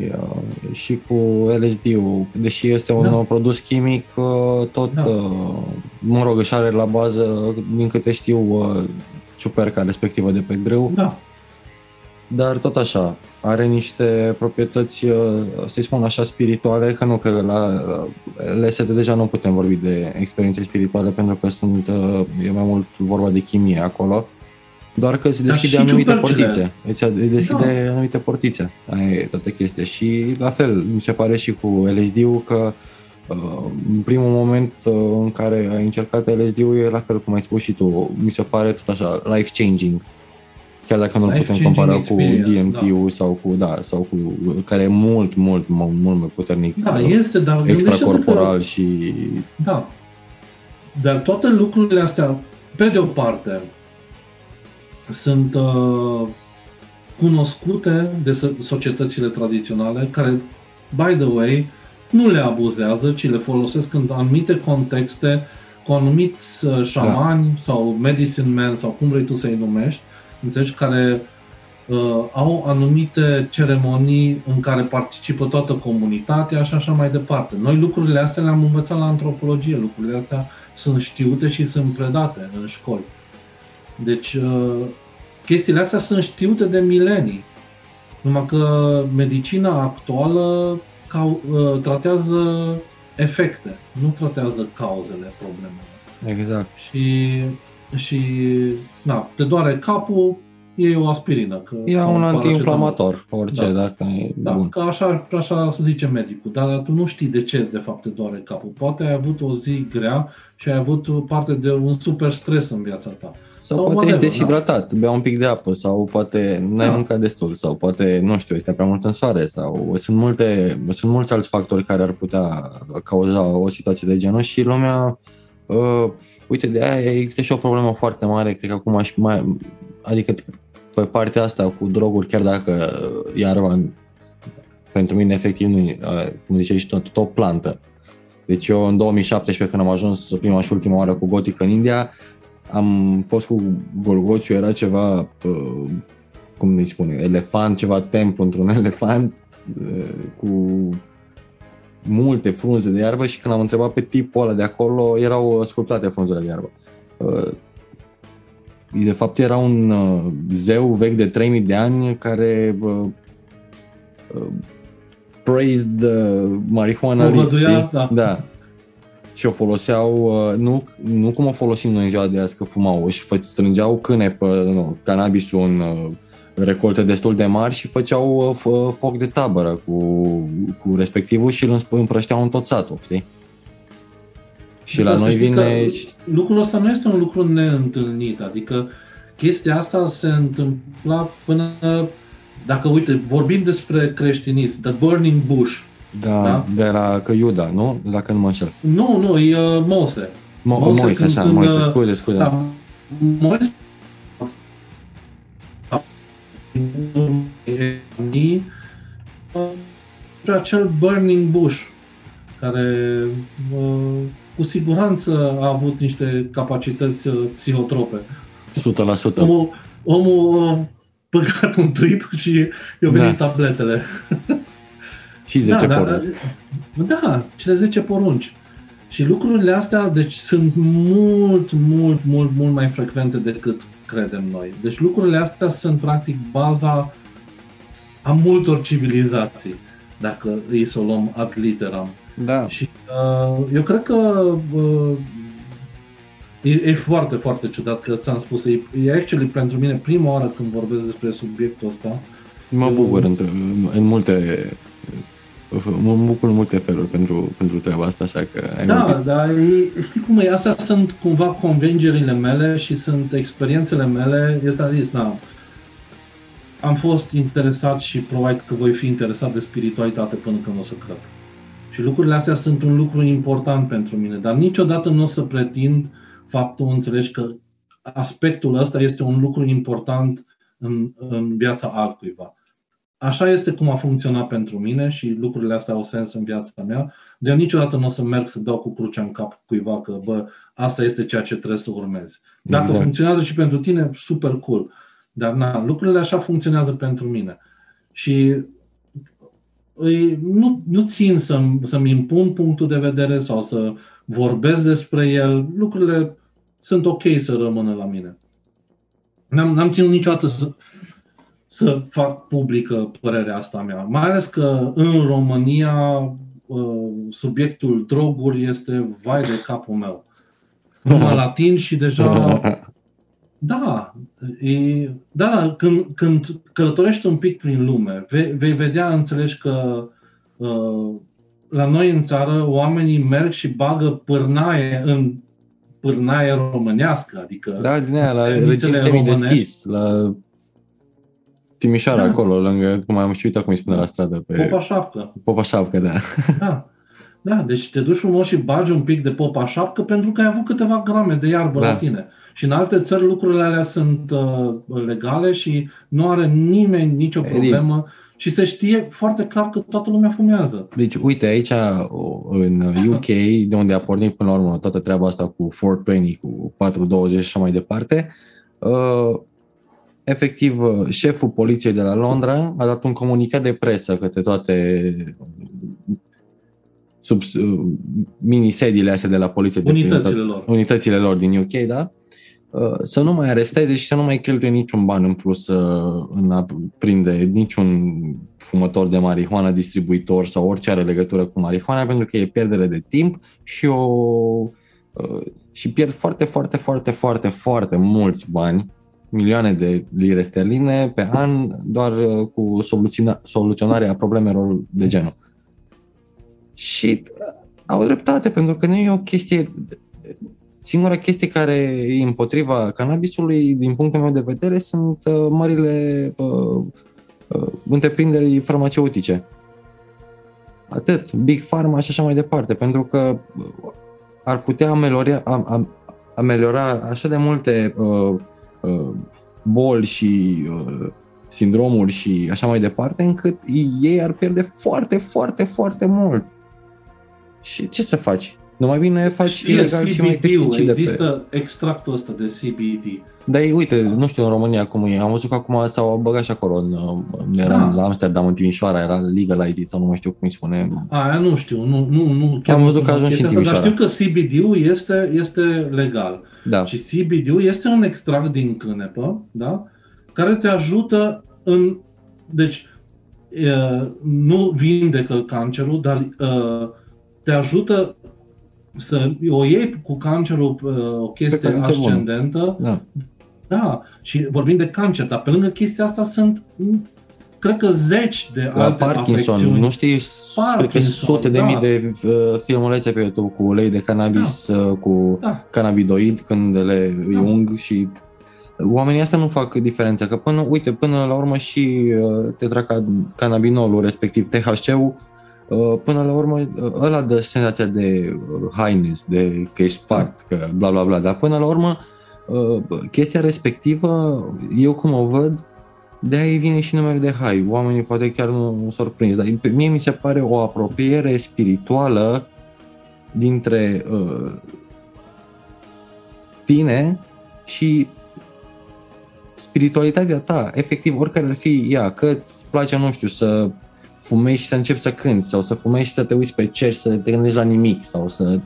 uh, și cu LSD-ul. Deși este un da. produs chimic, uh, tot, da. Uh, mă rog, își are la bază, din câte știu, ciuperca respectivă de pe grâu. Da. Dar tot așa, are niște proprietăți, uh, să-i spun așa, spirituale, că nu cred că la LSD deja nu putem vorbi de experiențe spirituale pentru că sunt, uh, e mai mult vorba de chimie acolo, doar că se deschide anumite portițe, îți deschide da. anumite portițe, aia e toată chestia și la fel, mi se pare și cu LSD-ul că Uh, în primul moment uh, în care ai încercat LSD-ul e la fel cum ai spus și tu, mi se pare tot așa life-changing. Chiar dacă nu-l putem compara cu DMT-ul da. sau cu, da, sau cu, care e mult, mult, mult, mult mai puternic. Da, este, dar extracorporal că, și... Da. Dar toate lucrurile astea, pe de o parte, sunt uh, cunoscute de societățile tradiționale, care, by the way, nu le abuzează, ci le folosesc în anumite contexte, cu anumiți uh, șamani da. sau medicine men sau cum vrei tu să-i numești, înțelegi, care uh, au anumite ceremonii în care participă toată comunitatea și așa mai departe. Noi lucrurile astea le-am învățat la antropologie, lucrurile astea sunt știute și sunt predate în școli. Deci, uh, chestiile astea sunt știute de milenii. Numai că medicina actuală ca, uh, tratează efecte, nu tratează cauzele problemelor. Exact. Și, și na, te doare capul, e o aspirină. Că, Ia un antiinflamator, orice, da. dacă e da, bun. Că așa, așa zice medicul, dar tu nu știi de ce de fapt te doare capul. Poate ai avut o zi grea și ai avut parte de un super stres în viața ta. Sau, sau poate ești deshidratat, da? bea un pic de apă sau poate n-ai da. mâncat destul sau poate, nu știu, este prea mult în soare sau sunt multe, sunt mulți alți factori care ar putea cauza o situație de genul și lumea, uh, uite, de aia există și o problemă foarte mare, cred că acum aș mai, adică pe partea asta cu droguri, chiar dacă iarba pentru mine efectiv nu uh, cum ziceai și tot, tot plantă. Deci eu în 2017 când am ajuns prima și ultima oară cu Gothic în India, am fost cu Golgoțiu, era ceva, uh, cum îi spune, elefant, ceva templu într-un elefant uh, cu multe frunze de iarbă și când am întrebat pe tipul ăla de acolo, erau sculptate frunzele de iarbă. Uh, de fapt era un zeu vechi de 3000 de ani care praised uh, marihuana leaf, știi? Da. Da. Și o foloseau, uh, nu, nu cum o folosim noi în ziua de azi, că fumau, își fă, strângeau câne pe nu, cannabisul în uh, recolte destul de mari și făceau uh, foc de tabără cu, cu respectivul și îl împrășteau în tot satul, știi? Și Da, la să noi știi vine... că Lucrul ăsta nu este un lucru neîntâlnit, adică chestia asta se întâmpla până, dacă uite, vorbim despre creștinism, The Burning Bush. Da, Da? de la că Iuda, nu? Dacă nu mă înșel. Nu, nu, e uh, Mose. Mo- Moise Moise, când- așa, când, Moise, uh, scuze, scuze. Da, Moise pe acel Burning Bush, care uh, cu siguranță a avut niște capacități uh, psihotrope. 100%. Omul, omul a băgat un trip și i-au venit Da. tabletele. Și 10 da, da, poruri. da, da, cele 10 porunci. Și lucrurile astea, deci, sunt mult, mult, mult, mult mai frecvente decât credem noi. Deci lucrurile astea sunt practic baza a multor civilizații, dacă îi să o luăm ad literam. Da. Și uh, eu cred că uh, e, e foarte, foarte ciudat că ți-am spus, e, e actually pentru mine prima oară când vorbesc despre subiectul ăsta. Mă bucur în, în multe mă bucur în multe feluri pentru, pentru treaba asta, așa că ai Da, vorbit. dar e, știi cum e, astea sunt cumva convingerile mele și sunt experiențele mele. Eu ți-am zis, da, am fost interesat și probabil că voi fi interesat de spiritualitate până când o să cred. Și lucrurile astea sunt un lucru important pentru mine, dar niciodată nu o să pretind faptul, înțelegi, că aspectul ăsta este un lucru important în, în viața altcuiva. Așa este cum a funcționat pentru mine și lucrurile astea au sens în viața mea. De eu niciodată nu o să merg să dau cu crucea în cap cuiva că, bă, asta este ceea ce trebuie să urmezi. Dacă Exact. funcționează și pentru tine, super cool. Dar na, lucrurile așa funcționează pentru mine. Și îi, nu, nu țin să-mi, să-mi impun punctul de vedere sau să vorbesc despre el. Lucrurile sunt ok să rămână la mine. N-am, n-am ținut niciodată să, să fac publică părerea asta a mea. Mai ales că în România uh, subiectul droguri este vai de capul meu. Numai latin și deja da, e, da când, când călătorești un pic prin lume, vei, vei vedea, înțelegi că uh, la noi în țară oamenii merg și bagă pârnaie în pârnaie românească, adică Da, din aia, la Temnițele regim semi-deschis, la Timișoara, Da. acolo, lângă, cum am și uitat cum îi spune la stradă, pe popa șapcă. Popa Șapcă, da. Da. Da, deci te duci frumos și bagi un pic de popa șapcă pentru că ai avut câteva grame de iarbă Da. la tine. Și în alte țări lucrurile alea sunt uh, legale și nu are nimeni nicio Edi. problemă și se știe foarte clar că toată lumea fumează. Deci, uite, aici, o- în UK, de unde a pornit până la urmă toată treaba asta cu 420, cu 420 și așa mai departe, uh, efectiv, uh, șeful poliției de la Londra a dat un comunicat de presă către toate sub uh, mini-sediile astea de la poliție. de prin Unitățile lor. unitățile lor din UK, da? Uh, Să nu mai aresteze și să nu mai cheltuie niciun ban în plus uh, în a prinde niciun fumător de marihuana, distribuitor sau orice are legătură cu marihuana, pentru că e pierdere de timp și o uh, și pierd foarte, foarte, foarte, foarte, foarte mulți bani, milioane de lire sterline pe an, doar uh, cu soluționa- soluționarea problemelor de genul. Și uh, au dreptate, pentru că nu e o chestie singura chestie care e împotriva cannabisului, din punctul meu de vedere, sunt uh, marile uh, uh, întreprinderi farmaceutice. Atât, Big Pharma și așa mai departe, pentru că uh, ar putea ameliora, am, am, ameliora așa de multe uh, uh, boli și uh, sindromuri și așa mai departe, încât ei ar pierde foarte, foarte, foarte mult. Și ce să faci? Nu mai bine faci Știi, ilegal și mai CBD-ul, câștigi de pe... există extractul ăsta de CBD. Dar ei, uite, nu știu în România cum e. Am văzut că acum s-au băgat și acolo. În, în, eram Da. la Amsterdam, în Timișoara, era legalized sau nu mai știu cum îi spune. Aia nu știu, nu, nu, nu chiar Am nu văzut că a cunosc ajuns și în chestia asta, Dar Timișoara. știu că CBD-ul este, este legal. Da, Și CBD-ul este un extract din cânepă, da? care te ajută în... Deci, uh, nu vindecă cancerul, dar uh, te ajută să o iei cu cancerul uh, o chestie ascendentă. Da. da, și vorbim de cancer, dar pe lângă chestia asta sunt cred că zeci de la alte Parkinson, afecțiuni. nu știi, Parkinson, cred că sute da. de mii de uh, filmulețe pe YouTube cu ulei de cannabis, da. uh, cu da. cannabidoid când le da. ung și oamenii astea nu fac diferența, că până, uite, până la urmă și uh, tetracannabinolul, respectiv THC-ul, uh, până la urmă uh, ăla dă senzația de uh, highness, de că ești spart, că bla bla bla, dar până la urmă uh, chestia respectivă, eu cum o văd, de aia vine și numele de hai. Oamenii poate chiar nu s-au prins, dar mie mi se pare o apropiere spirituală dintre uh, tine și spiritualitatea ta, efectiv, oricare ar fi ea, că îți place, nu știu, să fumezi și să începi să cânti sau să fumezi și să te uiți pe cer și să te gândești la nimic sau să...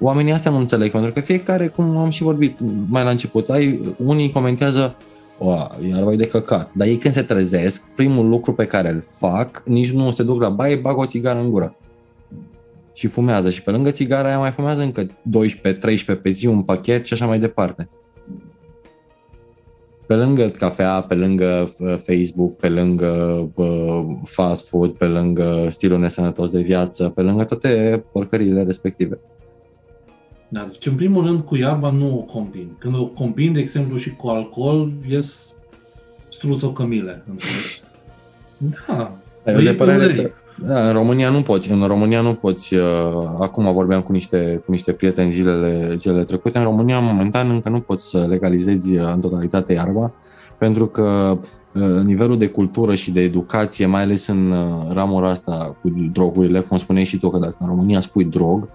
Oamenii astea nu înțeleg, pentru că fiecare, cum am și vorbit mai la început, ai, unii comentează o, iar vai de căcat. Dar ei când se trezesc, primul lucru pe care îl fac, nici nu se duc la baie, bag o țigară în gură. Și fumează. Și pe lângă țigara aia mai fumează încă 12-13 pe zi, un pachet și așa mai departe. Pe lângă cafea, pe lângă uh, Facebook, pe lângă uh, fast food, pe lângă stilul nesănătos de viață, pe lângă toate porcările respective. Da, deci în primul rând cu iarba nu o combin. Când o combin, de exemplu, și cu alcool, ies struțocămile. Da. Ai de părere că, da, în România nu poți. În România nu poți. Uh, acum vorbeam cu niște, cu niște prieteni zilele, zilele trecute. În România, momentan, încă nu poți să legalizezi uh, în totalitate iarba, pentru că uh, nivelul de cultură și de educație, mai ales în uh, ramura asta cu drogurile, cum spuneai și tu, că dacă în România spui drog,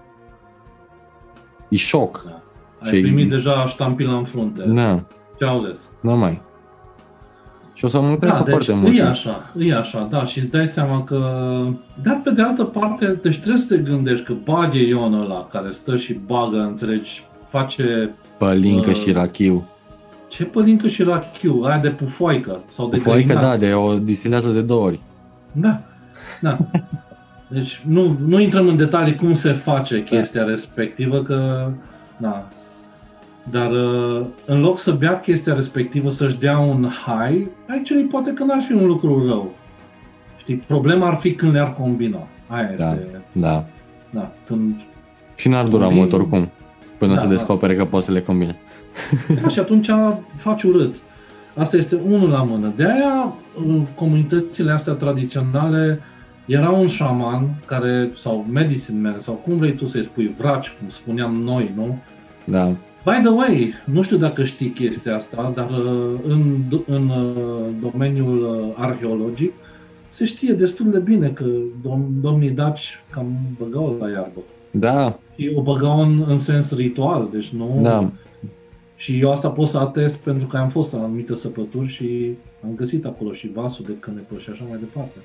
E șoc. Da. Ai și primit deja ștampila în frunte. Da. Ce au ales? Nu mai. Și o să mă întreb da, deci foarte mult. E așa, e așa, da, și îți dai seama că... Dar pe de altă parte, deci trebuie să te gândești că bagă Ion ăla care stă și bagă, înțelegi, face... Pălincă uh, și rachiu. Ce pălincă și rachiu? Aia de pufoaică sau de Pufoaică, da, de o distilează de două ori. Da, da. Deci nu, nu intrăm în detalii cum se face chestia da. respectivă, că da. Dar uh, în loc să bea chestia respectivă, să-și dea un high, aici poate că n-ar fi un lucru rău. Știi, problema ar fi când le-ar combina. Aia da, este... Da. Da, când... Și n-ar dura mult oricum, până da, se descopere da. că poate să le combine. Da, și atunci faci urât. Asta este unul la mână. De aia, comunitățile astea tradiționale era un șaman care, sau medicine man, sau cum vrei tu să-i spui, vraci, cum spuneam noi, nu? Da. By the way, nu știu dacă știi chestia asta, dar uh, în, în uh, domeniul uh, arheologic se știe destul de bine că dom- domnii daci cam băgau la iarbă. Da. Și o băgau în, în sens ritual, deci nu... Da. Și eu asta pot să atest pentru că am fost în anumite săpături și am găsit acolo și vasul de cânepă și așa mai departe.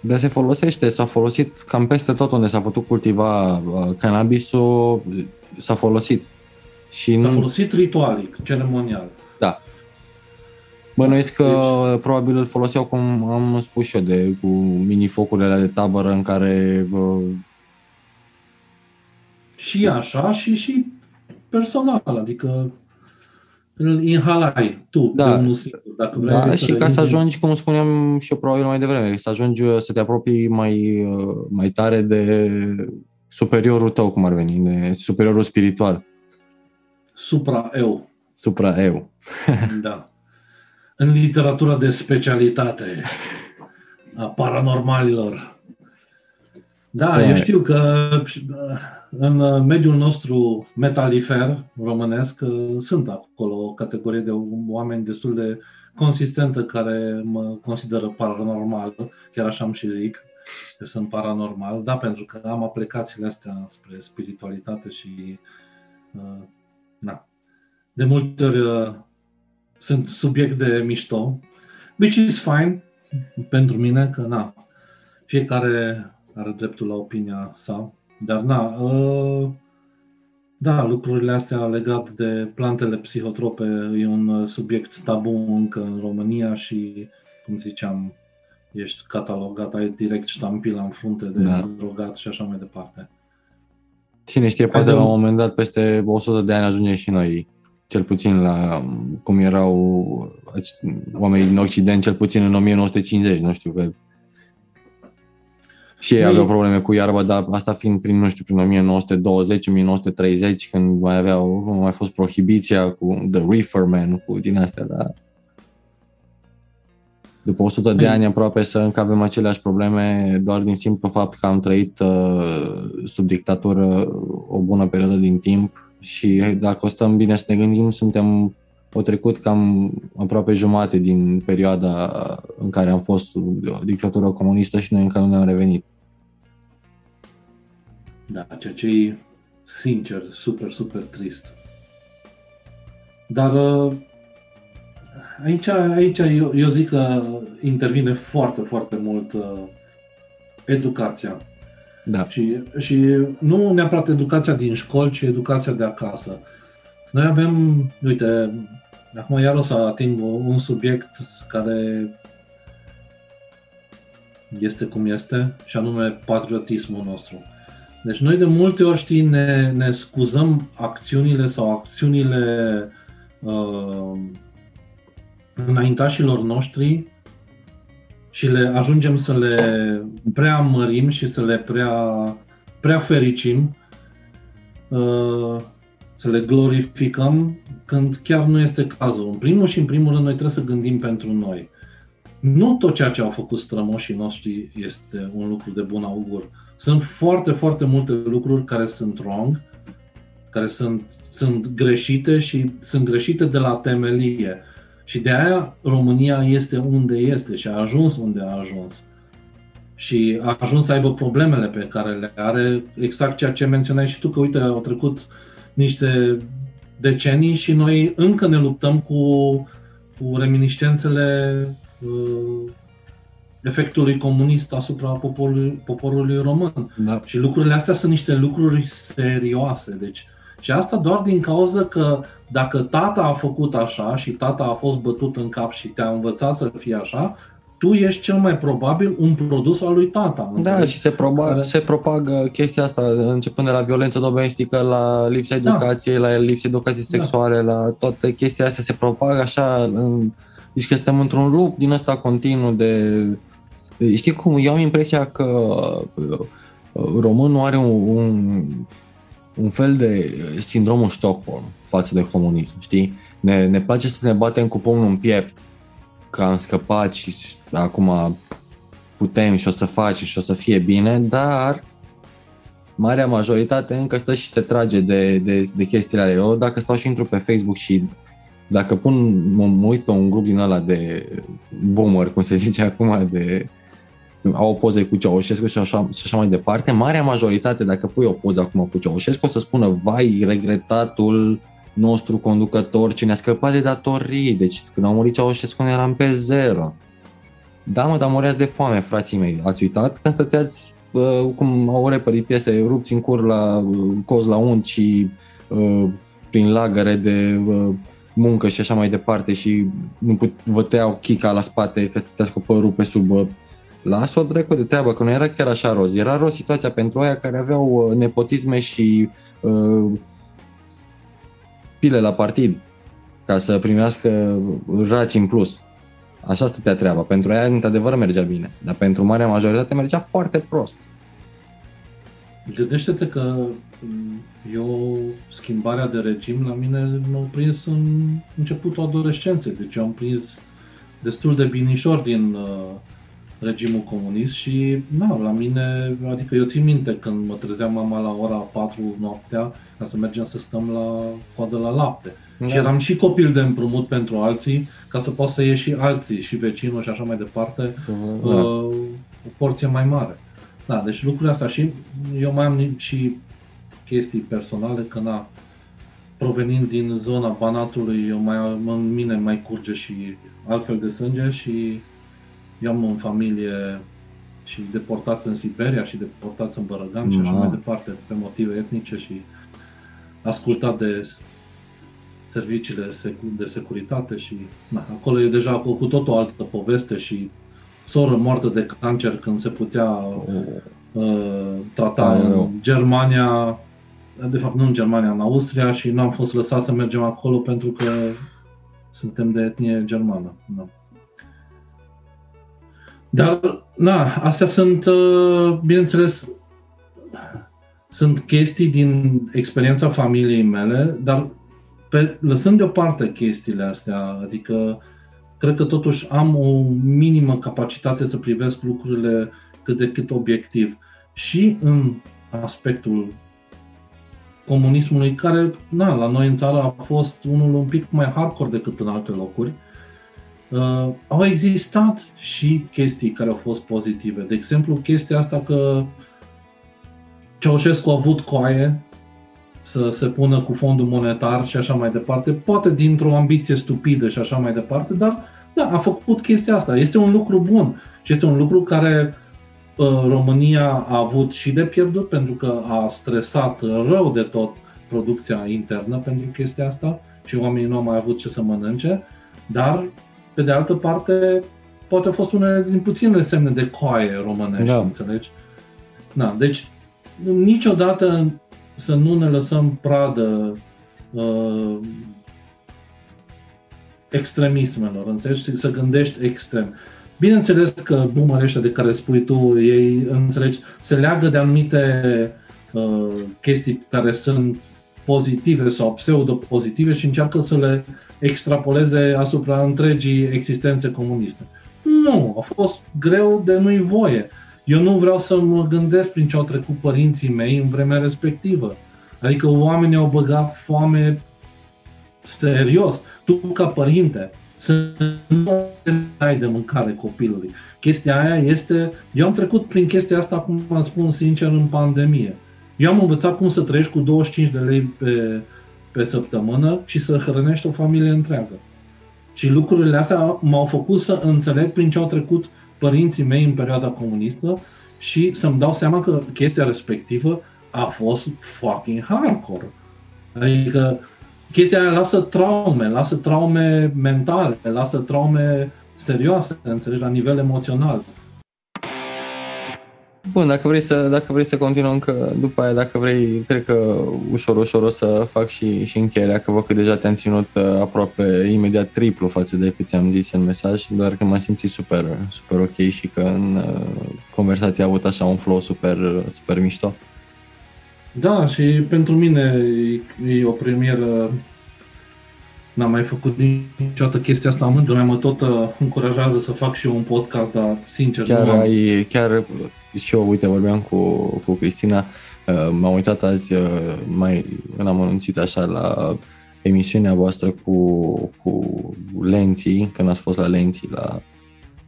Dar se folosește, s-a folosit cam peste tot unde s-a putut cultiva uh, cannabisul, s-a folosit. Și s-a nu... folosit ritualic, ceremonial. Da. Bănuiesc că deci... probabil îl foloseau, cum am spus și eu, de, cu mini-focurile de tabără în care... Uh... Și așa, și, și personal, adică îl inhalai tu, da. unul singur, dacă vrei da, și ca să ajungi, cum spuneam și eu probabil mai devreme, să ajungi să te apropii mai, mai tare de superiorul tău, cum ar veni, de superiorul spiritual. Supra-eu. Supra-eu. da. În literatura de specialitate a paranormalilor. Da, da, eu știu că în uh, mediul nostru metalifer românesc uh, sunt acolo o categorie de oameni destul de consistentă care mă consideră paranormal, chiar așa am și zic că sunt paranormal, da, pentru că am aplicațiile astea spre spiritualitate și uh, na. De multe ori uh, sunt subiect de mișto, which is fine pentru mine, că na, fiecare are dreptul la opinia sa dar na, ă, da, lucrurile astea legate de plantele psihotrope e un subiect tabu încă în România și, cum ziceam, ești catalogat, ai direct ștampila în frunte de da. drogat și așa mai departe. Cine știe, poate la un moment dat, peste 100 de ani ajunge și noi, cel puțin la cum erau oamenii din Occident, cel puțin în 1950, nu știu, că și ei aveau probleme cu iarba, dar asta fiind prin, nu știu, prin 1920-1930, când mai aveau, mai fost prohibiția cu The Reeferman, cu din astea, da. După 100 de ani aproape să încă avem aceleași probleme doar din simplu fapt că am trăit uh, sub dictatură o bună perioadă din timp și dacă o stăm bine să ne gândim, suntem o trecut cam aproape jumate din perioada în care am fost o dictatură comunistă și noi încă nu ne-am revenit. Da, ceea ce e sincer, super, super trist. Dar uh, aici, aici eu, eu zic că intervine foarte, foarte mult uh, educația. Da. Și, și nu neapărat educația din școli, ci educația de acasă. Noi avem, uite, acum iar o să ating un subiect care este cum este, și anume patriotismul nostru. Deci noi de multe ori, știi, ne, ne scuzăm acțiunile sau acțiunile uh, înaintașilor noștri și le ajungem să le preamărim și să le prea, prea fericim, uh, să le glorificăm când chiar nu este cazul. În primul și în primul rând noi trebuie să gândim pentru noi. Nu tot ceea ce au făcut strămoșii noștri este un lucru de bun augur. Sunt foarte, foarte multe lucruri care sunt wrong, care sunt, sunt greșite și sunt greșite de la temelie. Și de aia România este unde este și a ajuns unde a ajuns. Și a ajuns să aibă problemele pe care le are, exact ceea ce menționai și tu, că uite, au trecut niște decenii și noi încă ne luptăm cu, cu reminiscențele uh, efectului comunist asupra poporului, poporului român. Da. Și lucrurile astea sunt niște lucruri serioase. Deci, și asta doar din cauza că dacă tata a făcut așa și tata a fost bătut în cap și te-a învățat să fie așa, tu ești cel mai probabil un produs al lui tata. Da, și se, proba- care... se propagă chestia asta, începând de la violență domestică, la lipsa da. educației, da. la lipsa educației da. sexuale, da. la toate chestia astea, se propagă așa, în... deci că suntem într-un loop din ăsta continuu de... Știi cum, eu am impresia că uh, românul are un, un un fel de uh, sindromul Stockholm față de comunism, știi? Ne, ne place să ne batem cu pumnul în piept că am scăpat și acum putem și o să faci și o să fie bine, dar marea majoritate încă stă și se trage de, de, de chestiile alea. Eu dacă stau și intru pe Facebook și dacă pun, mă, mă uit pe un grup din ăla de boomer, cum se zice acum, de au poze cu Ceaușescu și așa, și așa mai departe, marea majoritate, dacă pui o poză acum cu Ceaușescu, o să spună, vai, regretatul nostru conducător ce ne-a scăpat de datorii, deci când a murit Ceaușescu ne eram pe zero. Da, mă, dar mureați de foame, frații mei. Ați uitat când stăteați, uh, cum au repărit piese, rupți în cur la uh, coz la unt și uh, prin lagăre de uh, muncă și așa mai departe și nu put, vă tăiau chica la spate că stăteați cu părul pe sub uh, Las-o dracu de treabă, că nu era chiar așa roz. Era roz situația pentru aia care aveau uh, nepotisme și uh, pile la partid ca să primească rații în plus. Așa stătea treaba. Pentru aia, într-adevăr, mergea bine. Dar pentru marea majoritate mergea foarte prost. Gândește-te că mm, eu, schimbarea de regim la mine m-a prins în începutul adolescenței. Deci eu am prins destul de binișor din uh, regimul comunist și, na, la mine, adică eu țin minte când mă trezeam mama la ora 4 noaptea ca să mergem să stăm la coadă la lapte. Da. Și eram și copil de împrumut pentru alții, ca să poată să ieși și alții, și vecinul și așa mai departe, da. uh, o porție mai mare. Da, deci lucrurile astea și eu mai am și chestii personale, că na, provenind din zona Banatului, eu mai, în mine mai curge și altfel de sânge și eu am în familie și deportați în Siberia și deportați în Bărăgan și așa mai departe, pe motive etnice și ascultat de serviciile de securitate și na, acolo e deja cu, cu tot o altă poveste și soră moartă de cancer când se putea uh, trata Pare în rău. Germania, de fapt nu în Germania, în Austria și nu am fost lăsat să mergem acolo pentru că suntem de etnie germană. Da. Dar, na, astea sunt, uh, bineînțeles, sunt chestii din experiența familiei mele, dar pe, lăsând deoparte chestiile astea, adică cred că totuși am o minimă capacitate să privesc lucrurile cât de cât obiectiv. Și în aspectul comunismului, care, na, la noi în țară a fost unul un pic mai hardcore decât în alte locuri, uh, au existat și chestii care au fost pozitive. De exemplu, chestia asta că Ceaușescu a avut coaie să se pună cu fondul monetar și așa mai departe, poate dintr-o ambiție stupidă și așa mai departe, dar da, a făcut chestia asta. Este un lucru bun și este un lucru care uh, România a avut și de pierdut pentru că a stresat rău de tot producția internă pentru chestia asta și oamenii nu au mai avut ce să mănânce, dar pe de altă parte poate a fost unele din puținele semne de coaie românești, Da. înțelegi? Da, deci niciodată să nu ne lăsăm pradă uh, extremismelor, înțelegi? Și Să gândești extrem. Bineînțeles că boomerii ăștia de care spui tu, ei, înțelegi, se leagă de anumite uh, chestii care sunt pozitive sau pseudo-pozitive și încearcă să le extrapoleze asupra întregii existențe comuniste. Nu, a fost greu de nu-i voie. Eu nu vreau să mă gândesc prin ce au trecut părinții mei în vremea respectivă. Adică oamenii au băgat foame serios. Tu, ca părinte, să nu dai de mâncare copilului. Chestia aia este... Eu am trecut prin chestia asta, cum am spus sincer, în pandemie. Eu am învățat cum să trăiești cu 25 de lei pe, pe săptămână și să hrănești o familie întreagă. Și lucrurile astea m-au făcut să înțeleg prin ce au trecut părinții mei în perioada comunistă și să-mi dau seama că chestia respectivă a fost fucking hardcore. Adică chestia aia lasă traume, lasă traume mentale, lasă traume serioase, înțelegi, la nivel emoțional. Bun, dacă vrei să, dacă vrei să continuăm, că după aia, dacă vrei, cred că ușor, ușor o să fac și, și încheierea, că văd că deja te-am ținut uh, aproape imediat triplu față de cât ți-am zis în mesaj, doar că m-am simțit super, super ok și că în uh, conversație a avut așa un flow super, super mișto. Da, și pentru mine e, e o premieră. N-am mai făcut niciodată chestia asta, mândră mea mă tot uh, încurajează să fac și eu un podcast, dar sincer Chiar nu am. ai, chiar și eu, uite, vorbeam cu, cu Cristina, uh, m-am uitat azi uh, mai în amănunțit așa la emisiunea voastră cu, cu lenții, când ați fost la lenții la,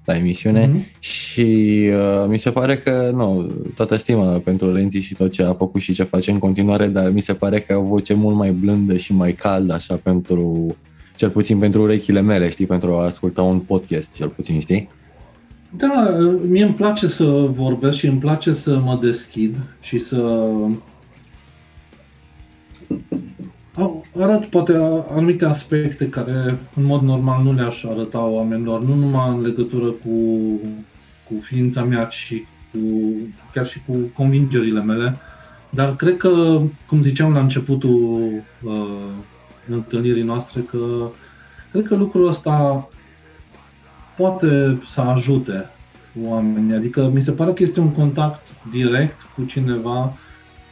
la emisiune Mhm. și uh, mi se pare că, nu, toată stima pentru lenții și tot ce a făcut și ce face în continuare, dar mi se pare că au o voce mult mai blândă și mai caldă, așa, pentru, cel puțin pentru urechile mele, știi, pentru a asculta un podcast, cel puțin, știi? Da, mie îmi place să vorbesc și îmi place să mă deschid și să Au- arăt poate anumite aspecte care în mod normal nu le-aș arăta oamenilor, nu numai în legătură cu, cu ființa mea, ci cu, chiar și cu convingerile mele, dar cred că, cum ziceam la începutul uh, întâlnirii noastre, că cred că lucrul ăsta poate să ajute oamenii. Adică mi se pare că este un contact direct cu cineva,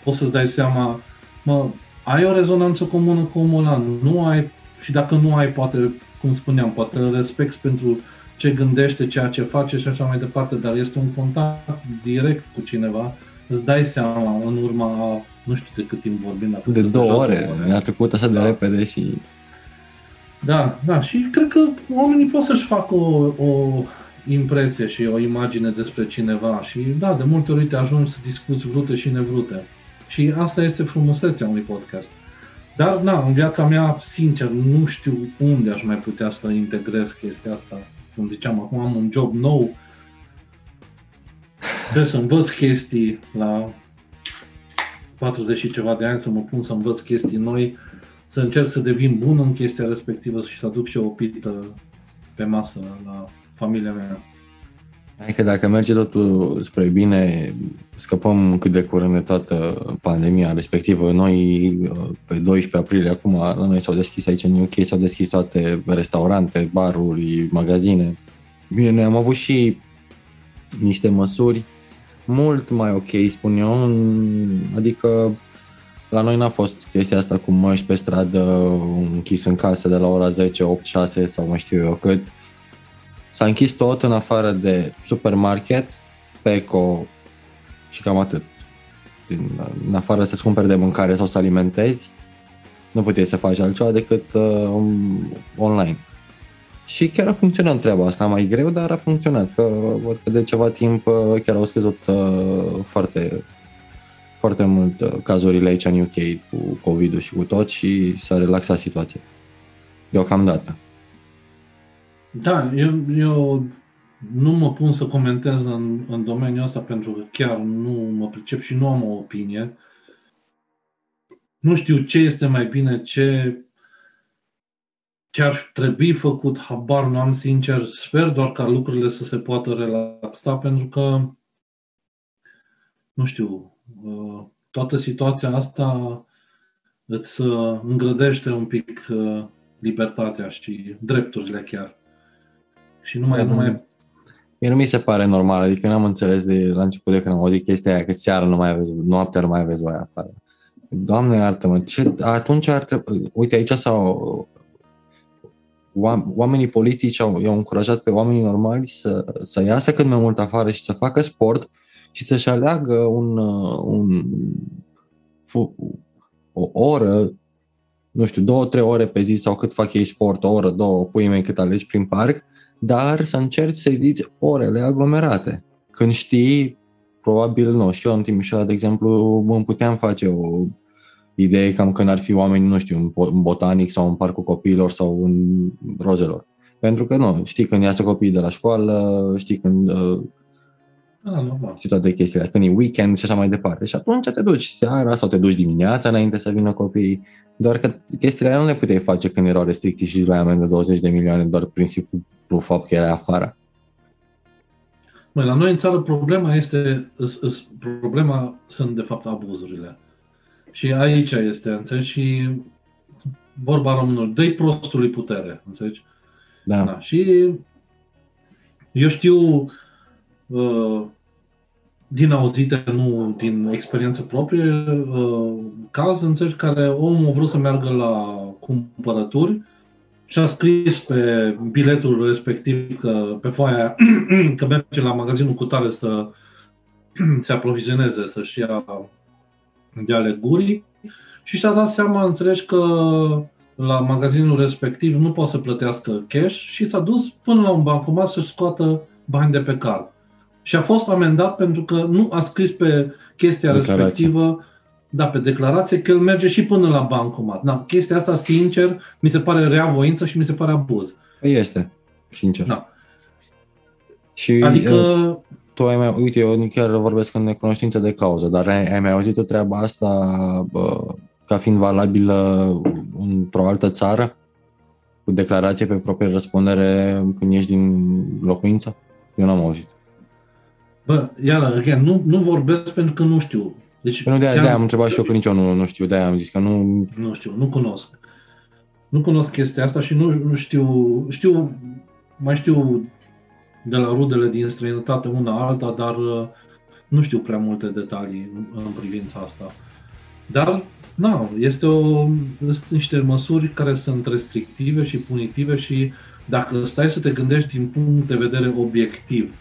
poți să-ți dai seama, mă, ai o rezonanță comună cu omul ăla, nu ai, și dacă nu ai, poate, cum spuneam, poate îl respecti pentru ce gândește, ceea ce face și așa mai departe, dar este un contact direct cu cineva, îți dai seama în urma, a, nu știu de cât timp vorbim. dacă De tot două deja ore, mi-a trecut așa de Da. repede și Da, da, și cred că oamenii pot să-și facă o, o impresie și o imagine despre cineva și da, de multe ori te ajungi să discuți vrute și nevrute. Și asta este frumusețea unui podcast. Dar, na, în viața mea, sincer, nu știu unde aș mai putea să integrez chestia asta. Cum ziceam, acum am un job nou, trebuie să învăț chestii la 40 și ceva de ani, să mă pun să învăț chestii noi, să încerc să devin bun în chestia respectivă și să aduc și o pită pe masă la familia mea. Hai că dacă merge totul spre bine, scăpăm cât de curând de toată pandemia respectivă. Noi, pe 12 aprilie, acum, la noi s-au deschis aici în UK, s-au deschis toate restaurante, baruri, magazine. Bine, noi am avut și niște măsuri mult mai ok, spun eu, adică la noi n-a fost chestia asta cu măști pe stradă, închis în casă de la ora 10, 8, 6 sau mai știu eu cât. S-a închis tot în afară de supermarket, Peco și cam atât. Din, în afară să-ți cumperi de mâncare sau să alimentezi, nu puteai să faci altceva decât uh, online. Și chiar a funcționat treaba asta, mai greu, dar a funcționat. Că văd că de ceva timp uh, chiar au scăzut uh, foarte, foarte mult uh, cazurile aici în UK cu COVID-ul și cu tot și s-a relaxat situația. Deocamdată. Da, eu, eu nu mă pun să comentez în, în domeniul ăsta pentru că chiar nu mă pricep și nu am o opinie. Nu știu ce este mai bine, ce, ce ar trebui făcut, habar nu am sincer. Sper doar ca lucrurile să se poată relaxa pentru că, nu știu, uh, toată situația asta îți uh, îngrădește un pic uh, libertatea și drepturile chiar. Și nu mai, nu mai... Mie nu mi se pare normal, adică eu n-am înțeles de la început de când am auzit chestia aia, că seara nu mai aveți, noaptea nu mai aveți voie afară. Doamne iartă-mă, ce, atunci ar trebui, uite aici sau oamenii politici au, i-au încurajat pe oamenii normali să, să iasă cât mai mult afară și să facă sport și să-și aleagă un, un, o oră, nu știu, două, trei ore pe zi sau cât fac ei sport, o oră, două, pui mei cât alegi prin parc, dar să încerci să eviți orele aglomerate. Când știi, probabil nu, și eu în Timișoara, de exemplu, îmi puteam face o idee cam când ar fi oameni, nu știu, în botanic sau în parcul copiilor sau în rozelor. Pentru că nu, știi când iasă copiii de la școală, știi când uh, Ah, normal. Și toate chestiile, când e weekend și așa mai departe. Și atunci te duci seara sau te duci dimineața înainte să vină copiii. Doar că chestiile alea nu le puteai face când erau restricții și la amendă de 20 de milioane doar prin simplu fapt că era afară. Măi, la noi în țară problema este, problema sunt de fapt abuzurile. Și aici este, înțelegi? Și vorba românilor, dă prostului putere, înțelegi? Da. da. Și eu știu uh, din auzite, nu din experiență proprie, uh, caz, înțelegi, care omul a vrut să meargă la cumpărături și a scris pe biletul respectiv că pe foaia că merge la magazinul cu tare să se aprovizioneze, să-și ia de ale gurii și și-a dat seama, înțelegi, că la magazinul respectiv nu poate să plătească cash și s-a dus până la un bancomat să-și scoată bani de pe card. Și a fost amendat pentru că nu a scris pe chestia declarație. respectivă, da, pe declarație, că el merge și până la bancomat. Da, chestia asta, sincer, mi se pare rea voință și mi se pare abuz. Păi este, sincer. Da. Și adică... Eu, tu ai mai, uite, eu chiar vorbesc în necunoștință de cauză, dar ai, ai mai auzit o treabă asta bă, ca fiind valabilă într-o altă țară? Cu declarație pe proprie răspundere când ești din locuință? Eu n-am auzit. Bă, iar, again, nu, nu vorbesc pentru că nu știu. Deci, păi nu, de-aia, de am întrebat și eu că nici eu nu, nu știu, de-aia am zis că nu... Nu știu, nu cunosc. Nu cunosc chestia asta și nu, nu știu, știu, mai știu de la rudele din străinătate una alta, dar uh, nu știu prea multe detalii în, în privința asta. Dar, na, este o, sunt niște măsuri care sunt restrictive și punitive și dacă stai să te gândești din punct de vedere obiectiv,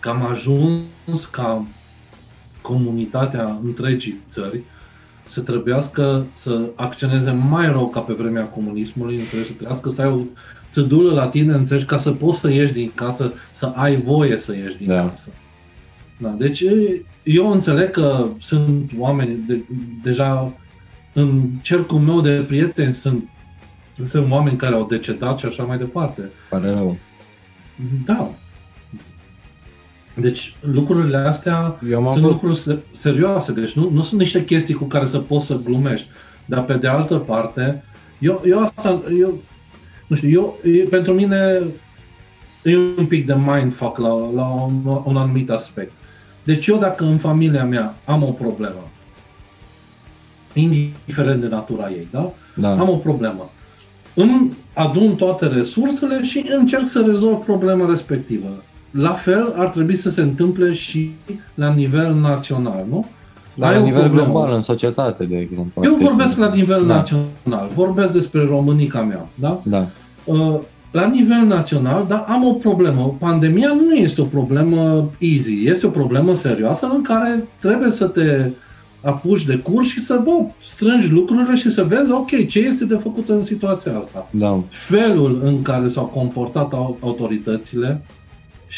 că am ajuns ca comunitatea întregii țări să trebuiască să acționeze mai rău ca pe vremea comunismului, înțelegi, să trebuiască să ai o țădulă la tine, înțelegi, ca să poți să ieși din casă, să ai voie să ieși din da. casă. Da, deci eu înțeleg că sunt oameni de, deja în cercul meu de prieteni sunt, sunt oameni care au decedat și așa mai departe. Pare rău. Da, deci lucrurile astea Eu sunt lucruri serioase, deci nu, nu sunt niște chestii cu care să poți să glumești. Dar pe de altă parte, eu, eu asta, eu, nu știu, eu, pentru mine e un pic de mindfuck la, la un, un anumit aspect. Deci eu dacă în familia mea am o problemă, indiferent de natura ei, da? Da. Am o problemă. Îmi adun toate resursele și încerc să rezolv problema respectivă. La fel ar trebui să se întâmple și la nivel național, nu? La Ai o nivel problemă. global, în societate, de exemplu. Eu Ar vorbesc trebui la nivel Da. național, vorbesc despre românica mea, da? să- Da. Uh, la nivel național, dar am o problemă. Pandemia nu este o problemă easy, este o problemă serioasă în care trebuie să te apuci de curs și să bă, strângi lucrurile și să vezi, ok, ce este de făcut în situația asta. Da. Felul în care s-au comportat au- autoritățile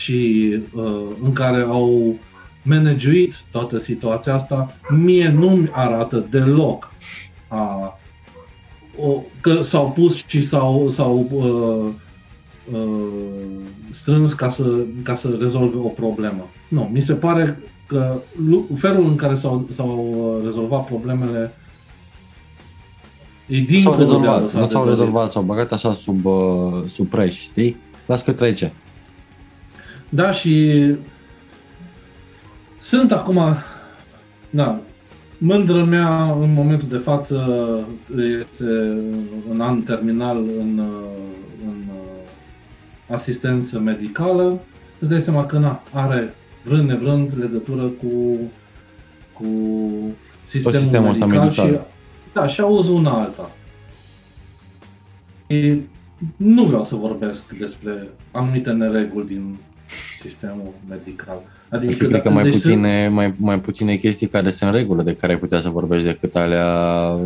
și uh, în care au managuit toată situația asta, mie nu-mi arată deloc a, o, că s-au pus și s-au, s-au uh, uh, strâns ca să, ca să rezolve o problemă. Nu, mi se pare că lu- felul în care s-au, s-au uh, rezolvat problemele e S-au dincolo de a rezolvat, lăsa nu de s-au dorit. rezolvat, s-au băgat așa sub, uh, sub preș, știi? Las că trece. Da, și sunt acum, da, mândră mea în momentul de față este în an terminal în, în asistență medicală. Îți dai seama că na, are vrând nevrând legătură cu, cu sistemul, sistemul ăsta medical, medical. Și, da, și auzi una alta. Și nu vreau să vorbesc despre anumite nereguli din sistemul medical. Adică, și cred că dacă- mai deci puține, mai, mai puține chestii care sunt în regulă de care ai putea să vorbești decât alea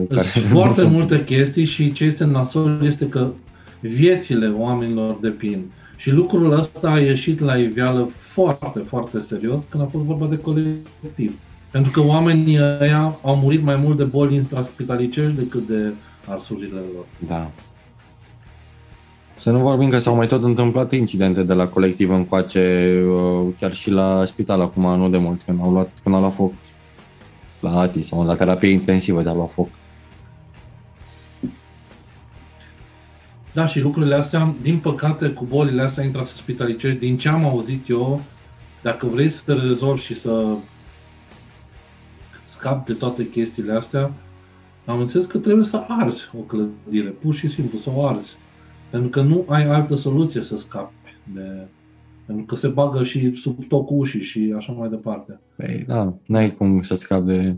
care Sunt nu foarte sunt. multe chestii și ce este nasol este că viețile oamenilor depind. Și lucrul ăsta a ieșit la iveală foarte, foarte serios când a fost vorba de colectiv. Pentru că oamenii ăia au murit mai mult de boli intraspitalicești decât de arsurile lor. Da. Să nu vorbim că s-au mai tot întâmplat incidente de la colectiv încoace, uh, chiar și la spital acum, nu de mult, când au luat, când au luat foc la ATI sau la terapie intensivă de a lua foc. Da, și lucrurile astea, din păcate, cu bolile astea intraspitalicești, din ce am auzit eu, dacă vrei să te rezolvi și să scapi de toate chestiile astea, am înțeles că trebuie să arzi o clădire, pur și simplu, să o arzi. Pentru că nu ai altă soluție să scapi de... Pentru că se bagă și sub tocul ușii și așa mai departe. Păi, da, n-ai cum să scapi de...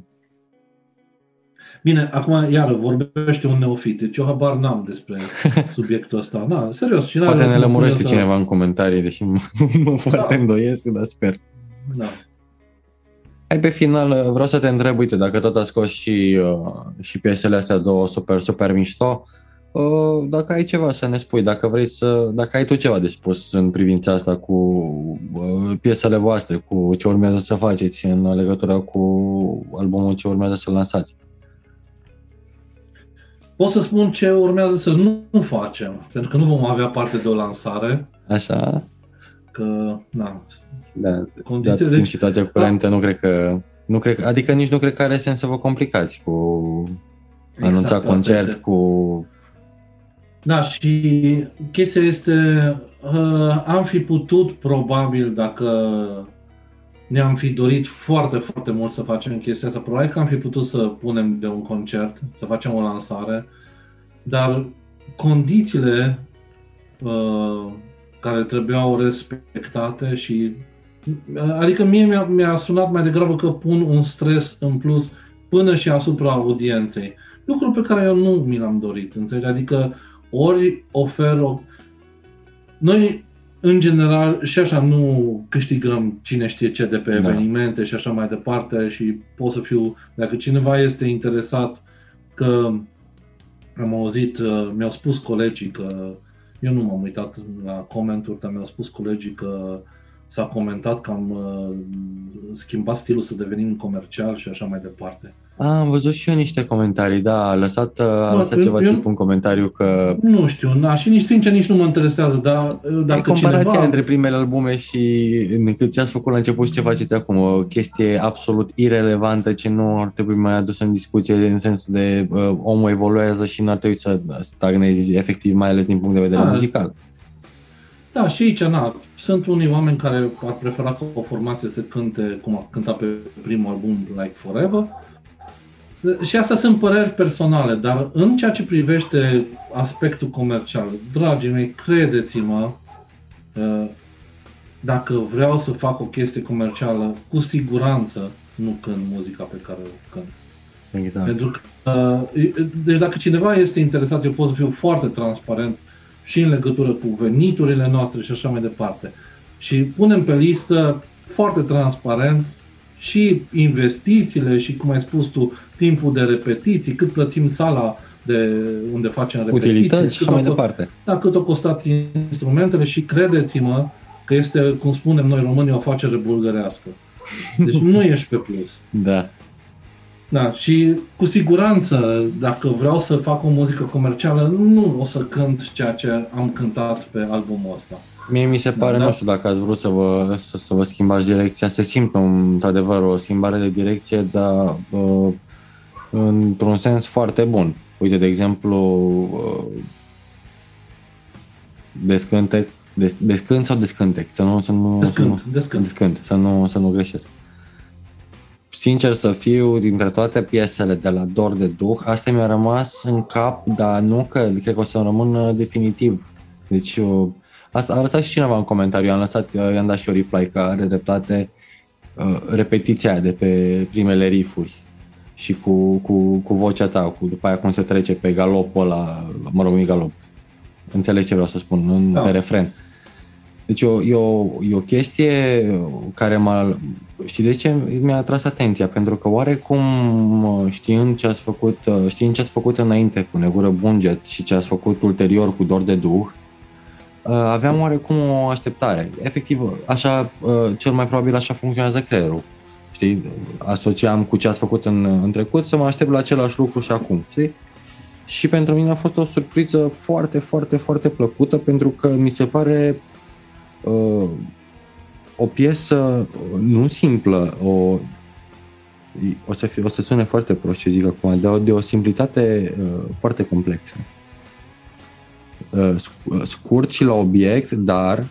Bine, acum, iară, vorbește un neofit, deci eu habar n-am despre subiectul ăsta. Na, serios. Cine Poate are ne să mă lămurește pună să- cineva în comentarii, deși mă, mă foarte îndoiesc, dar sper. Da. Hai pe final, vreau să te întreb, uite, dacă tot a scos și, uh, și piesele astea două super, super mișto, uh, dacă ai ceva să ne spui, dacă vrei să, dacă ai tu ceva de spus în privința asta cu uh, piesele voastre, cu ce urmează să faceți în legătură cu albumul ce urmează să lansați. Pot să spun ce urmează să nu nu facem, pentru că nu vom avea parte de o lansare, Așa? că, na, Da, dat condiții, fiind deci, situația curentă, nu cred că, nu cred, că- adică nici nu cred că are sens să vă complicați cu anunța Exact, asta concert, este. cu da, și chestia este, uh, am fi putut, probabil, dacă ne-am fi dorit foarte, foarte mult să facem chestia asta, probabil că am fi putut să punem de un concert, să facem o lansare, dar condițiile uh, care trebuiau respectate și adică mie mi-a, mi-a sunat mai degrabă că pun un stres în plus până și asupra audienței. Lucru pe care eu nu mi l-am dorit, înțelegi? Adică ori ofer o... Noi, în general, și așa nu câștigăm cine știe ce de pe Da. evenimente și așa mai departe și pot să fiu... Dacă cineva este interesat că am auzit, uh, mi-au spus colegii că eu nu m-am uitat la comenturi, dar mi-au spus colegii că s-a comentat că am uh, schimbat stilul să devenim comercial și așa mai departe. A, am văzut și eu niște comentarii, da, a lăsat, a lăsat eu- ceva eu- tip un comentariu că Nu știu, na, și nici sincer nici nu mă interesează, dar uh, e dacă comparația cineva... între primele albume și decât ce ați făcut la început și ce faceți acum, o chestie absolut irelevantă ce nu ar trebui mai adusă în discuție în sensul de uh, omul evoluează și nu ar trebui să stagnezi efectiv, mai ales din punct de vedere Da. muzical. Da, și aici, na, sunt unii oameni care ar prefera ca o formație să cânte cum a cântat pe primul album Like Forever. Și astea sunt păreri personale, dar în ceea ce privește aspectul comercial, dragii mei, credeți-mă, uh, dacă vreau să fac o chestie comercială, cu siguranță nu cânt muzica pe care o cânt. Exact. Pentru că, uh, deci dacă cineva este interesat, eu pot să fiu foarte transparent și în legătură cu veniturile noastre și așa mai departe. Și punem pe listă foarte transparent și investițiile și, cum ai spus tu, timpul de repetiții, cât plătim sala de unde facem repetiții. Utilități și așa mai departe. Da, cât au costat instrumentele și credeți-mă că este, cum spunem noi românii, o afacere bulgărească. Deci nu ești pe plus. Da. Da, și cu siguranță, dacă vreau să fac o muzică comercială, nu o să cânt ceea ce am cântat pe albumul ăsta. Mie mi se pare, da, nu știu dacă ați vrut să vă, să, să vă schimbați direcția, se simte într-adevăr o schimbare de direcție, dar uh, într-un sens foarte bun. Uite, de exemplu, uh, descântec, des, descânt sau descântec? Să nu, să nu, descânt, să nu, descânt. descânt, să nu, să nu greșesc sincer să fiu, dintre toate piesele de la Dor de Duh, asta mi-a rămas în cap, dar nu că cred că o să rămână definitiv. Deci, eu, asta a lăsat și cineva în comentariu, am lăsat, i-am dat și o reply că are dreptate uh, repetiția de pe primele rifuri și cu, cu, cu vocea ta, cu după aia cum se trece pe galopul ăla, mă rog, nu galop. Înțelegi ce vreau să spun, în, da. pe refren. Deci e o, e, o, e o chestie care m-a... Știi de ce mi-a atras atenția? Pentru că oarecum știind ce ați făcut, știind ce ați făcut înainte cu Negură Bunget și ce ați făcut ulterior cu Dor de Duh, aveam oarecum o așteptare. Efectiv, așa, cel mai probabil așa funcționează creierul. Știi? Asociam cu ce ați făcut în, în trecut să mă aștept la același lucru și acum. Știi? Și pentru mine a fost o surpriză foarte, foarte, foarte plăcută pentru că mi se pare uh, o piesă nu simplă, o, o, să, fie, o să sune foarte prost ce zic acum, de o, de o simplitate uh, foarte complexă. Uh, scurt și la obiect, dar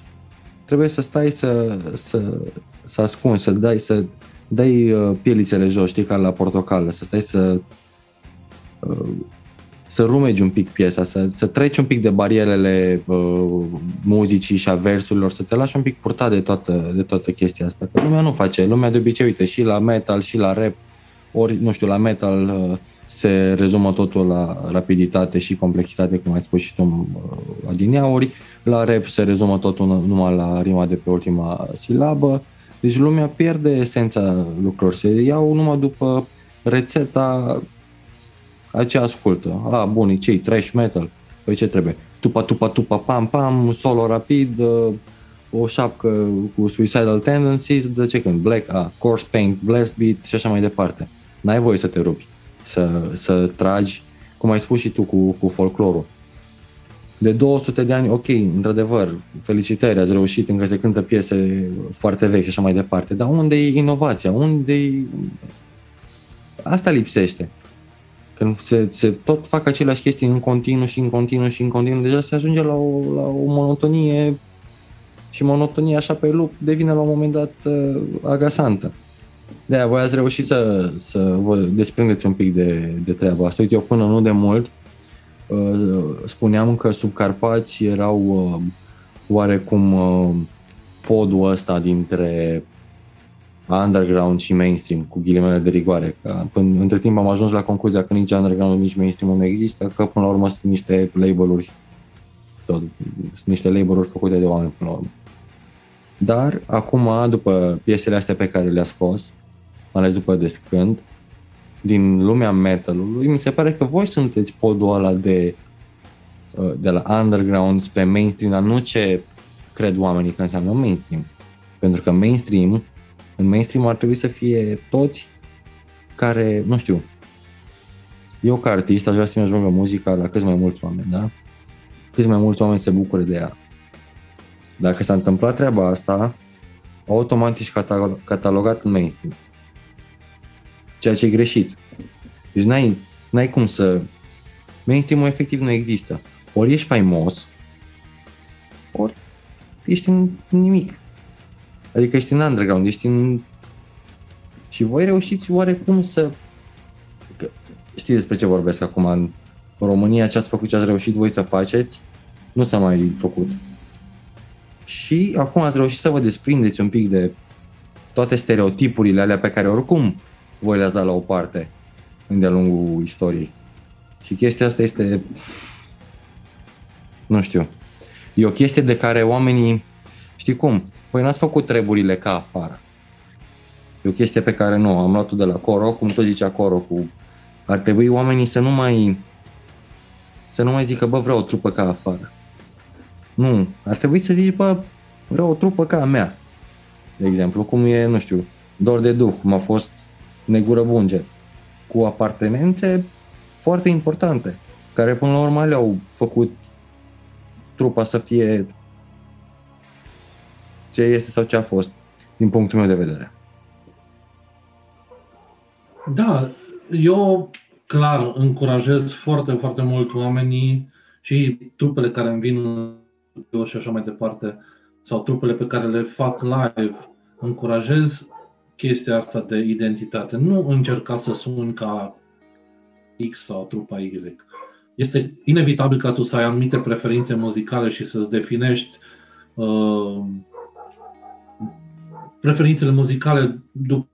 trebuie să stai să, să, să ascunzi, să dai, să dai uh, pielițele jos, știi, ca la portocală, să stai să uh, să rumegi un pic piesa, să, să treci un pic de barierele uh, muzicii și a versurilor, să te lași un pic purtat de toată, de toată chestia asta. Că lumea nu face, lumea de obicei, uite, și la metal, și la rap, ori, nu știu, la metal uh, se rezumă totul la rapiditate și complexitate, cum ai spus și tu uh, adineauri, la rap se rezumă totul numai la rima de pe ultima silabă, deci lumea pierde esența lucrurilor, se iau numai după rețeta aceea ascultă. A, bun, cei trash metal. Păi ce trebuie? Tupa, tupa, tupa, pam, pam, solo rapid, uh, o șapcă cu suicidal tendencies, de ce când? Black, a, course paint, blast beat și așa mai departe. N-ai voie să te rupi, să, să tragi, cum ai spus și tu cu, cu folclorul. De 200 de ani, ok, într-adevăr, felicitări, ați reușit încă se cântă piese foarte vechi și așa mai departe, dar unde e inovația? Unde e... Asta lipsește. Când se, se tot fac aceleași chestii în continuu și în continuu și în continuu, deja se ajunge la o, la o monotonie și monotonia așa pe lup devine la un moment dat uh, agasantă. De aia voi ați reușit să, să vă desprindeți un pic de, de treaba asta. Uite, eu până nu de mult uh, spuneam că sub Carpați erau uh, oarecum uh, podul ăsta dintre underground și mainstream, cu ghilimele de rigoare. Că până, între timp am ajuns la concluzia că nici underground, nici mainstream nu există, că până la urmă sunt niște label-uri, tot, sunt niște label-uri făcute de oameni până la urmă. Dar acum, după piesele astea pe care le-a scos, ales după Descânt, din lumea metalului, mi se pare că voi sunteți podul ăla de, de la underground spre mainstream, dar nu ce cred oamenii că înseamnă mainstream. Pentru că mainstream în mainstream ar trebui să fie toți care, nu știu, eu ca artist aș vrea să-mi ajungă muzica la câți mai mulți oameni, da? Câți mai mulți oameni se bucură de ea. Dacă s-a întâmplat treaba asta, automat ești catalogat în mainstream. Ceea ce e greșit. Deci n-ai, n-ai cum să... Mainstream-ul efectiv nu există. Ori ești faimos, ori ești în nimic. Adică ești în underground, ești în... Și voi reușiți oarecum să... Că știți despre ce vorbesc acum în România, ce ați făcut, ce ați reușit voi să faceți, nu s-a mai făcut. Și acum ați reușit să vă desprindeți un pic de toate stereotipurile alea pe care oricum voi le-ați dat la o parte de-a lungul istoriei. Și chestia asta este, nu știu, e o chestie de care oamenii, știi cum, voi n-ați făcut treburile ca afară. E o chestie pe care nu, am luat-o de la Coro, cum tot zicea Coro, cu ar trebui oamenii să nu mai să nu mai zică, bă, vreau o trupă ca afară. Nu, ar trebui să zici, bă, vreau o trupă ca a mea. De exemplu, cum e, nu știu, Dor de Duh, cum a fost Negură Bunge, cu apartenențe foarte importante, care până la urmă le-au făcut trupa să fie ce este sau ce a fost, din punctul meu de vedere. Da, eu clar încurajez foarte, foarte mult oamenii și trupele care îmi vin și așa mai departe, sau trupele pe care le fac live, încurajez chestia asta de identitate. Nu încerca să suni ca X sau trupa Y. Este inevitabil ca tu să ai anumite preferințe muzicale și să-ți definești uh, preferințele muzicale după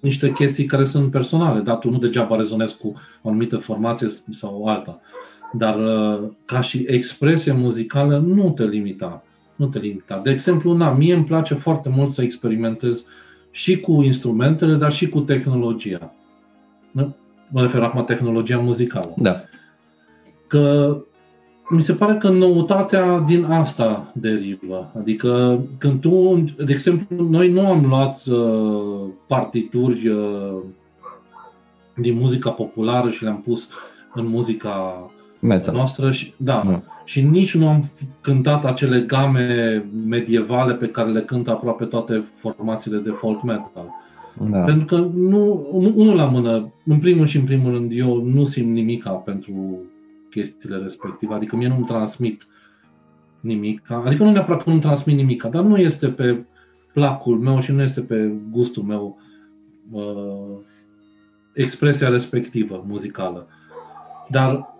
niște chestii care sunt personale, dar tu nu degeaba rezonezi cu o anumită formație sau alta. Dar uh, ca și expresie muzicală nu te limita. Nu te limita. De exemplu, na, mie îmi place foarte mult să experimentez și cu instrumentele, dar și cu tehnologia. Mă refer acum tehnologia muzicală. Da. Că mi se pare că noutatea din asta derivă. Adică când tu, de exemplu, noi nu am luat uh, partituri uh, din muzica populară și le-am pus în muzica Metal. noastră și, da, nu. și nici nu am cântat acele game medievale pe care le cântă aproape toate formațiile de folk metal. Da. Pentru că nu, unul la mână, în primul și în primul rând, eu nu simt nimica pentru chestiile respective, adică mie nu-mi transmit nimic, adică nu neapărat că nu-mi transmit nimic, dar nu este pe placul meu și nu este pe gustul meu uh, expresia respectivă muzicală. Dar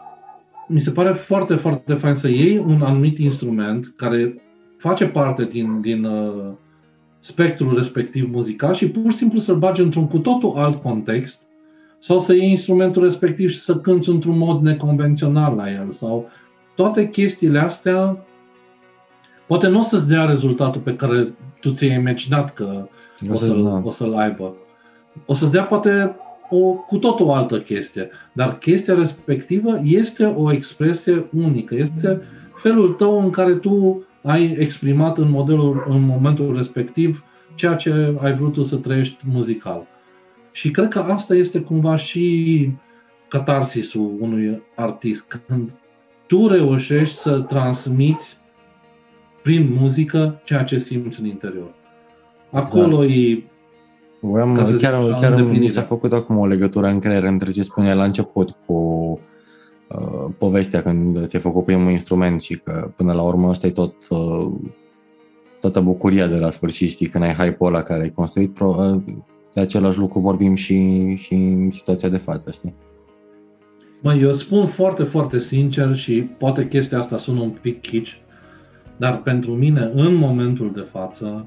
mi se pare foarte, foarte fain să iei un anumit instrument care face parte din, din uh, spectrul respectiv muzical și pur și simplu să-l bagi într-un cu totul alt context sau să iei instrumentul respectiv și să cânți într-un mod neconvențional la el sau toate chestiile astea poate nu o să-ți dea rezultatul pe care tu ți-ai imaginat că o, să-l, o să-l aibă. O să-ți dea poate o cu totul altă chestie, dar chestia respectivă este o expresie unică, este felul tău în care tu ai exprimat în modelul, în momentul respectiv ceea ce ai vrut să trăiești muzical. Și cred că asta este cumva și catarsisul unui artist, când tu reușești să transmiți prin muzică ceea ce simți în interior. Acolo exact. e Voiam, chiar, chiar mi s-a făcut acum o legătură în creier între ce spuneai la început cu uh, povestea când ți-ai făcut primul instrument și că până la urmă ăsta e tot, uh, toată bucuria de la sfârșit, știi, când ai hype-ul ăla care ai construit, pro, uh, de același lucru vorbim și, și în situația de față, știi? Mă, eu spun foarte, foarte sincer și poate chestia asta sună un pic kitsch, dar pentru mine, în momentul de față,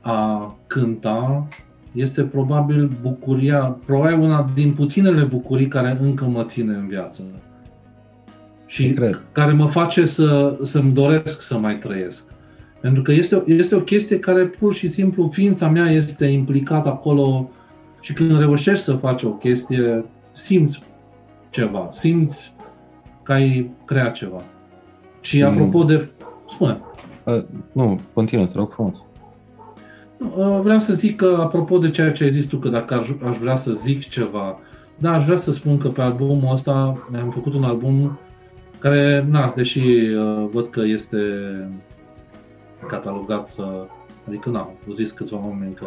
a cânta este probabil bucuria, probabil una din puținele bucurii care încă mă ține în viață. Și care mă face să, să-mi doresc să mai trăiesc. Pentru că este, este o chestie care pur și simplu ființa mea este implicată acolo și când reușești să faci o chestie, simți ceva, simți că ai creat ceva. Și, și apropo de... Spune. Uh, nu, continuă, te rog frumos. Uh, vreau să zic că, apropo de ceea ce ai zis tu, că dacă aș, aș vrea să zic ceva, da, aș vrea să spun că pe albumul ăsta am făcut un album care, na, deși uh, văd că este catalogat, uh, adică, na, au zis câțiva oameni că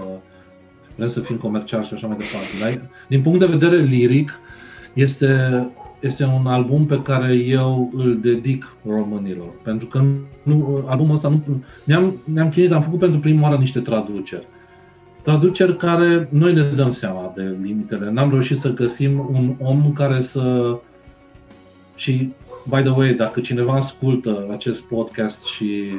vrem să fim comerciali și așa mai departe, dar din punct de vedere liric, este este un album pe care eu îl dedic românilor. Pentru că nu, albumul ăsta nu, ne-am, ne-am chinuit, am făcut pentru prima oară niște traduceri. Traduceri care noi ne dăm seama de limitele. N-am reușit să găsim un om care să... Și, by the way, dacă cineva ascultă acest podcast și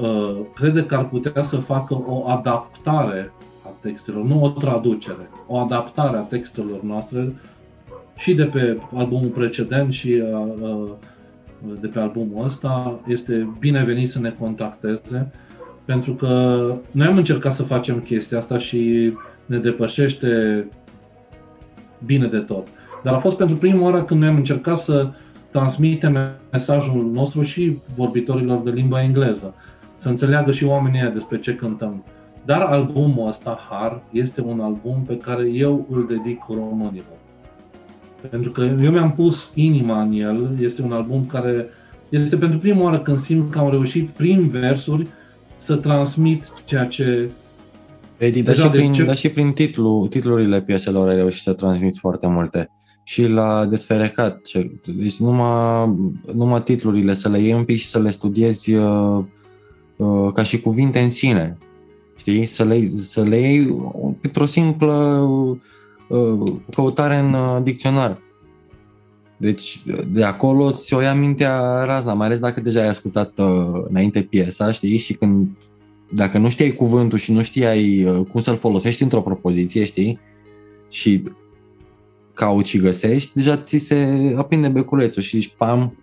uh, crede că ar putea să facă o adaptare a textelor, nu o traducere, o adaptare a textelor noastre, și de pe albumul precedent și uh, uh, de pe albumul ăsta, este binevenit să ne contacteze pentru că noi am încercat să facem chestia asta și ne depășește bine de tot. Dar a fost pentru prima oară când noi am încercat să transmitem mesajul nostru și vorbitorilor de limba engleză, să înțeleagă și oamenii despre ce cântăm. Dar albumul ăsta, Har, este un album pe care eu îl dedic românilor. Pentru că eu mi-am pus inima în el, este un album care este pentru prima oară când simt că am reușit prin versuri să transmit ceea ce Edi, dar și, prin, ce... dar și prin titlu, titlurile pieselor ai reușit să transmiți foarte multe. Și la desferecat. Deci numai, numai titlurile, să le iei un pic și să le studiezi uh, uh, ca și cuvinte în sine. Știi? Să le, să le iei într-o simplă uh, căutare în uh, dicționar. Deci de acolo ți-o ia mintea razna, mai ales dacă deja ai ascultat uh, înainte piesa, știi, și când dacă nu știai cuvântul și nu știai uh, cum să-l folosești într-o propoziție, știi, și cauți și găsești, deja ți se aprinde beculețul și zici, pam,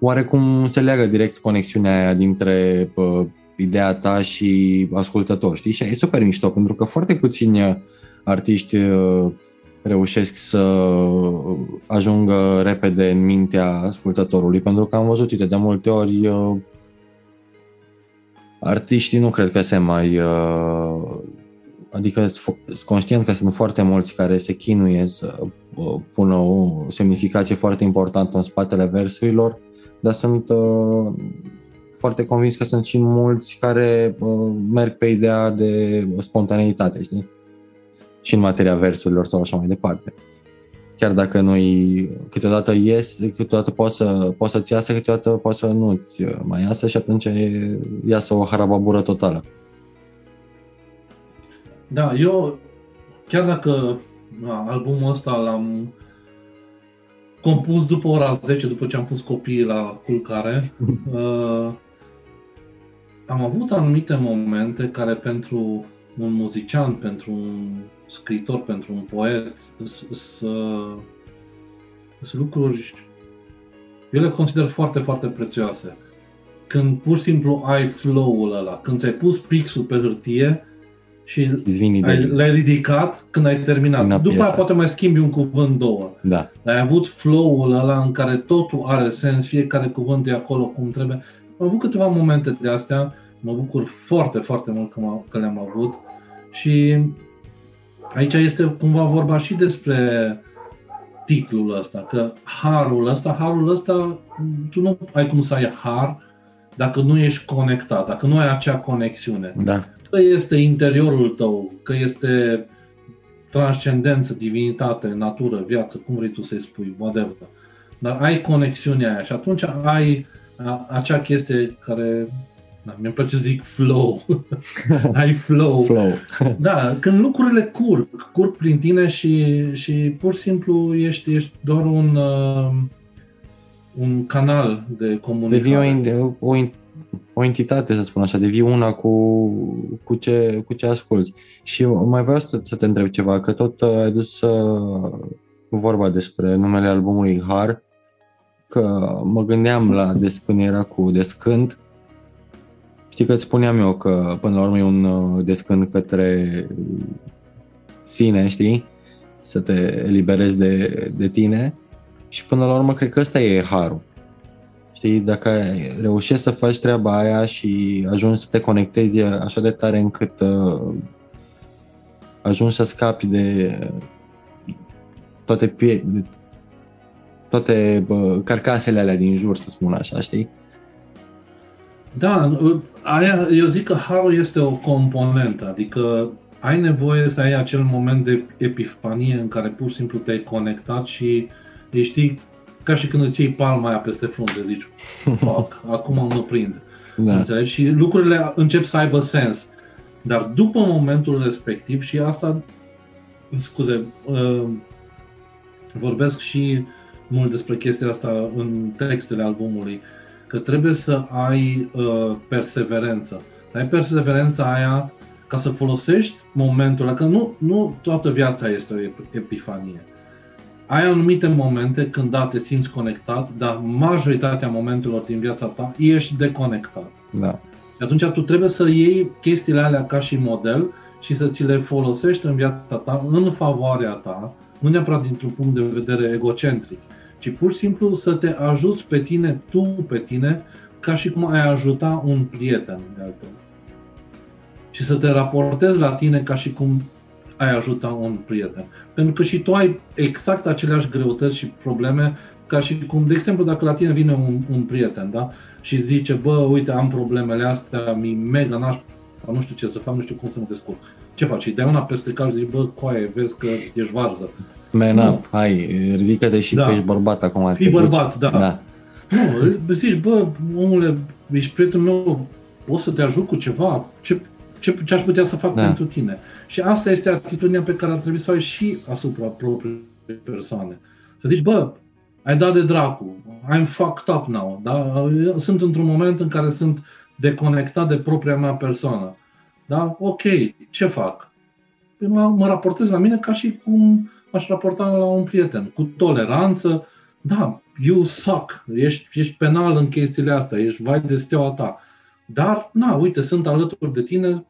oarecum se leagă direct conexiunea aia dintre uh, ideea ta și ascultător, știi? Și e super mișto, pentru că foarte puțini artiști uh, reușesc să ajungă repede în mintea ascultătorului, pentru că am văzut, uite, de multe ori uh, artiștii nu cred că se mai... Uh, adică sunt conștient că sunt foarte mulți care se chinuie să uh, pună o semnificație foarte importantă în spatele versurilor, dar sunt foarte convins că sunt și mulți care merg pe ideea de spontaneitate, știi? Și în materia versurilor sau așa mai departe. Chiar dacă noi câteodată ies, câteodată poate, să, poate să-ți iasă, câteodată poate să nu-ți mai iasă și atunci iasă o harababură totală. Da, eu chiar dacă da, albumul ăsta l-am compus după ora 10, după ce am pus copiii la culcare, uh, am avut anumite momente care pentru un muzician, pentru un scriitor, pentru un poet, sunt lucruri, eu le consider foarte, foarte prețioase. Când pur și simplu ai flow-ul ăla, când ți-ai pus pixul pe hârtie și ai, l-ai ridicat când ai terminat. După aia poate mai schimbi un cuvânt, două. Da. Ai avut flow-ul ăla în care totul are sens, fiecare cuvânt e acolo cum trebuie. Am avut câteva momente de astea, mă bucur foarte, foarte mult că, că le-am avut și aici este cumva vorba și despre titlul ăsta, că harul ăsta, harul ăsta, tu nu ai cum să ai har dacă nu ești conectat, dacă nu ai acea conexiune. Da. Că este interiorul tău, că este transcendență, divinitate, natură, viață, cum vrei tu să-i spui, whatever. Dar ai conexiunea aia și atunci ai acea chestie care da, mi-e place să zic flow. Ai flow. flow. da, când lucrurile curg, curg prin tine și, și pur și simplu ești, ești doar un, uh, un canal de comunicare. Devii o, o, o entitate, să spun așa, devii una cu, cu, ce, cu ce asculti. Și mai vreau să, să te întreb ceva, că tot uh, ai dus uh, vorba despre numele albumului Har, că mă gândeam la des când era cu Descânt, Știi că îți spuneam eu că până la urmă e un uh, descânt către sine, știi? Să te eliberezi de, de tine și până la urmă cred că ăsta e harul. Știi, dacă reușești să faci treaba aia și ajungi să te conectezi așa de tare încât uh, ajungi să scapi de toate, pie- de toate bă, carcasele alea din jur, să spun așa, știi? Da, aia, eu zic că harul este o componentă, adică ai nevoie să ai acel moment de epifanie în care pur și simplu te-ai conectat și E, știi, ca și când îți iei palma aia peste frunte, zici, fuck, acum mă prind. Da. Înțelegi? Și lucrurile încep să aibă sens. Dar după momentul respectiv, și asta, scuze, uh, vorbesc și mult despre chestia asta în textele albumului, că trebuie să ai uh, perseverență. Ai perseverența aia ca să folosești momentul ăla, că nu, nu toată viața este o epifanie. Ai anumite momente când, da, te simți conectat, dar majoritatea momentelor din viața ta ești deconectat. Da. Și atunci tu trebuie să iei chestiile alea ca și model și să ți le folosești în viața ta, în favoarea ta, nu neapărat dintr-un punct de vedere egocentric, ci pur și simplu să te ajuți pe tine, tu pe tine, ca și cum ai ajuta un prieten de altfel. Și să te raportezi la tine ca și cum ai ajuta un prieten. Pentru că și tu ai exact aceleași greutăți și probleme ca și cum, de exemplu, dacă la tine vine un, un prieten, da? Și zice, bă, uite, am problemele astea, mi mega naș, nu știu ce să fac, nu știu cum să mă descurc. Ce faci? Îi dai una peste cal și zici, bă, coaie, vezi că ești varză. Man nu. up, hai, ridică-te și da. tu ești bărbat acum. Fii bărbat, da. da. Nu, zici, bă, omule, ești prietenul meu, o să te ajut cu ceva, ce, ce, ce aș putea să fac da. pentru tine? Și asta este atitudinea pe care ar trebui să o ai și asupra propriei persoane. Să zici, bă, ai dat de dracu, I'm fucked up now, da? Sunt într-un moment în care sunt deconectat de propria mea persoană. Da? Ok, ce fac? Păi mă, mă raportez la mine ca și cum aș raporta la un prieten, cu toleranță. Da, you suck, ești, ești penal în chestiile astea, ești vai de steaua ta. Dar, na, uite, sunt alături de tine,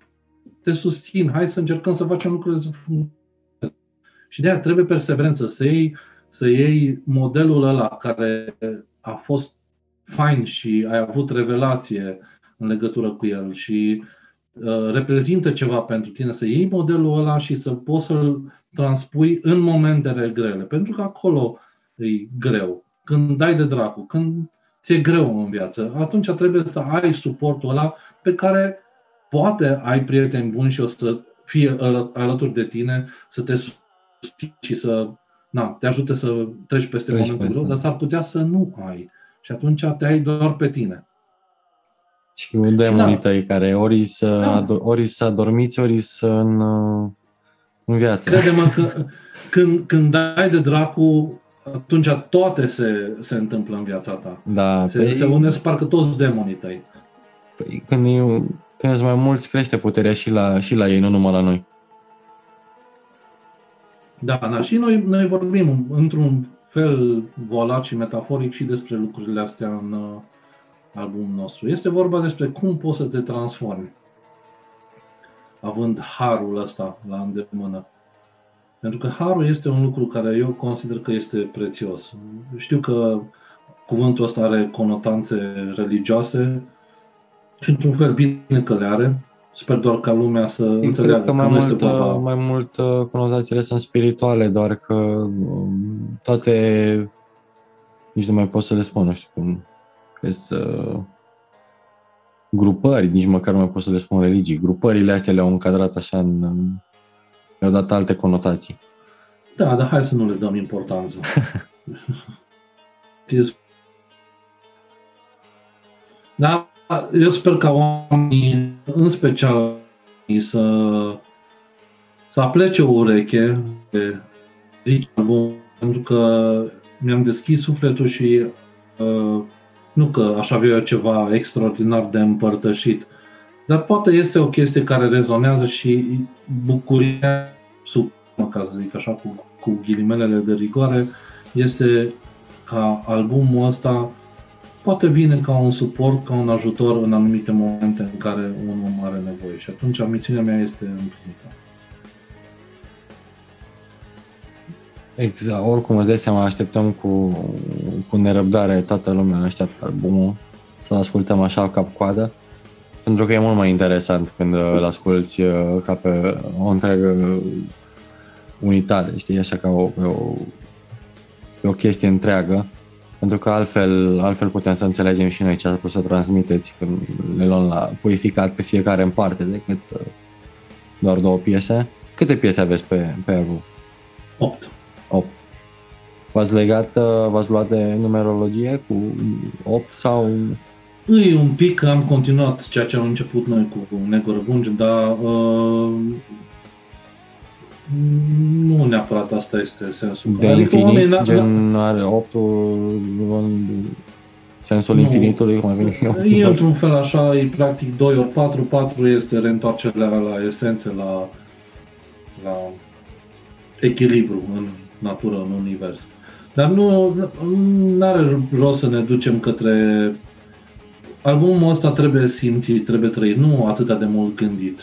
te susțin, hai să încercăm să facem lucrurile să funcționeze. Și de aia trebuie perseverență, să iei, să iei modelul ăla care a fost fain și ai avut revelație în legătură cu el și uh, reprezintă ceva pentru tine, să iei modelul ăla și să poți să-l transpui în momentele grele. Pentru că acolo e greu. Când dai de dracu, când ți-e greu în viață, atunci trebuie să ai suportul ăla pe care poate ai prieteni buni și o să fie alături de tine, să te susții și să na, te ajute să treci peste treci momentul greu, dar s-ar putea să nu ai. Și atunci te ai doar pe tine. Și cu demonii da. tăi care ori să, da. ori să adormiți, ori să în, în viață. Crede-mă că când, când dai de dracu, atunci toate se, se întâmplă în viața ta. Da, se, păi, se unesc parcă toți demonii tăi. Păi când, e, când sunt mai mulți, crește puterea și la, și la ei, nu numai la noi. Da, da, și noi, noi vorbim într-un fel volat și metaforic și despre lucrurile astea în uh, albumul nostru. Este vorba despre cum poți să te transformi având harul ăsta la îndemână. Pentru că harul este un lucru care eu consider că este prețios. Știu că cuvântul ăsta are conotanțe religioase și într-un fel bine că le are, Sper doar ca lumea să Eu înțeleagă cred că mai mult, mai mult conotațiile sunt spirituale, doar că um, toate nici nu mai pot să le spun, nu știu cum sunt uh, grupări, nici măcar nu mai pot să le spun religii. Grupările astea le-au încadrat așa în, le-au dat alte conotații. Da, dar hai să nu le dăm importanță. da, eu sper ca oamenii, în special să, să aplece o ureche de zici album, pentru că mi-am deschis sufletul și uh, nu că aș avea eu ceva extraordinar de împărtășit, dar poate este o chestie care rezonează și bucuria sub, ca să zic așa, cu, cu ghilimelele de rigoare, este ca albumul ăsta poate vine ca un suport, ca un ajutor în anumite momente în care un om are nevoie și atunci misiunea mea este împlinită. Exact, oricum îți dai seama, așteptăm cu, cu nerăbdare toată lumea așteaptă albumul, să-l ascultăm așa cap-coadă, pentru că e mult mai interesant când uh, îl asculti uh, ca pe o întreagă uh, unitate, știi, așa ca o, pe o, pe o chestie întreagă, pentru că altfel, altfel putem să înțelegem și noi ce ați pus să transmiteți când le luăm la purificat pe fiecare în parte, decât doar două piese. Câte piese aveți pe, pe album? 8. V-ați legat, uh, v-ați luat de numerologie cu 8 sau... Îi un pic am continuat ceea ce am început noi cu, cu Nego Răbunge, dar uh, nu neapărat asta este sensul. De adică infinit, oamenii, gen are 8 sensul nu, infinitului, cum vine E într-un fel așa, e practic 2 ori 4, 4 este reîntoarcerea la esențe, la, la echilibru în natură, în univers. Dar nu are rost să ne ducem către... Albumul ăsta trebuie simțit, trebuie trăit, nu atât de mult gândit.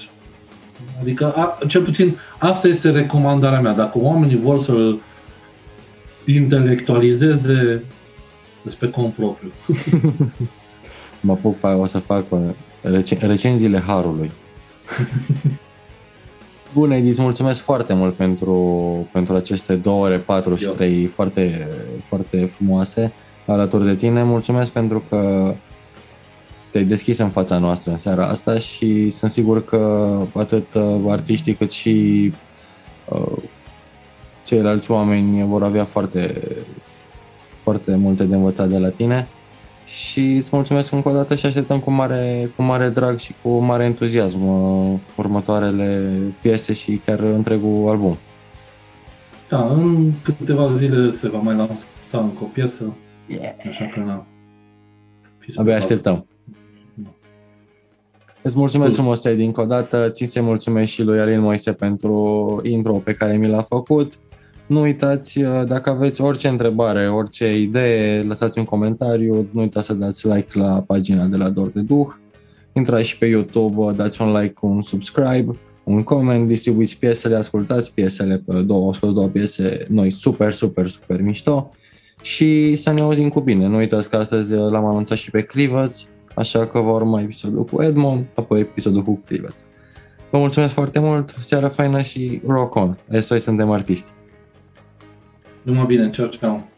Adică, a, cel puțin, asta este recomandarea mea. Dacă oamenii vor să-l intelectualizeze, despre cont propriu. mă puc fa- o să fac rec- recenziile Harului. Bun, Edi, îți mulțumesc foarte mult pentru, pentru aceste două ore 43 foarte, foarte frumoase alături de tine. Mulțumesc pentru că te-ai deschis în fața noastră în seara asta și sunt sigur că atât uh, artiștii cât și uh, ceilalți oameni vor avea foarte, foarte multe de învățat de la tine și îți mulțumesc încă o dată și așteptăm cu mare, cu mare drag și cu mare entuziasm uh, următoarele piese și chiar întregul album. Da, în câteva zile se va mai lansa încă o piesă, yeah. așa că na. Abia așteptăm. Da. Îți mulțumesc Bun. frumos, Edi, încă o dată. Țin să-i mulțumesc și lui Alin Moise pentru intro pe care mi l-a făcut. Nu uitați, uh, dacă aveți orice întrebare, orice idee, lăsați un comentariu, nu uitați să dați like la pagina de la Dor de Duh, intrați și pe YouTube, dați un like, un subscribe, un comment, distribuiți piesele, ascultați piesele, pe două, au scos două piese noi super, super, super mișto și să ne auzim cu bine. Nu uitați că astăzi l-am anunțat și pe Crivăț, așa că vor urma episodul cu Edmond, apoi episodul cu Crivăț. Vă mulțumesc foarte mult, seara faină și rock on! Noi suntem artiști. Numai bine, ciao, ciao!